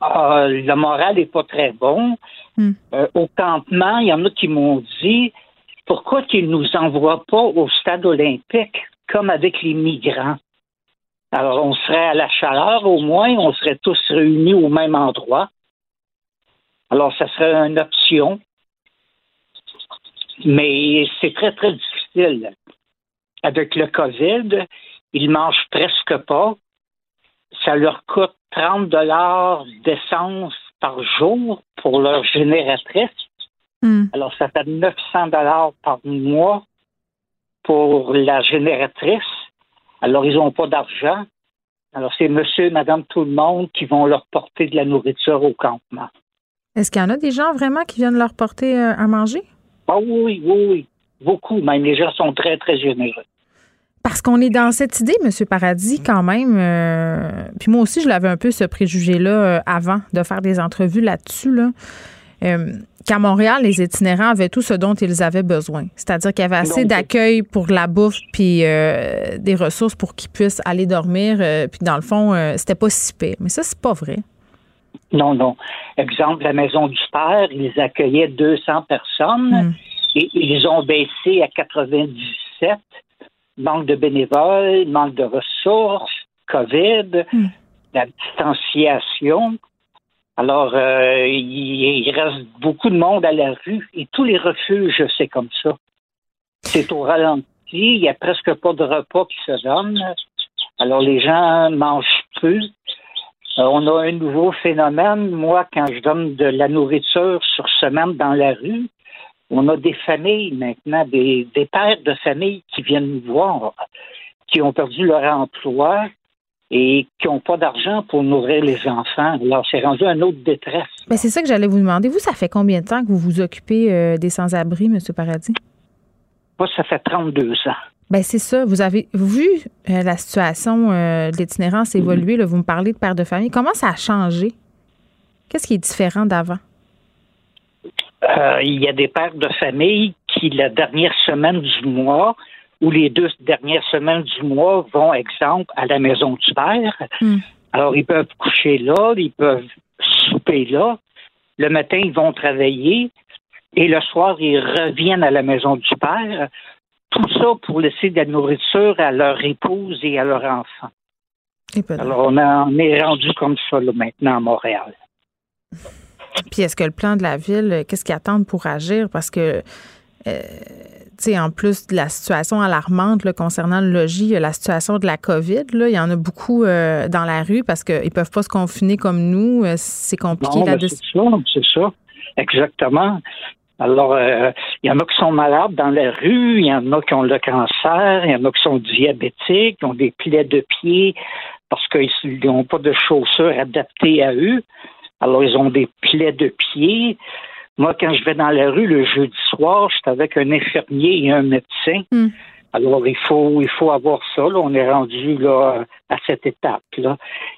Ah, le moral n'est pas très bon. Hmm. au campement, il y en a qui m'ont dit pourquoi qu'ils ne nous envoient pas au stade olympique comme avec les migrants? Alors, on serait à la chaleur au moins, on serait tous réunis au même endroit. Alors, ça serait une option. Mais c'est très, très difficile. Avec le COVID, ils mangent presque pas. Ça leur coûte 30 dollars d'essence par jour pour leur génératrice. Hmm. Alors, ça fait 900 dollars par mois pour la génératrice. Alors, ils n'ont pas d'argent. Alors, c'est monsieur, madame, tout le monde qui vont leur porter de la nourriture au campement. Est-ce qu'il y en a des gens vraiment qui viennent leur porter euh, à manger? Ah oui, oui, oui. Beaucoup. Même les gens sont très, très généreux. Parce qu'on est dans cette idée, M. Paradis, quand même. Euh, puis moi aussi, je l'avais un peu ce préjugé-là euh, avant de faire des entrevues là-dessus. Là. Qu'à Montréal, les itinérants avaient tout ce dont ils avaient besoin. C'est-à-dire qu'il y avait assez d'accueil pour la bouffe puis des ressources pour qu'ils puissent aller dormir. puis dans le fond, c'était pas si pire. Mais ça, c'est pas vrai. Non, non. Exemple, la Maison du Père, ils accueillaient 200 personnes hmm. et ils ont baissé à 97. Manque de bénévoles, manque de ressources, COVID, hmm. la distanciation. Alors, euh, il, reste beaucoup de monde à la rue et tous les refuges, c'est comme ça. C'est au ralenti, il n'y a presque pas de repas qui se donnent. Alors, les gens mangent plus. Euh, on a un nouveau phénomène. Moi, quand je donne de la nourriture sur semaine dans la rue, on a des familles maintenant, des, pères de famille qui viennent nous voir, qui ont perdu leur emploi et qui n'ont pas d'argent pour nourrir les enfants. Alors, c'est rendu un autre détresse. Mais c'est ça que j'allais vous demander. Vous, ça fait combien de temps que vous vous occupez euh, des sans-abri, M. Paradis? Moi, ça fait 32 ans. Ben c'est ça. Vous avez vu euh, la situation euh, de l'itinérance évoluer. Là, vous me parlez de père de famille. Comment ça a changé? Qu'est-ce qui est différent d'avant? Il y a des pères de famille qui, la dernière semaine du mois ou les deux dernières semaines du mois, vont, exemple, à la maison du père. Hmm. Alors, ils peuvent coucher là, ils peuvent souper là. Le matin, ils vont travailler. Et le soir, ils reviennent à la maison du père. Tout ça pour laisser de la nourriture à leur épouse et à leur enfant. Alors, on, est rendu comme ça maintenant à Montréal. Puis, est-ce que le plan de la ville, qu'est-ce qu'ils attendent pour agir? Parce que, euh, sais, en plus de la situation alarmante concernant le logis, la situation de la COVID, là, il y en a beaucoup euh, dans la rue parce qu'ils ne peuvent pas se confiner comme nous. Euh, c'est compliqué là-dessus. C'est ça, c'est ça. Exactement. Alors, euh, il y en a qui sont malades dans la rue, il y en a qui ont le cancer, il y en a qui sont diabétiques, qui ont des plaies de pied parce qu'ils n'ont pas de chaussures adaptées à eux. Alors, ils ont des plaies de pied. Moi, quand je vais dans la rue le jeudi soir, je suis avec un infirmier et un médecin. Hmm. Alors, il faut, il faut avoir ça. On est rendu là, à cette étape-là.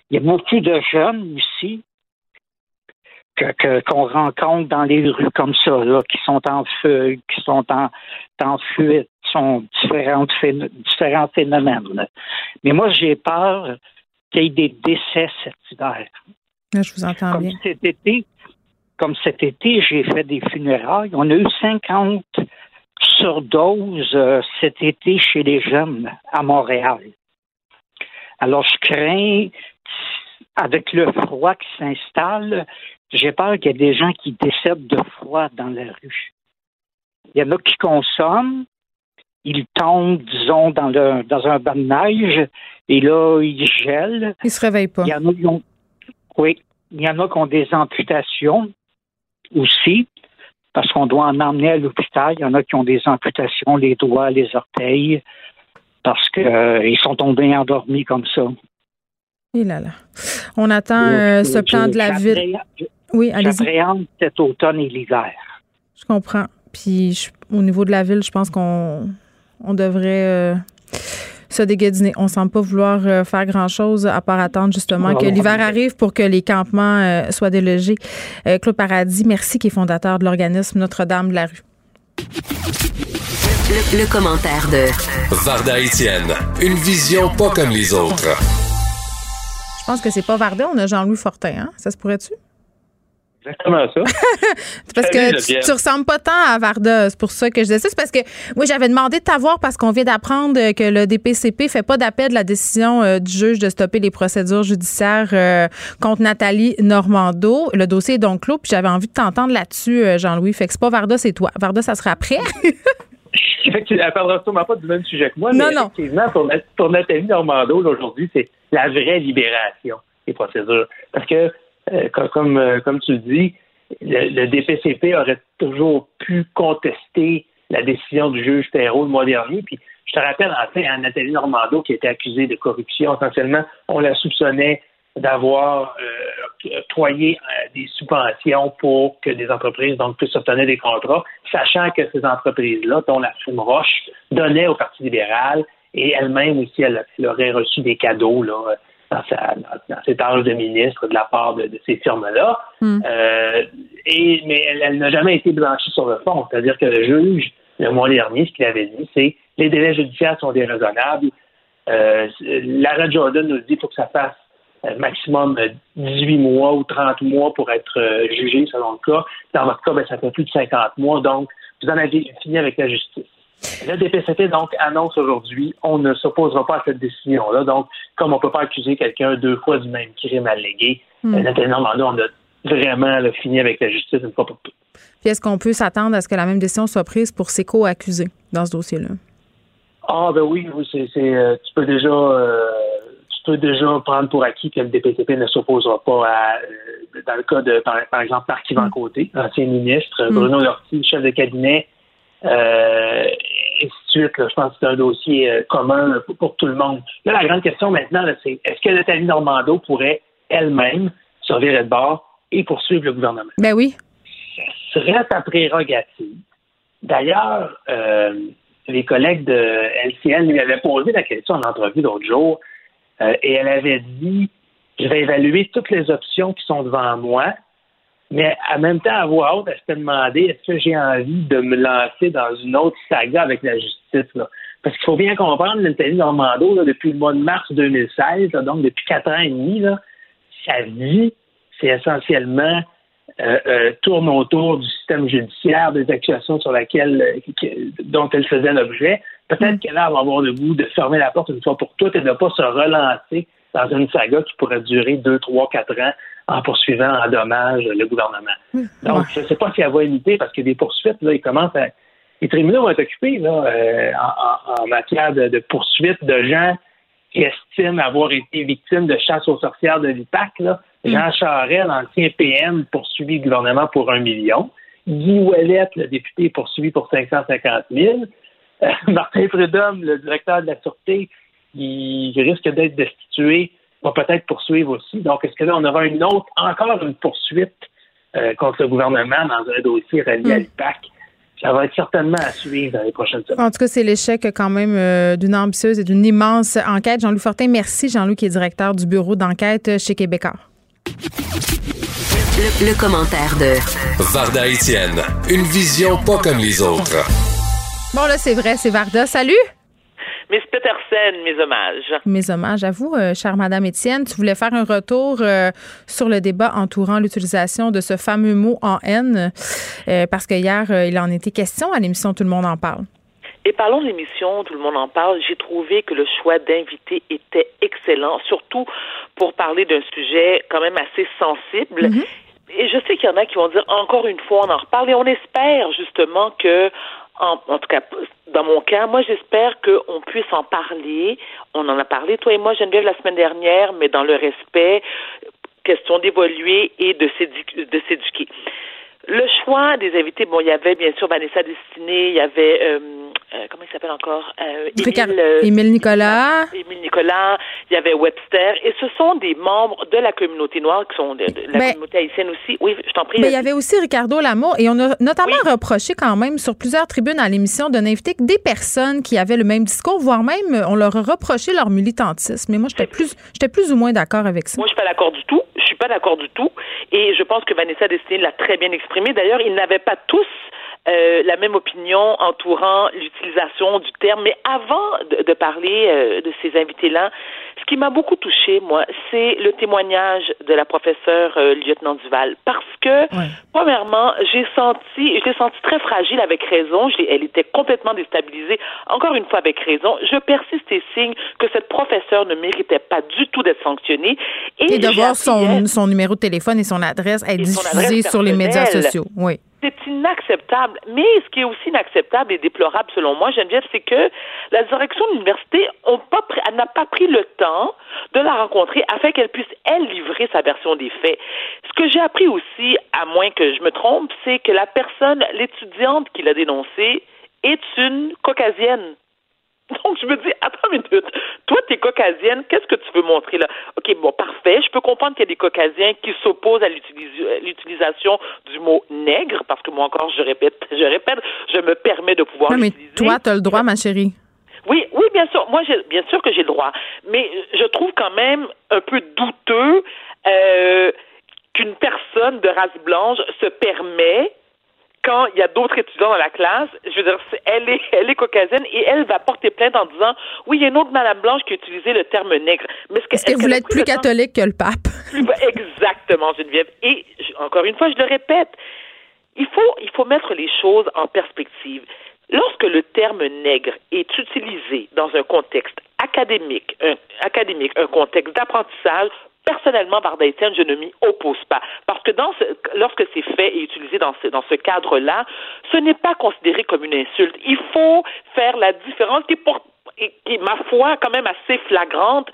Il y a beaucoup de jeunes aussi que qu'on rencontre dans les rues comme ça, là, qui sont en feu, qui sont en, en fuite, sont différents phénomènes. Mais moi, j'ai peur qu'il y ait des décès cet hiver. je vous entends comme bien. Cet été, comme cet été, j'ai fait des funérailles. On a eu 50 surdoses euh, cet été chez les jeunes à Montréal. Alors, je crains, avec le froid qui s'installe, j'ai peur qu'il y ait des gens qui décèdent de froid dans la rue. Il y en a qui consomment, ils tombent, disons, dans, le, dans un bain de neige, et là, ils gèlent. Ils se réveillent pas. Il y en a qui ont, oui, il y en a qui ont des amputations aussi, parce qu'on doit en emmener à l'hôpital. Il y en a qui ont des amputations, les doigts, les orteils, parce qu'ils euh, sont tombés endormis comme ça. Et là là. On attend euh, ce plan de la ville. Oui, allez-y. J'appréhende cet automne et l'hiver. Je comprends. Puis au niveau de la ville, je pense qu'on on devrait euh, se déguediner. On ne semble pas vouloir euh, faire grand-chose à part attendre justement que l'hiver arrive pour que les campements euh, soient délogés. Claude Paradis, merci, qui est fondateur de l'organisme Notre-Dame de la rue. Le, commentaire de Varda Étienne, une vision pas comme les autres. Je pense que c'est pas Varda, on a Jean-Louis Fortin, hein? Ça se pourrait-tu? Exactement ça. parce que tu, ressembles pas tant à Varda. C'est pour ça que je disais ça. C'est parce que, oui, j'avais demandé de t'avoir parce qu'on vient d'apprendre que le DPCP fait pas d'appel de la décision euh, du juge de stopper les procédures judiciaires euh, contre Nathalie Normando. Le dossier est donc clos. Puis j'avais envie de t'entendre là-dessus, euh, Jean-Louis. Fait que c'est pas Varda, c'est toi. Varda, ça sera après. Effectivement, elle ne parlera sûrement pas du même sujet que moi, non, mais effectivement, pour, Nathalie Normando, aujourd'hui, c'est la vraie libération des procédures. Parce que euh, comme, euh, comme, tu le dis, le, DPCP aurait toujours pu contester la décision du juge Perrault le mois dernier. Puis Je te rappelle, en fait, Nathalie Normando, qui était accusée de corruption, essentiellement, on la soupçonnait d'avoir euh, octroyé euh, des subventions pour que des entreprises donc puissent obtenir des contrats, sachant que ces entreprises-là, dont la firme Roche, donnaient au Parti libéral et elle-même aussi, elle, aurait reçu des cadeaux là, dans, sa, dans, ses tâches de ministre de la part de, ces firmes-là. Hmm. Euh, et, mais elle, n'a jamais été blanchie sur le fond. C'est-à-dire que le juge, le mois dernier, ce qu'il avait dit, c'est les délais judiciaires sont déraisonnables. Euh, Lara Jordan nous dit qu'il faut que ça fasse euh, maximum 18 mois ou 30 mois pour être euh, jugé selon le cas. Dans votre cas, ben, ça fait plus de 50 mois. Donc, vous en avez fini avec la justice. Le DPCP, donc, annonce aujourd'hui, on ne s'opposera pas à cette décision-là. Donc, comme on ne peut pas accuser quelqu'un deux fois du même crime allégué, mm. Euh, on a vraiment fini avec la justice une fois pour toutes. Puis est-ce qu'on peut s'attendre à ce que la même décision soit prise pour ses co-accusés dans ce dossier-là? Ah, ben oui, c'est, tu peux déjà tu peux déjà prendre pour acquis que le DPCP ne s'opposera pas à, euh, dans le cas de, par, exemple, Marc Yvan mm. Côté, ancien ministre, mm. Bruno Lortie, chef de cabinet, euh, et ainsi de suite. je pense que c'est un dossier euh, commun pour, tout le monde. Là, la grande question maintenant, c'est est-ce que Nathalie Normando pourrait elle-même se virer de bord et poursuivre le gouvernement? Ben oui. Ce serait sa prérogative. D'ailleurs, euh, les collègues de LCN lui avaient posé la question en entrevue l'autre jour. Euh, et elle avait dit je vais évaluer toutes les options qui sont devant moi, mais en même temps, à voix haute, elle s'était demandé est-ce que j'ai envie de me lancer dans une autre saga avec la justice? Parce qu'il faut bien comprendre, Nathalie Normando, depuis le mois de mars 2016, donc depuis quatre ans et demi, sa vie, c'est essentiellement euh, euh, tourne autour du système judiciaire, des accusations sur laquelle, dont elle faisait l'objet. Peut-être mm. qu'elle va avoir le goût de fermer la porte une fois pour toutes et de ne pas se relancer dans une saga qui pourrait durer deux, trois, quatre ans en poursuivant en dommage le gouvernement. Donc, je ne sais pas si elle va imiter parce que des poursuites, là, ils commencent à. Les tribunaux vont être occupés là, euh, en, matière de, poursuites de gens qui estiment avoir été victimes de chasse aux sorcières de l'IPAC. Mm. Jean Charest, l'ancien PM, poursuivi le gouvernement pour un million. Guy Ouellet, le député, poursuivi pour 550 000. Martin Prudhomme, le directeur de la Sûreté, qui risque d'être destitué, va peut-être poursuivre aussi. Donc, est-ce que là, on aura une autre, encore une poursuite euh, contre le gouvernement dans un dossier relié à hmm. l'IPAC? Ça va être certainement à suivre dans les prochaines semaines. En tout cas, c'est l'échec quand même euh, d'une ambitieuse et d'une immense enquête. Jean-Louis Fortin, merci. Jean-Louis qui est directeur du bureau d'enquête chez Québécois. Le, le, commentaire de Varda Étienne, une vision pas comme les autres. Bon, là, c'est vrai, c'est Varda. Salut! Miss Petersen, mes hommages. Mes hommages à vous, euh, chère Madame Étienne. Tu voulais faire un retour euh, sur le débat entourant l'utilisation de ce fameux mot en haine, euh, parce que hier, il en était question à l'émission Tout le monde en parle. Et parlons de l'émission, tout le monde en parle. J'ai trouvé que le choix d'invité était excellent, surtout pour parler d'un sujet quand même assez sensible. Mm-hmm. Et je sais qu'il y en a qui vont dire encore une fois, on en reparle et on espère justement que en, tout cas, dans mon cas, moi, j'espère qu'on puisse en parler. On en a parlé, toi et moi, Geneviève, la semaine dernière, mais dans le respect, question d'évoluer et de s'éduquer. Le choix des invités, bon, il y avait bien sûr Vanessa Destinée, il y avait euh, euh, comment il s'appelle encore? Euh, Émile, Nicolas. Émile Nicolas, il y avait Webster, et ce sont des membres de la communauté noire qui sont de, la ben, communauté haïtienne aussi. Oui, je t'en prie. Mais ben, il y avait aussi Ricardo Lamour, et on a notamment reproché quand même sur plusieurs tribunes à l'émission de n'inviter que des personnes qui avaient le même discours, voire même on leur a reproché leur militantisme. Mais moi, j'étais plus, j'étais plus ou moins d'accord avec ça. Moi, je suis pas d'accord du tout. Je suis pas d'accord du tout, et je pense que Vanessa Destinée l'a très bien exprimé D'ailleurs, ils n'avaient pas tous euh, la même opinion entourant l'utilisation du terme. Mais avant de, parler euh, de ces invités-là, ce qui m'a beaucoup touché, moi, c'est le témoignage de la professeure euh, lieutenant Duval. Parce que, premièrement, j'ai senti, je l'ai senti très fragile avec raison. elle était complètement déstabilisée. Encore une fois, avec raison. Je persiste et signe que cette professeure ne méritait pas du tout d'être sanctionnée. Et, de voir son, son numéro de téléphone et son adresse être diffusé sur les médias sociaux. Oui. C'est inacceptable. Mais ce qui est aussi inacceptable et déplorable selon moi, Geneviève, c'est que la direction de l'université n'a pas pris le temps de la rencontrer afin qu'elle puisse, elle, livrer sa version des faits. Ce que j'ai appris aussi, à moins que je me trompe, c'est que la personne, l'étudiante qui l'a dénoncé, est une caucasienne. Donc, je me dis, attends une minute. Toi, t'es caucasienne, qu'est-ce que tu veux montrer là? OK, bon, parfait. Je peux comprendre qu'il y a des caucasiens qui s'opposent à l'utilisation du mot nègre, parce que moi encore, je répète, je répète, je me permets de pouvoir non, mais toi, tu as le droit, ma chérie. Oui, bien sûr. Moi, bien sûr que j'ai le droit. Mais je trouve quand même un peu douteux euh, qu'une personne de race blanche se permet quand il y a d'autres étudiants dans la classe, je veux dire, elle est, elle est caucasienne et elle va porter plainte en disant, oui, il y a une autre Madame Blanche qui a utilisé le terme nègre. Mais est-ce que, vous voulez être plus catholique que le pape? Exactement, Geneviève. Et encore une fois, je le répète, il faut, il faut mettre les choses en perspective. Lorsque le terme nègre est utilisé dans un contexte académique, un, contexte d'apprentissage, personnellement, Etienne, je ne m'y oppose pas. Parce que dans lorsque c'est fait et utilisé dans ce, cadre-là, ce n'est pas considéré comme une insulte. Il faut faire la différence qui, qui, ma foi, quand même assez flagrante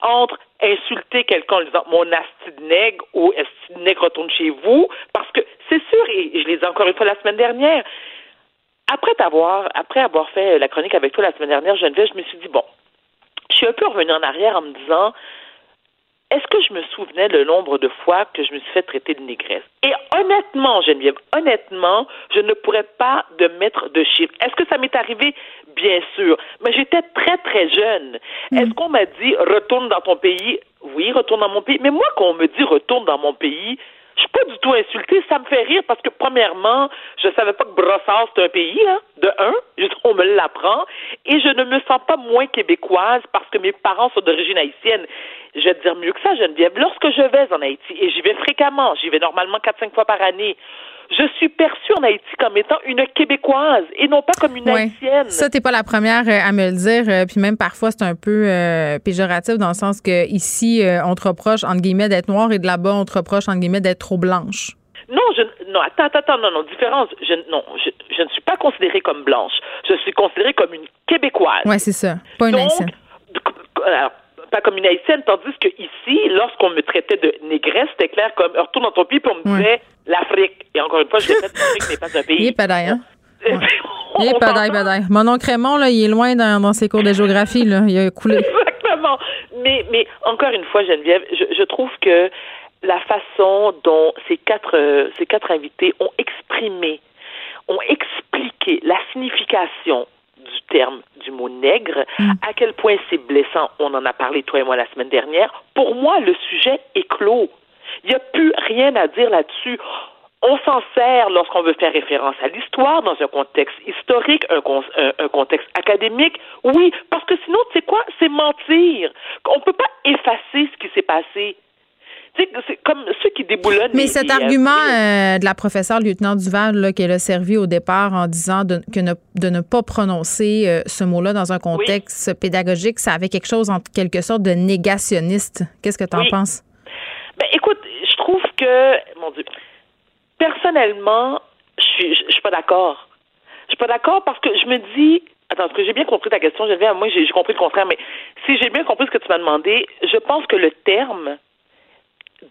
entre insulter quelqu'un en disant mon asti nègre ou asti nègre retourne chez vous, parce que c'est sûr, et je l'ai dit encore une fois la semaine dernière, après avoir, après avoir fait la chronique avec toi la semaine dernière, Geneviève, je me suis dit, bon, je suis un peu revenue en arrière en me disant, est-ce que je me souvenais le nombre de fois que je me suis fait traiter de négresse? Et honnêtement, Geneviève, honnêtement, je ne pourrais pas de mettre de chiffres. Est-ce que ça m'est arrivé? Bien sûr. Mais j'étais très, très jeune. Mm. Est-ce qu'on m'a dit retourne dans ton pays? Oui, retourne dans mon pays. Mais moi, quand on me dit retourne dans mon pays, je suis pas du tout insultée. Ça me fait rire parce que, premièrement, je savais pas que Brossard, c'est un pays, hein, de un. On me l'apprend. Et je ne me sens pas moins québécoise parce que mes parents sont d'origine haïtienne. Je vais te dire mieux que ça, Geneviève. Lorsque je vais en Haïti, et j'y vais fréquemment, j'y vais normalement 4-5 fois par année, je suis perçue en Haïti comme étant une Québécoise et non pas comme une Haïtienne. Ça, t'es pas la première euh, à me le dire. Euh, puis même parfois, c'est un peu euh, péjoratif dans le sens que ici, on te reproche, entre guillemets, d'être noire et de là-bas, on te reproche, entre guillemets, d'être trop blanche. Non, je, non, attends, attends, non, non, différence. Je, non, je, ne suis pas considérée comme blanche. Je suis considérée comme une Québécoise. Oui, c'est ça. Pas une Haïtienne. Alors, pas comme une haïtienne, tandis que ici, lorsqu'on me traitait de négresse, c'était clair comme retourne dans ton pays, puis on me disait l'Afrique. Et encore une fois, je répète, l'Afrique n'est pas un pays. Il est padaille, hein? Il est padaille, padaille. Mon oncle Raymond, là, il est loin dans, ses cours de géographie, là. Il a coulé. Exactement. Mais, mais encore une fois, Geneviève, je, je trouve que la façon dont ces quatre, euh, ces quatre invités ont exprimé, ont expliqué la signification du terme du mot nègre, mm. à quel point c'est blessant. On en a parlé, toi et moi, la semaine dernière. Pour moi, le sujet est clos. Il n'y a plus rien à dire là-dessus. On s'en sert lorsqu'on veut faire référence à l'histoire dans un contexte historique, un, un, contexte académique. Oui, parce que sinon, tu sais quoi? C'est mentir. On ne peut pas effacer ce qui s'est passé c'est comme ceux qui déboulonnent. Mais cet argument euh, de la professeure lieutenant Duval qu'elle a servi au départ en disant de, que de ne pas prononcer euh, ce mot-là dans un contexte pédagogique, ça avait quelque chose en quelque sorte de négationniste. Qu'est-ce que tu en penses? Ben, écoute, je trouve que, mon Dieu, personnellement, je suis, je, suis pas d'accord. Je suis pas d'accord parce que je me dis, Attends, est-ce que j'ai bien compris ta question, Moi, j'ai compris le contraire, mais si j'ai bien compris ce que tu m'as demandé, je pense que le terme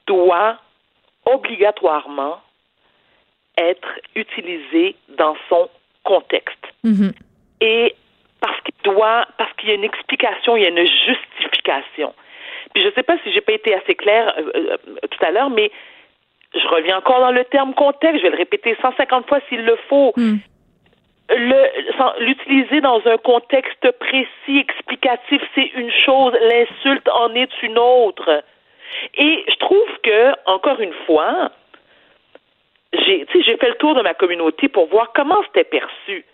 doit obligatoirement être utilisé dans son contexte. Mm-hmm. Et parce qu'il doit, parce qu'il y a une explication, il y a une justification. Puis je ne sais pas si j'ai pas été assez claire euh, euh, tout à l'heure, mais je reviens encore dans le terme contexte. Je vais le répéter 150 fois s'il le faut. Mm. L'utiliser dans un contexte précis, explicatif, c'est une chose. L'insulte en est une autre. Et je trouve que, encore une fois, j'ai, j'ai fait le tour de ma communauté pour voir comment c'était perçu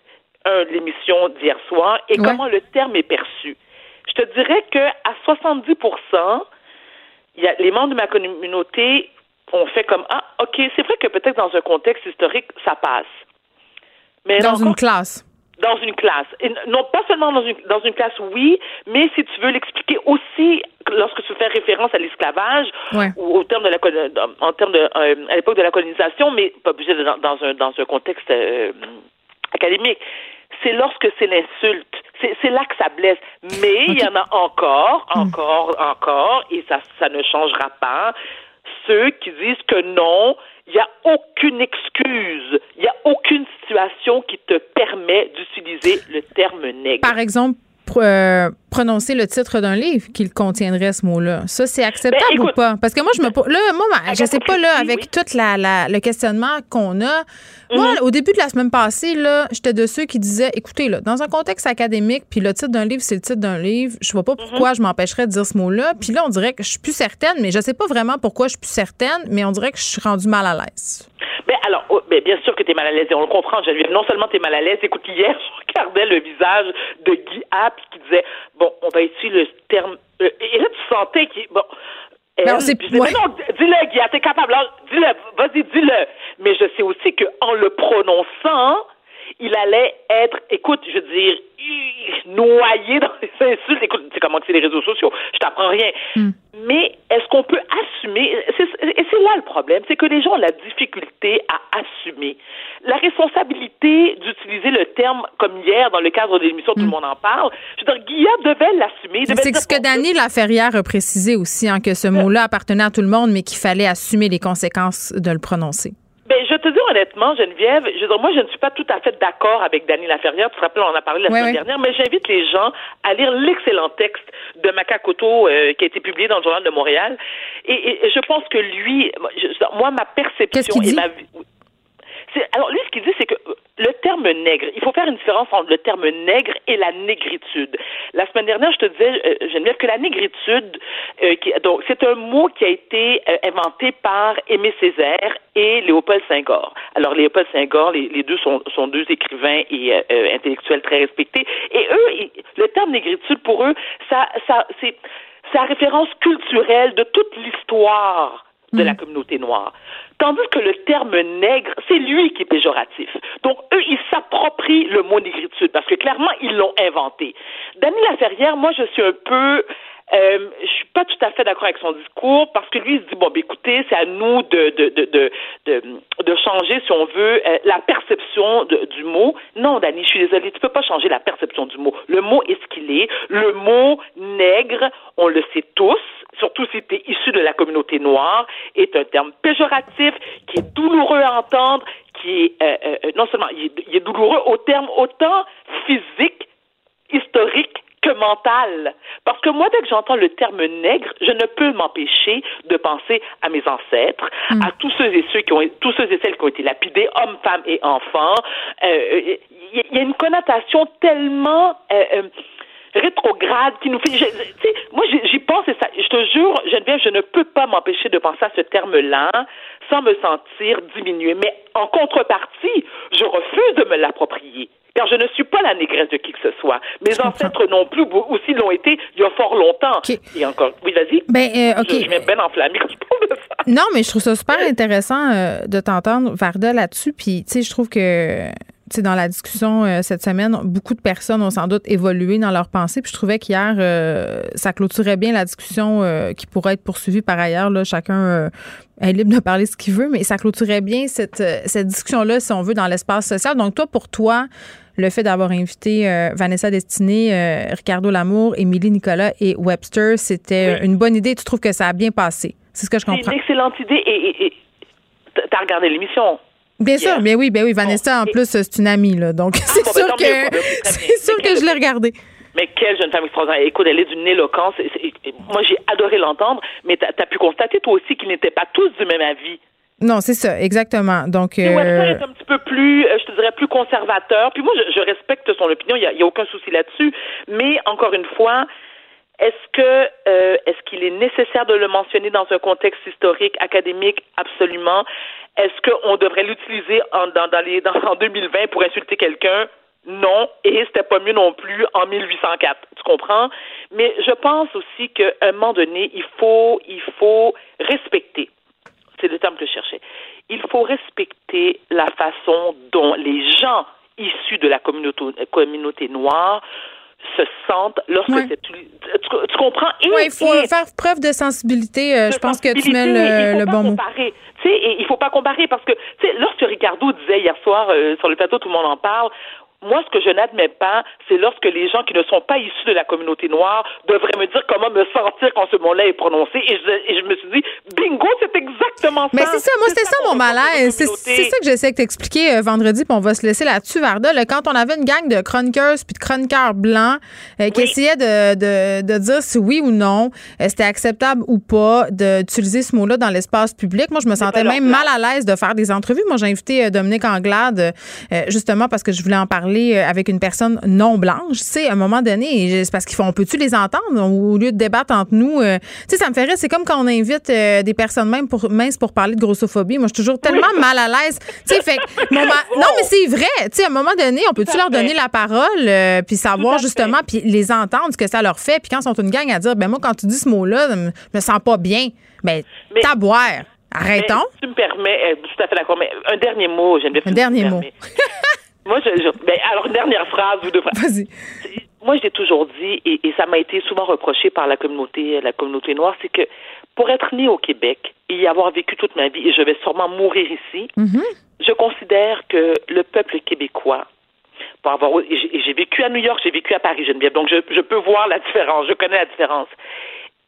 l'émission d'hier soir et comment le terme est perçu. Je te dirais que à 70 il y a, les membres de ma communauté ont fait comme ah ok c'est vrai que peut-être dans un contexte historique ça passe. Mais dans une classe dans une classe. non pas seulement dans une, dans une classe, oui, mais si tu veux l'expliquer aussi lorsque tu fais référence à l'esclavage ou au terme de la en termes de euh, à l'époque de la colonisation, mais pas obligé de, dans, un dans un contexte euh, académique. C'est lorsque c'est l'insulte. C'est là que ça blesse. Mais il y en a encore, hmm. encore, encore, et ça, ça ne changera pas. Ceux qui disent que non, il n'y a aucune excuse, il n'y a aucune situation qui te permet d'utiliser le terme nègre. Par exemple, euh, prononcer le titre d'un livre qu'il contiendrait ce mot-là. Ça, c'est acceptable Ben, écoute, ou pas? Parce que moi, je me là, moi, je sais pas, là, avec oui. tout la, la- le questionnement qu'on a. Moi, Mhm. au début de la semaine passée, là, j'étais de ceux qui disaient, écoutez, là, dans un contexte académique, puis le titre d'un livre, c'est le titre d'un livre, je vois pas Mhm. pourquoi je m'empêcherais de dire ce mot-là. Puis là, on dirait que je suis plus certaine, mais je sais pas vraiment pourquoi je suis plus certaine, mais on dirait que je suis rendue mal à l'aise. Ben alors, oh, ben, bien sûr que tu es mal à l'aise et on le comprend, Geneviève. Non seulement tu es mal à l'aise, écoute, hier, je regardais le visage de Guy App qui disait, bon, on va utiliser le terme... euh, et là, tu sentais qu'il... Bon, Non, c'est- ouais. mais non, dis-le, Guy, t'es capable. Alors, dis-le, vas-y, dis-le. Mais je sais aussi qu'en le prononçant, il allait être, écoute, je veux dire, noyé dans les insultes. Écoute, tu sais comment que c'est les réseaux sociaux. Je t'apprends rien. Mais est-ce qu'on peut assumer? C'est- Et c'est là le problème, c'est que les gens ont la difficulté à assumer la responsabilité d'utiliser le terme comme hier dans le cadre de l'émission Tout le monde en parle. Je veux dire, Guillaume devait l'assumer. C'est ce que Dany Laferrière a précisé aussi, hein, que ce mot-là appartenait à tout le monde, mais qu'il fallait assumer les conséquences de le prononcer. Ben, je te dis honnêtement, Geneviève, je veux dire, moi, je ne suis pas tout à fait d'accord avec Dany Laferrière. Tu te rappelles, on en a parlé la semaine dernière, mais j'invite les gens à lire l'excellent texte de Macacoto euh, qui a été publié dans le Journal de Montréal. Et, et- je pense que lui, moi, je- moi ma perception et dit? ma alors lui, ce qu'il dit, c'est que euh, le terme nègre, il faut faire une différence entre le terme nègre et la négritude. La semaine dernière, je te disais, euh, Geneviève, que la négritude, euh, qui- donc c'est un mot qui a été euh, inventé par Aimé Césaire et Léopold Senghor. Alors Léopold Senghor, les, les deux sont, sont deux écrivains et euh, intellectuels très respectés. Et eux, le terme négritude pour eux, ça, ça, c'est, la référence culturelle de toute l'histoire de la communauté noire. Tandis que le terme nègre, c'est lui qui est péjoratif. Donc, eux, ils s'approprient le mot négritude parce que clairement, ils l'ont inventé. Dany Laferrière, moi, je suis un peu... Euh, je suis pas tout à fait d'accord avec son discours parce que lui il se dit bon ben écoutez c'est à nous de de de de de, changer si on veut euh, la perception du mot. Non Dani je suis désolée tu peux pas changer la perception du mot. Le mot est ce qu'il est. Le mot nègre on le sait tous surtout si tu es issu de la communauté noire est un terme péjoratif qui est douloureux à entendre qui est euh, euh, euh, non seulement il est douloureux au terme autant physique historique que mental. Parce que moi, dès que j'entends le terme nègre, je ne peux m'empêcher de penser à mes ancêtres, à tous ceux et ceux qui ont, tous ceux et celles qui ont été lapidés, hommes, femmes et enfants. Euh, Il y a une connotation tellement euh, euh, rétrograde qui nous fait. je- moi, j'y j'y pense et ça. Je te jure, Geneviève, je ne peux pas m'empêcher de penser à ce terme-là sans me sentir diminuée. Mais en contrepartie, je refuse de me l'approprier. Car je ne suis pas la négresse de qui que ce soit. Mes ancêtres non plus, ou- aussi l'ont été il y a fort longtemps. Et encore, oui, vas-y. Ben, euh, OK. Je, je bien enflammée quand je parle de ça. Non, mais je trouve ça super intéressant euh, de t'entendre, Varda, là-dessus. Puis, tu sais, je trouve que, sais, dans la discussion euh, cette semaine, beaucoup de personnes ont sans doute évolué dans leurs pensées. Puis, je trouvais qu'hier, euh, ça clôturait bien la discussion euh, qui pourrait être poursuivie par ailleurs. Là, chacun est libre de parler ce qu'il veut, mais ça clôturait bien cette, cette discussion-là, si on veut, dans l'espace social. Donc, toi, pour toi, le fait d'avoir invité Vanessa Destinée, Ricardo Lamour, Émilie Nicolas et Webster, c'était une bonne idée. Tu trouves que ça a bien passé? C'est ce que je C'est comprends. une excellente idée et, et, et t'as regardé l'émission. Bien sûr, bien oui, bien oui. Vanessa, en plus, c'est une amie, là. Donc, c'est bon, ben, sûr que, ben, c'est sûr que je l'ai regardé. Mais quelle jeune femme extraordinaire. Écoute, elle est d'une éloquence. Moi, j'ai adoré l'entendre, mais t'as as pu constater, toi aussi, qu'ils n'étaient pas tous du même avis. Non, c'est ça, exactement. Donc, euh, est un petit peu plus, euh, je te dirais, plus conservateur. Puis moi, je, je respecte son opinion, il n'y a, y a aucun souci là-dessus. Mais encore une fois, est-ce que euh, est-ce qu'il est nécessaire de le mentionner dans un contexte historique, académique, absolument. Est-ce qu'on devrait l'utiliser en, dans, dans les, dans, en 2020 pour insulter quelqu'un? Non, et c'était pas mieux non plus en 1804. Tu comprends? Mais je pense aussi qu'à un moment donné, il faut, il faut respecter c'est le terme que je cherchais. Il faut respecter la façon dont les gens issus de la communauté, communauté noire se sentent lorsque c'est tu, tu- tu comprends? Il faut et- faire preuve de sensibilité. euh, je pense que tu mets il le, faut le pas bon mot. comparer. Tu sais, et il faut pas comparer parce que tu sais, lorsque Ricardo disait hier soir euh, sur le plateau, tout le monde en parle. Moi, ce que je n'admets pas, c'est lorsque les gens qui ne sont pas issus de la communauté noire devraient me dire comment me sentir quand ce mot-là est prononcé. Et je, et je me suis dit, bingo, c'est exactement ça. Mais c'est ça, moi, c'était ça, mon malaise. C'est ça que j'essaie de t'expliquer euh, vendredi, puis on va se laisser là-dessus, Varda. quand on avait une gang de chroniqueurs puis de chroniqueurs blancs euh, qui essayaient de, de, de, dire si oui ou non euh, c'était acceptable ou pas d'utiliser ce mot-là dans l'espace public, moi, je me sentais même mal à l'aise de faire des entrevues. Moi, j'ai invité Dominique Anglade, justement, parce que je voulais en parler avec une personne non blanche. Tu sais, à un moment donné, c'est parce qu'ils font, peut-tu les entendre au lieu de débattre entre nous? tu sais, ça me rire. C'est comme quand on invite des personnes même pour, minces pour parler de grossophobie. Moi, je suis toujours tellement mal à l'aise. Tu sais, fait non, mais c'est vrai. Tu sais, à un moment donné, on peut-tu leur donner la parole, euh, puis savoir justement, puis les entendre, ce que ça leur fait. Puis quand ils sont une gang à dire, ben moi, quand tu dis ce mot-là, je me sens pas bien. Ben, boire. Arrêtons. tu me permets, euh, tout à fait d'accord, mais un dernier mot, j'aime bien. Un dernier mot. Moi, je, ben, alors, une dernière phrase ou deux phrases. Vas-y. Moi, j'ai toujours dit, et, et ça m'a été souvent reproché par la communauté, la communauté noire, c'est que pour être né au Québec et y avoir vécu toute ma vie, et je vais sûrement mourir ici, mm-hmm. je considère que le peuple québécois, pour avoir, j'ai vécu à New York, j'ai vécu à Paris, Geneviève, donc je, je peux voir la différence, je connais la différence.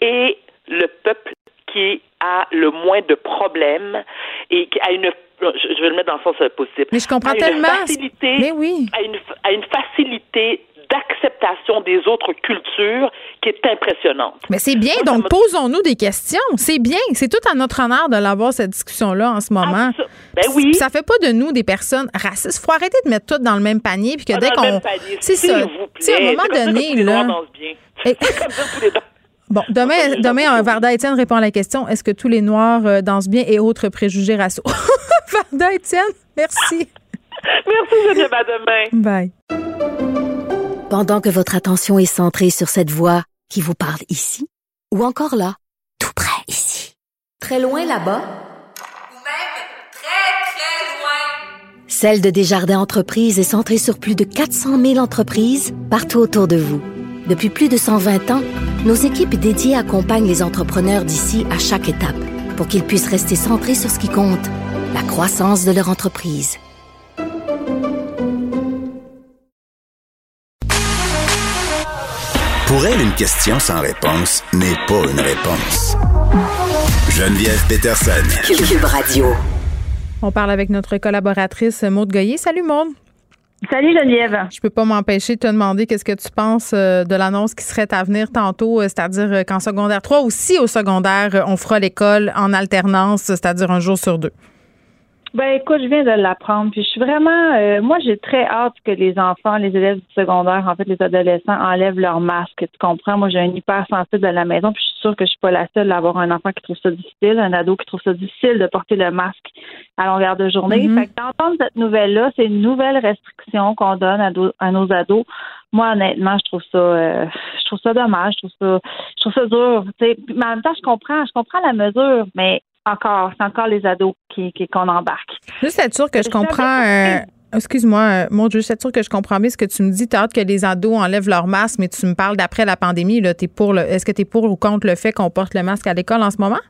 Et le peuple qui a le moins de problèmes et qui a une je vais le mettre dans le sens positif. Mais je comprends tellement. Facilité, Mais oui. À une, à une facilité d'acceptation des autres cultures qui est impressionnante. Mais c'est bien, donc posons-nous des questions. C'est bien, c'est tout à notre honneur de l'avoir cette discussion-là en ce moment. Ah, ben oui. Ça fait pas de nous des personnes racistes. Faut arrêter de mettre tout dans le même panier puis que dès qu'on c'est ça. C'est à un moment donné là. Bon, demain, demain Varda Étienne répond à la question est-ce que tous les Noirs euh, dansent bien et autres préjugés raciaux? Varda Étienne, merci. merci, Geneviève. À demain. Bye. Pendant que votre attention est centrée sur cette voix qui vous parle ici, ou encore là, tout près ici, très loin là-bas, ou même très, très loin, Celle de Desjardins Entreprises est centrée sur plus de 400 000 entreprises partout autour de vous. Depuis plus de 120 ans, nos équipes dédiées accompagnent les entrepreneurs d'ici à chaque étape pour qu'ils puissent rester centrés sur ce qui compte, la croissance de leur entreprise. Pour elle, une question sans réponse n'est pas une réponse. Geneviève Peterson. Cube Radio. On parle avec notre collaboratrice Maude Goyer. Salut Maude. Salut Geneviève. Je peux pas m'empêcher de te demander qu'est-ce que tu penses euh, de l'annonce qui serait à venir tantôt, euh, c'est-à-dire euh, qu'en secondaire 3 aussi au secondaire, on fera l'école en alternance, c'est-à-dire un jour sur deux. Ben écoute, je viens de l'apprendre. Puis je suis vraiment euh, moi j'ai très hâte que les enfants, les élèves du secondaire, en fait les adolescents, enlèvent leur masque. Tu comprends? Moi j'ai un hypersensible à la maison, puis je suis sûre que je suis pas la seule à avoir un enfant qui trouve ça difficile, un ado qui trouve ça difficile de porter le masque à longueur de journée. Mm-hmm. Fait que d'entendre cette nouvelle-là, c'est une nouvelle restriction qu'on donne à, à, nos ados. Moi, honnêtement, je trouve ça euh, je trouve ça dommage, je trouve ça je trouve ça dur. mais en même temps, je comprends, je comprends la mesure, mais encore, c'est encore les ados qui, qu'on embarque. Juste être sûr que je comprends. Euh, excuse-moi, mon Dieu, juste être sûr que je comprends bien ce que tu me dis. Tu as hâte que les ados enlèvent leur masque, mais tu me parles d'après la pandémie. Là, pour est-ce que tu es pour ou contre le fait qu'on porte le masque à l'école en ce moment?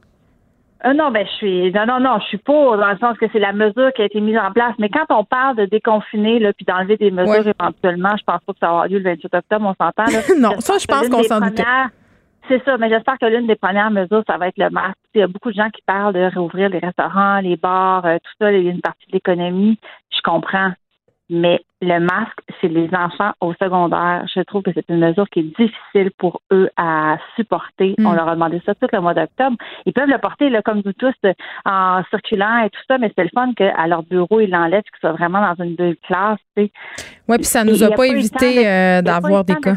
Euh, non, ben je suis non, non, non, je suis pour dans le sens que c'est la mesure qui a été mise en place. Mais quand on parle de déconfiner là, puis d'enlever des mesures éventuellement, je pense pas que ça va avoir lieu le 28 octobre, on s'entend. non, ça, je pense qu'on s'en doutait. C'est ça, mais j'espère que l'une des premières mesures, ça va être le masque. Il y a beaucoup de gens qui parlent de réouvrir les restaurants, les bars, euh, tout ça, il y a une partie de l'économie. Je comprends. Mais le masque, c'est les enfants au secondaire. Je trouve que c'est une mesure qui est difficile pour eux à supporter. Mm. On leur a demandé ça tout le mois d'octobre. Ils peuvent le porter, là, comme nous tous, en circulant et tout ça, mais c'est le fun qu'à leur bureau, ils l'enlèvent, qu'ils soient vraiment dans une bulle classe. Oui, puis ça nous a, pas, évité euh, d'avoir des cas.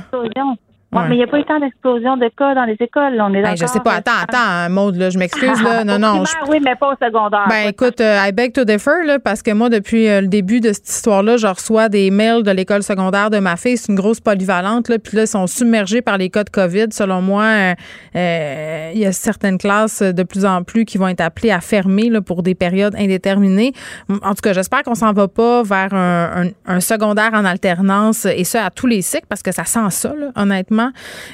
Mais il n'y a pas eu tant d'explosion de cas dans les écoles. On est ben, je sais pas. Attends, attends, Maude, là, je m'excuse. là. Non, non. Oui, mais pas au secondaire. Ben, écoute, euh, I beg to differ, là, parce que moi, depuis euh, le début de cette histoire-là, je reçois des mails de l'école secondaire de ma fille. C'est une grosse polyvalente, là. Puis là, ils sont submergés par les cas de COVID. Selon moi, euh, il y a certaines classes de plus en plus qui vont être appelées à fermer là, pour des périodes indéterminées. En tout cas, j'espère qu'on s'en va pas vers un, un, secondaire en alternance et ça à tous les cycles parce que ça sent ça, là, honnêtement vraiment.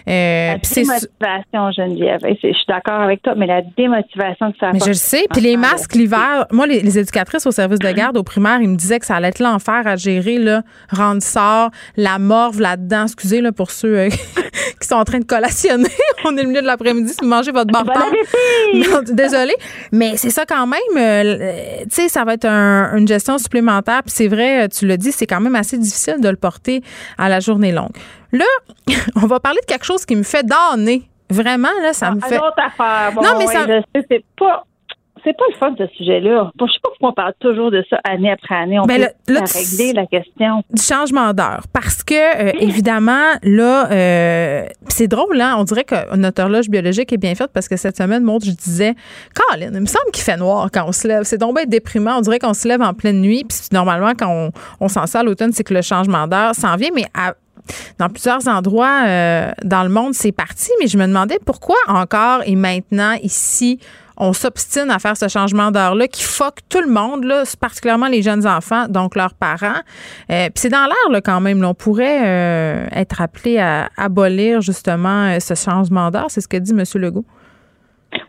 Euh, la démotivation, Geneviève. Je suis d'accord avec toi, mais la démotivation que ça Mais je le sais. Puis les masques l'hiver, moi, les, éducatrices au service de garde au primaire, ils me disaient que ça allait être l'enfer à gérer, là, rendre sort, la morve là-dedans. Excusez, là, pour ceux euh, qui sont en train de collationner. On est le milieu de l'après-midi, si vous mangez votre bar Désolée. Mais c'est ça quand même. Euh, tu sais, ça va être une gestion supplémentaire. Puis c'est vrai, tu l'as dit, c'est quand même assez difficile de le porter à la journée longue. Là, on va parler de quelque chose qui me fait donner. Vraiment, là, ça me ah, fait. affaire. non, mais ça. C'est pas c'est pas le fun ce sujet-là. Je sais pas pourquoi on parle toujours de ça année après année. On ben, peut régler la question. Du changement d'heure. Parce que, euh, évidemment, là, euh, c'est drôle, hein? On dirait que notre horloge biologique est bien faite parce que cette semaine, montre, je disais, Colin, il me semble qu'il fait noir quand on se lève. C'est donc bien déprimant. On dirait qu'on se lève en pleine nuit. Puis normalement, quand on, on s'en sort à l'automne, c'est que le changement d'heure s'en vient. Mais dans plusieurs endroits euh, dans le monde, c'est parti, mais je me demandais pourquoi encore et maintenant ici on s'obstine à faire ce changement d'heure-là qui fuck tout le monde, là, particulièrement les jeunes enfants, donc leurs parents. Euh, puis c'est dans l'air quand même. on pourrait euh, être appelé à abolir justement ce changement d'heure. C'est ce que dit M. Legault.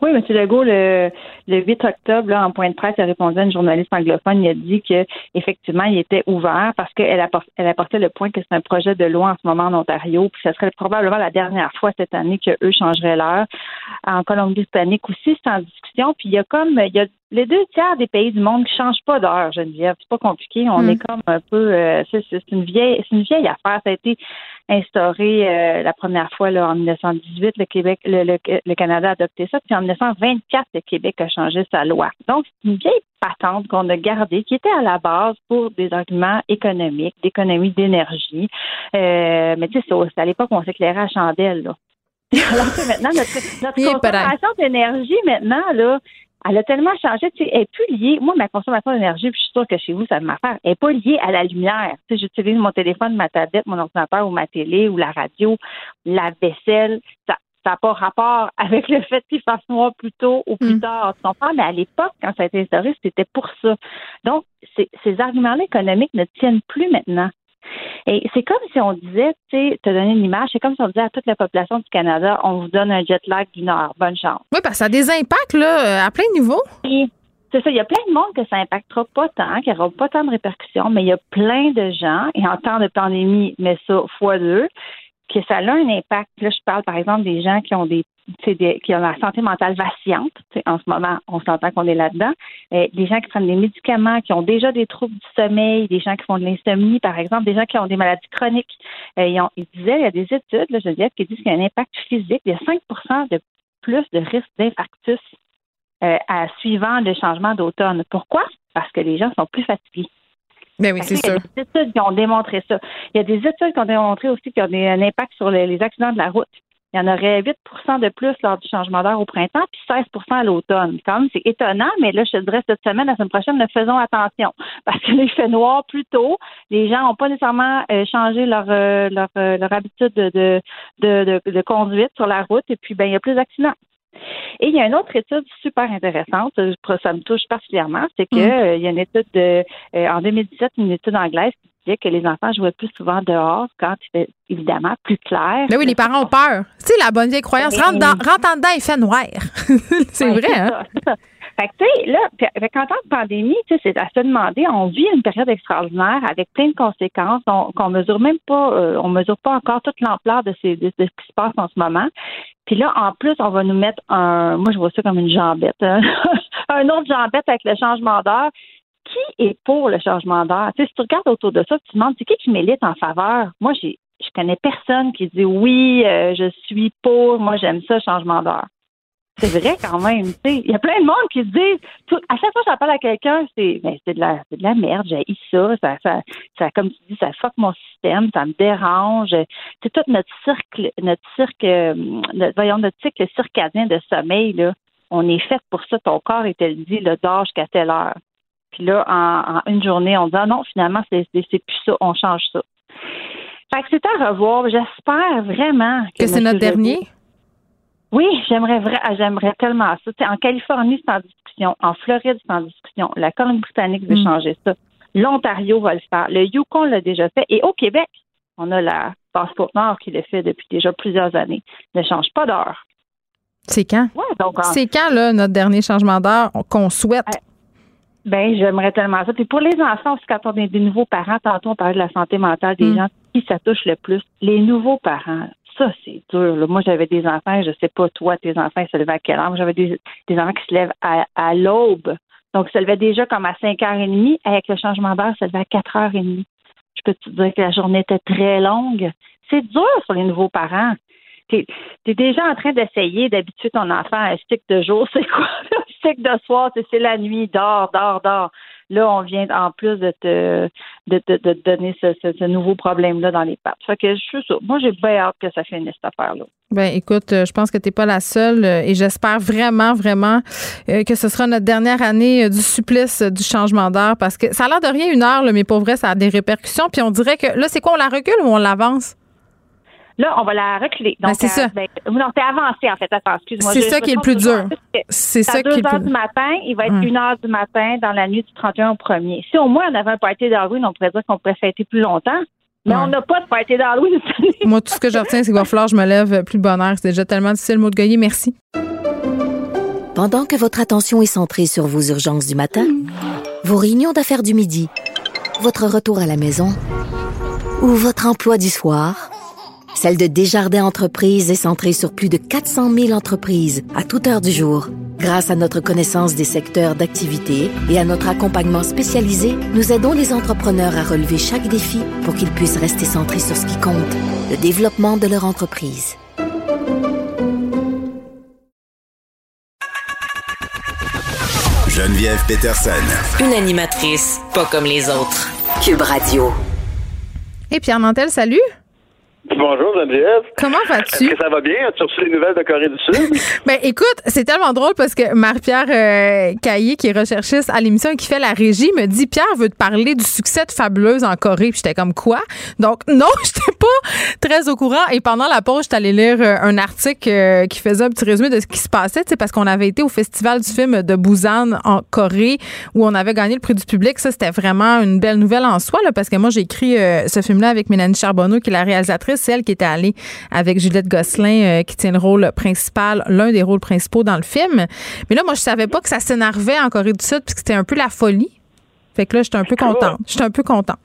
Oui, M. Legault, le, le 8 octobre, en point de presse, a répondu à une journaliste anglophone. Il a dit que effectivement, il était ouvert parce qu'elle apportait, elle apportait le point que c'est un projet de loi en ce moment en Ontario, puis ce serait probablement la dernière fois cette année qu'eux changeraient l'heure. En Colombie-Britannique aussi, c'est en discussion. Puis il y a comme il y a les deux tiers des pays du monde qui changent pas d'heure, Geneviève. C'est pas compliqué. On hmm. est comme un peu euh, c'est, une vieille c'est une vieille affaire. Ça a été instauré euh, la première fois là, en 1918, le Québec, le, Canada a adopté ça, puis en 1924, le Québec a changé sa loi. Donc, c'est une vieille patente qu'on a gardée, qui était à la base pour des arguments économiques, d'économie d'énergie. Euh, mais tu sais, c'est à l'époque où on s'éclairait à chandelle, là. Alors que maintenant, notre, notre consommation d'énergie, maintenant, là, elle a tellement changé, tu sais, elle est plus liée. Moi, ma consommation d'énergie, puis je suis sûre que chez vous, ça m'affaire, elle n'est pas liée à la lumière. Tu sais, j'utilise mon téléphone, ma tablette, mon ordinateur ou ma télé ou la radio, la vaisselle. Ça, ça n'a pas rapport avec le fait qu'il fasse noir plus tôt ou plus mm. tard. Tu comprends? Mais à l'époque, quand ça a été instauré, c'était pour ça. Donc, ces arguments-là économiques ne tiennent plus maintenant. Et c'est comme si on disait, tu sais, te donner une image, c'est comme si on disait à toute la population du Canada, on vous donne un jet lag d'une heure. Bonne chance. Oui, parce que ça a des impacts, là, à plein de niveaux. c'est ça, il y a plein de monde que ça impactera pas tant, qu'il n'y aura pas tant de répercussions, mais il y a plein de gens, et en temps de pandémie, mais ça fois deux, que ça a un impact. Là, je parle par exemple des gens qui ont des, qui ont la santé mentale vacillante. En ce moment, on s'entend qu'on est là-dedans. Euh, des gens qui prennent des médicaments, qui ont déjà des troubles du sommeil, des gens qui font de l'insomnie, par exemple, des gens qui ont des maladies chroniques. Euh, ils, ont, ils, disaient, il y a des études, là, dire, qui disent qu'il y a un impact physique. Il y a 5 de plus de risque d'infarctus euh, à suivant le changement d'automne. Pourquoi? Parce que les gens sont plus fatigués. Ben oui, c'est sûr. Il y a des études qui ont démontré ça. Il y a des études qui ont démontré aussi qu'il y a un impact sur les, accidents de la route. Il y en aurait 8% de plus lors du changement d'heure au printemps, puis 16% à l'automne. Quand c'est étonnant, mais là, je te dirais cette semaine, la semaine prochaine, ne faisons attention. Parce que il fait noir plus tôt. Les gens n'ont pas nécessairement euh, changé leur, euh, leur, euh, leur habitude de, de, de, de, conduite sur la route, et puis ben il y a plus d'accidents. Et il y a une autre étude super intéressante, ça me touche particulièrement, c'est qu'il mm. y a une étude de, euh, en 2017, une étude anglaise qui disait que les enfants jouaient plus souvent dehors quand il fait évidemment plus clair. Mais oui, les parents ont peur. Tu sais, la bonne vieille croyance, rentre, dans, rentre en dedans, il fait noir. c'est vrai, hein? Fait que, tu sais, là, avec en temps de pandémie, tu sais, c'est à se demander, on vit une période extraordinaire avec plein de conséquences qu'on mesure même pas, euh, on mesure pas encore toute l'ampleur de, ces, de, ce qui se passe en ce moment. Puis là, en plus, on va nous mettre un, moi, je vois ça comme une jambette, hein. un autre jambette avec le changement d'heure. Qui est pour le changement d'heure? Tu sais, si tu regardes autour de ça, tu te demandes, c'est qui qui milite en faveur? Moi, j'ai, je connais personne qui dit oui, euh, je suis pour, moi, j'aime ça, changement d'heure. C'est vrai quand même. Il y a plein de monde qui se disent, à chaque fois que j'appelle à quelqu'un, c'est ben, c'est de la de la merde, j'ai ça, ça, ça, ça, comme tu dis, ça fuck mon système, ça me dérange. C'est tout notre cercle, notre cirque, euh, notre, voyons, notre cycle circadien de sommeil, là. On est fait pour ça, ton corps est le dit, le d'âge qu'à telle heure. Puis là, en, une journée, on dit ah non, finalement, c'est plus ça, on change ça. Fait que c'est à revoir. J'espère vraiment que, que c'est notre dernier? Oui, j'aimerais ah, j'aimerais tellement ça. en Californie, c'est en discussion. En Floride, c'est en discussion. La Colombie-Britannique veut mm. changer ça. L'Ontario va le faire. Le Yukon l'a déjà fait. Et au Québec, on a la Passeport Nord qui le fait depuis déjà plusieurs années, ne change pas d'heure. C'est quand? C'est quand, là, notre dernier changement d'heure qu'on souhaite? Ben, j'aimerais tellement ça. Puis pour les enfants, aussi, quand on est des nouveaux parents, tantôt on parlait de la santé mentale des mm. gens, qui ça touche le plus? Les nouveaux parents. Ça, c'est dur. Moi, j'avais des enfants, je sais pas, toi, tes enfants, ils se levaient à quelle heure? J'avais des, enfants qui se lèvent à, l'aube. Donc, ils se levaient déjà comme à 5h30. Avec le changement d'heure, ils se levaient à 4h30. Je peux te dire que la journée était très longue. C'est dur pour les nouveaux parents tu es, déjà en train d'essayer d'habituer ton enfant à un stick de jour. C'est quoi? Un stick de soir, c'est la nuit, dors, dors, dors. Là, on vient en plus de te, de, donner ce, nouveau problème-là dans les pattes. Que je suis Moi, j'ai bien hâte que ça finisse cette affaire-là. Ben, écoute, euh, je pense que tu n'es pas la seule euh, et j'espère vraiment, vraiment euh, que ce sera notre dernière année du supplice du changement d'heure parce que ça a l'air de rien une heure, mais pour vrai, ça a des répercussions. Puis on dirait que là, c'est quoi, on la recule ou on l'avance? Là, on va la reculer. Ben, c'est ça. Ben, non, c'est avancé, en fait. Attends, excuse-moi. C'est ça qui est le plus dur. C'est ça qui est le plus dur. du matin, il va être 1 heure du matin dans la nuit du 31 au 1er. Si au moins on avait un party d'Halloween, on pourrait dire qu'on pourrait fêter plus longtemps. Mais on n'a pas de party d'Halloween Moi, tout ce que je retiens, c'est qu'il va falloir que je me lève plus de bonheur. C'est déjà tellement difficile, mot de Goyer. Merci. Pendant que votre attention est centrée sur vos urgences du matin, vos réunions d'affaires du midi, votre retour à la maison ou votre emploi du soir, celle de Desjardins Entreprises est centrée sur plus de 400 000 entreprises à toute heure du jour. Grâce à notre connaissance des secteurs d'activité et à notre accompagnement spécialisé, nous aidons les entrepreneurs à relever chaque défi pour qu'ils puissent rester centrés sur ce qui compte, le développement de leur entreprise. Geneviève Peterson. Une animatrice pas comme les autres. Cube Radio. Et Pierre Mantel, salut. Bonjour Geneviève. Comment vas-tu? Est-ce que ça va bien? As-tu reçu les nouvelles de Corée du Sud? ben écoute, c'est tellement drôle parce que Marie-Pierre euh, Caillé, qui est recherchiste à l'émission et qui fait la régie, me dit Pierre veut te parler du succès de Fabuleuse en Corée. Puis j'étais comme quoi? Donc non, j'étais pas très au courant. Et pendant la pause, j'étais allée lire euh, un article euh, qui faisait un petit résumé de ce qui se passait, parce qu'on avait été au Festival du film de Busan en Corée où on avait gagné le prix du public. Ça, c'était vraiment une belle nouvelle en soi, là, parce que moi, j'ai écrit ce film-là avec Mélanie Charbonneau, qui est la réalisatrice celle qui était allée avec Juliette Gosselin, euh, qui tient le rôle principal, l'un des rôles principaux dans le film. Mais là, moi, je savais pas que ça s'énervait en Corée du Sud, puis que c'était un peu la folie. Fait que là, j'étais un peu contente. J'étais un peu contente.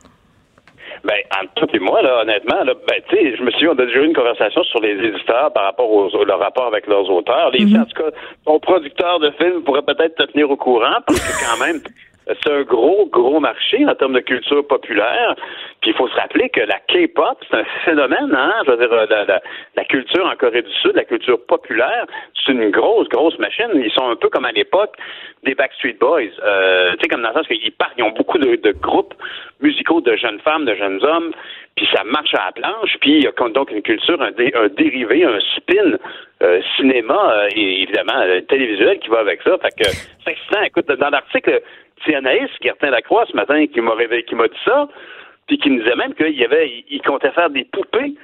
Ben, entre toi et moi, là, honnêtement, là, ben, tu sais, je me suis dit, on a déjà eu une conversation sur les éditeurs par rapport au leur rapport avec leurs auteurs. Les, mm-hmm. En tout cas, ton producteur de film pourrait peut-être te tenir au courant, parce que quand même, c'est un gros, gros marché en termes de culture populaire. Puis il faut se rappeler que la K-pop, c'est un phénomène, hein? Je veux dire, la, la, culture en Corée du Sud, la culture populaire, c'est une grosse, grosse machine. Ils sont un peu comme à l'époque des Backstreet Boys. Euh, tu sais, comme dans le sens qu'ils partent, ils ont beaucoup de, groupes musicaux de jeunes femmes, de jeunes hommes, puis ça marche à la planche, puis il y a donc une culture, un, dérivé, un spin euh, cinéma euh, et évidemment télévisuel qui va avec ça. Fait que c'est excitant. Écoute, dans l'article c'est Anaïs la croix ce matin qui m'a qui m'a dit ça, puis qui nous disait même qu'il y avait, il comptait faire des poupées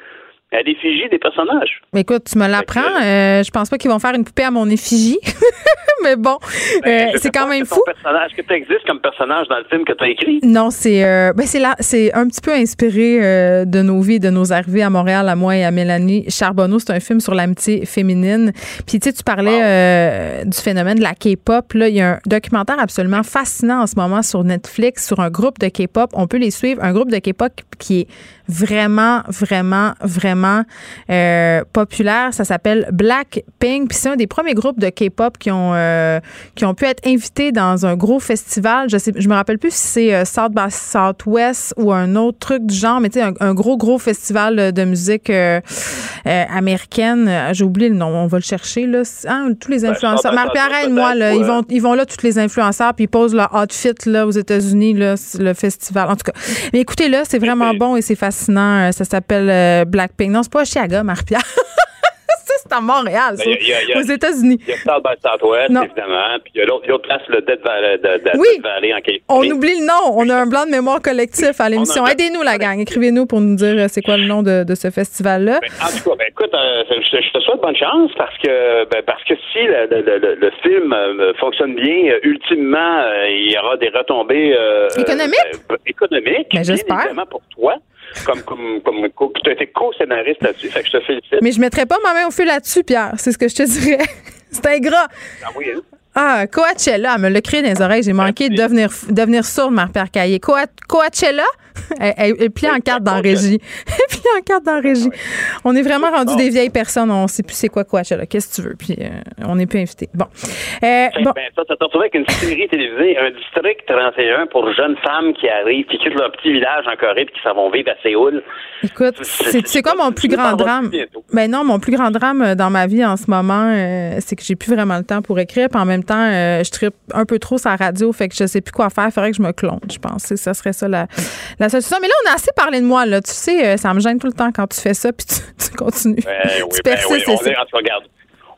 à l'effigie des personnages. Écoute, tu me l'apprends. Euh, je pense pas qu'ils vont faire une poupée à mon effigie. Mais bon, ben, euh, c'est quand même fou. Est-ce que tu existes comme personnage dans le film que tu as écrit? Non, c'est euh, ben c'est là, c'est un petit peu inspiré de nos vies, de nos arrivées à Montréal, à moi et à Mélanie Charbonneau. C'est un film sur l'amitié féminine. Puis tu sais, tu parlais du phénomène de la K-pop. Là, il y a un documentaire absolument fascinant en ce moment sur Netflix sur un groupe de K-pop. On peut les suivre. Un groupe de K-pop qui est vraiment, vraiment, vraiment euh, populaire. Ça s'appelle Blackpink. Puis c'est un des premiers groupes de K-pop qui ont euh, qui ont pu être invités dans un gros festival. Je sais, je me rappelle plus si c'est euh, South by Southwest ou un autre truc du genre, mais tu sais, un, gros gros festival de musique américaine. J'ai oublié le nom. On va le chercher là. Hein, tous les influenceurs. Marie-Pierre moi là, ils vont ils vont là tous les influenceurs puis ils posent leur outfit là aux États-Unis là, le festival. En tout cas, mais écoutez là, c'est vraiment bon et c'est facile fascinant. Euh, ça s'appelle euh, Blackpink. Non, c'est pas Chicago, Marie-Pierre. c'est à Montréal, ça, aux États-Unis. Il y a South by Southwest, évidemment. Puis il y a l'autre place, le Death Valley, de, de oui. Valley en Californie. On oublie le nom. On a un blanc de mémoire collectif à l'émission. Aidez-nous, la gang. Écrivez-nous pour nous dire euh, c'est quoi le nom de, de ce festival-là. Ben, en tout cas, ben, écoute, je, te souhaite bonne chance parce que, ben, parce que si le, le, le, film fonctionne bien, ultimement, il y aura des retombées économiques? économiques. Ben, j'espère. pour toi. Comme, comme, comme, tu as été co-scénariste là-dessus, fait que je te félicite. Mais je mettrais pas ma main au feu là-dessus, Pierre, c'est ce que je te dirais. c'est ingrat. Ah oui, hein? Ah, Coachella, me le crié dans les oreilles. J'ai manqué de devenir, devenir sourde, Marie-Pierre Caillé. Coachella? Elle, est pliée en carte dans régie. Elle est en carte dans régie. On est vraiment rendu des vieilles personnes. On ne sait plus c'est quoi Coachella. Qu'est-ce que tu veux? Puis euh, on n'est plus invité. Bon. Euh, bon. Ben, ça, ça retrouvé avec une série télévisée, un district 31 pour jeunes femmes qui arrivent, qui quittent leur petit village en Corée puis qui s'en vont vivre à Séoul. Écoute, c'est quoi mon plus grand drame? Ben non, mon plus grand drame euh, dans ma vie en ce moment, euh, c'est que j'ai plus vraiment le temps pour écrire. Puis en même temps, je tripe un peu trop sa radio, fait que je sais plus quoi faire. Il faudrait que je me clone, je pense. Ça serait ça la, la solution. Mais là, on a assez parlé de moi. Là. Tu sais, euh, ça me gêne tout le temps quand tu fais ça, puis tu, continues. Ben, oui, ben oui. On, est, regarde,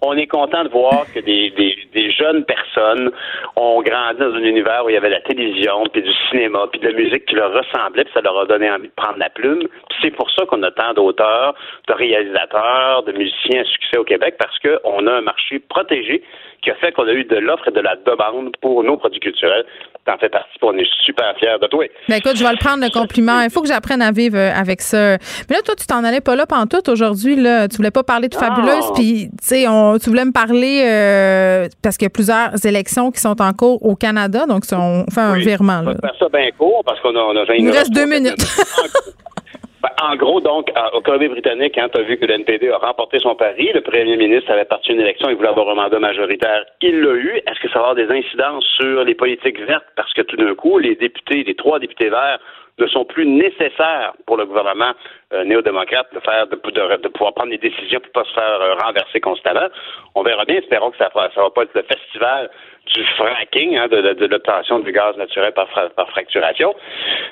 on est content de voir que des, des, des, jeunes personnes ont grandi dans un univers où il y avait la télévision, puis du cinéma, puis de la musique qui leur ressemblait, puis ça leur a donné envie de prendre la plume. C'est pour ça qu'on a tant d'auteurs, de réalisateurs, de musiciens à succès au Québec, parce qu'on a un marché protégé qui a fait qu'on a eu de l'offre et de la demande pour nos produits culturels. T'en fais partie, on est super fiers de toi. Ben écoute, je vais le prendre le compliment. Il faut que j'apprenne à vivre euh, avec ça. Mais là, toi, tu t'en allais pas là pendant tout aujourd'hui. Là. Tu voulais pas parler de Fabuleuse, puis tu sais, tu voulais me parler euh, parce qu'il y a plusieurs élections qui sont en cours au Canada, donc on fait un virement. Là. On va faire ça bien court parce qu'on a, on a Il nous reste deux minutes. En gros, donc, au Colombie-Britannique, quand tu as vu que le NPD a remporté son pari, le premier ministre avait parti une élection, il voulait avoir un mandat majoritaire. Il l'a eu. Est-ce que ça va avoir des incidences sur les politiques vertes? Parce que tout d'un coup, les députés, les trois députés verts, ne sont plus nécessaires pour le gouvernement euh, néo-démocrate de faire de, de, pouvoir prendre des décisions pour pas se faire euh, renverser constamment. On verra bien, espérons que ça ne va pas être le festival du fracking, hein, de, de, l'obtention du gaz naturel par, par, fracturation.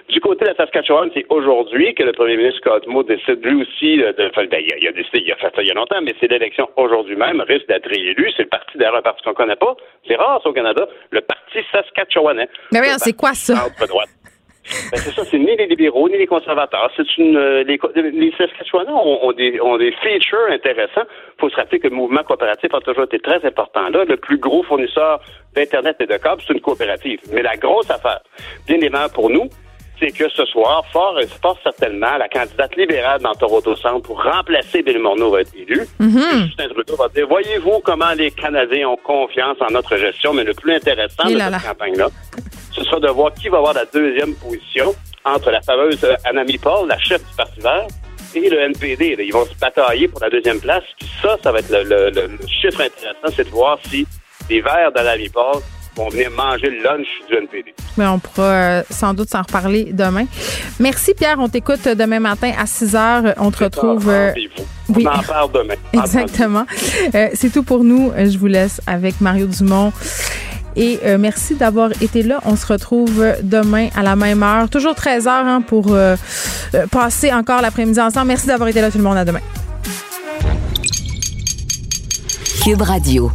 Du côté de la Saskatchewan, c'est aujourd'hui que le premier ministre Cosmo décide lui aussi de, ben, il, a, décidé, il a fait ça il y a longtemps, mais c'est l'élection aujourd'hui même, risque d'être réélu. C'est le parti d'ailleurs un parti qu'on connaît pas. C'est rare ça au Canada. Le parti saskatchewanais. Mais oui, c'est quoi ça? Ben, c'est ça, c'est ni les libéraux ni les conservateurs. C'est une euh, les, les Saskatchewanais ont, ont, des ont des features intéressants. Il faut se rappeler que le mouvement coopératif a toujours été très important là. Le plus gros fournisseur d'internet et de câbles, c'est une coopérative. Mais la grosse affaire, bien évidemment pour nous, c'est que ce soir, fort, fort certainement, la candidate libérale dans Toronto Centre pour remplacer Bill Morneau va être élue. Mm-hmm. Justin Trudeau va dire, voyez-vous comment les Canadiens ont confiance en notre gestion, mais le plus intéressant de cette campagne-là, ce sera de voir qui va avoir la deuxième position entre la fameuse Anami Paul, la chef du Parti vert, et le NPD. Ils vont se batailler pour la deuxième place. Puis ça, ça va être le, chiffre intéressant, c'est de voir si les Verts d'Anami Paul vont venir manger le lunch du NPD. Mais on pourra euh, sans doute s'en reparler demain. Merci Pierre, on t'écoute demain matin à 6 heures. On te retrouve. Euh, on en parle demain. Exactement. Euh, c'est tout pour nous. Je vous laisse avec Mario Dumont. Et euh, merci d'avoir été là. On se retrouve demain à la même heure, toujours 13 h hein, pour euh, euh, passer encore l'après-midi ensemble. Merci d'avoir été là tout le monde. À demain. Cube Radio.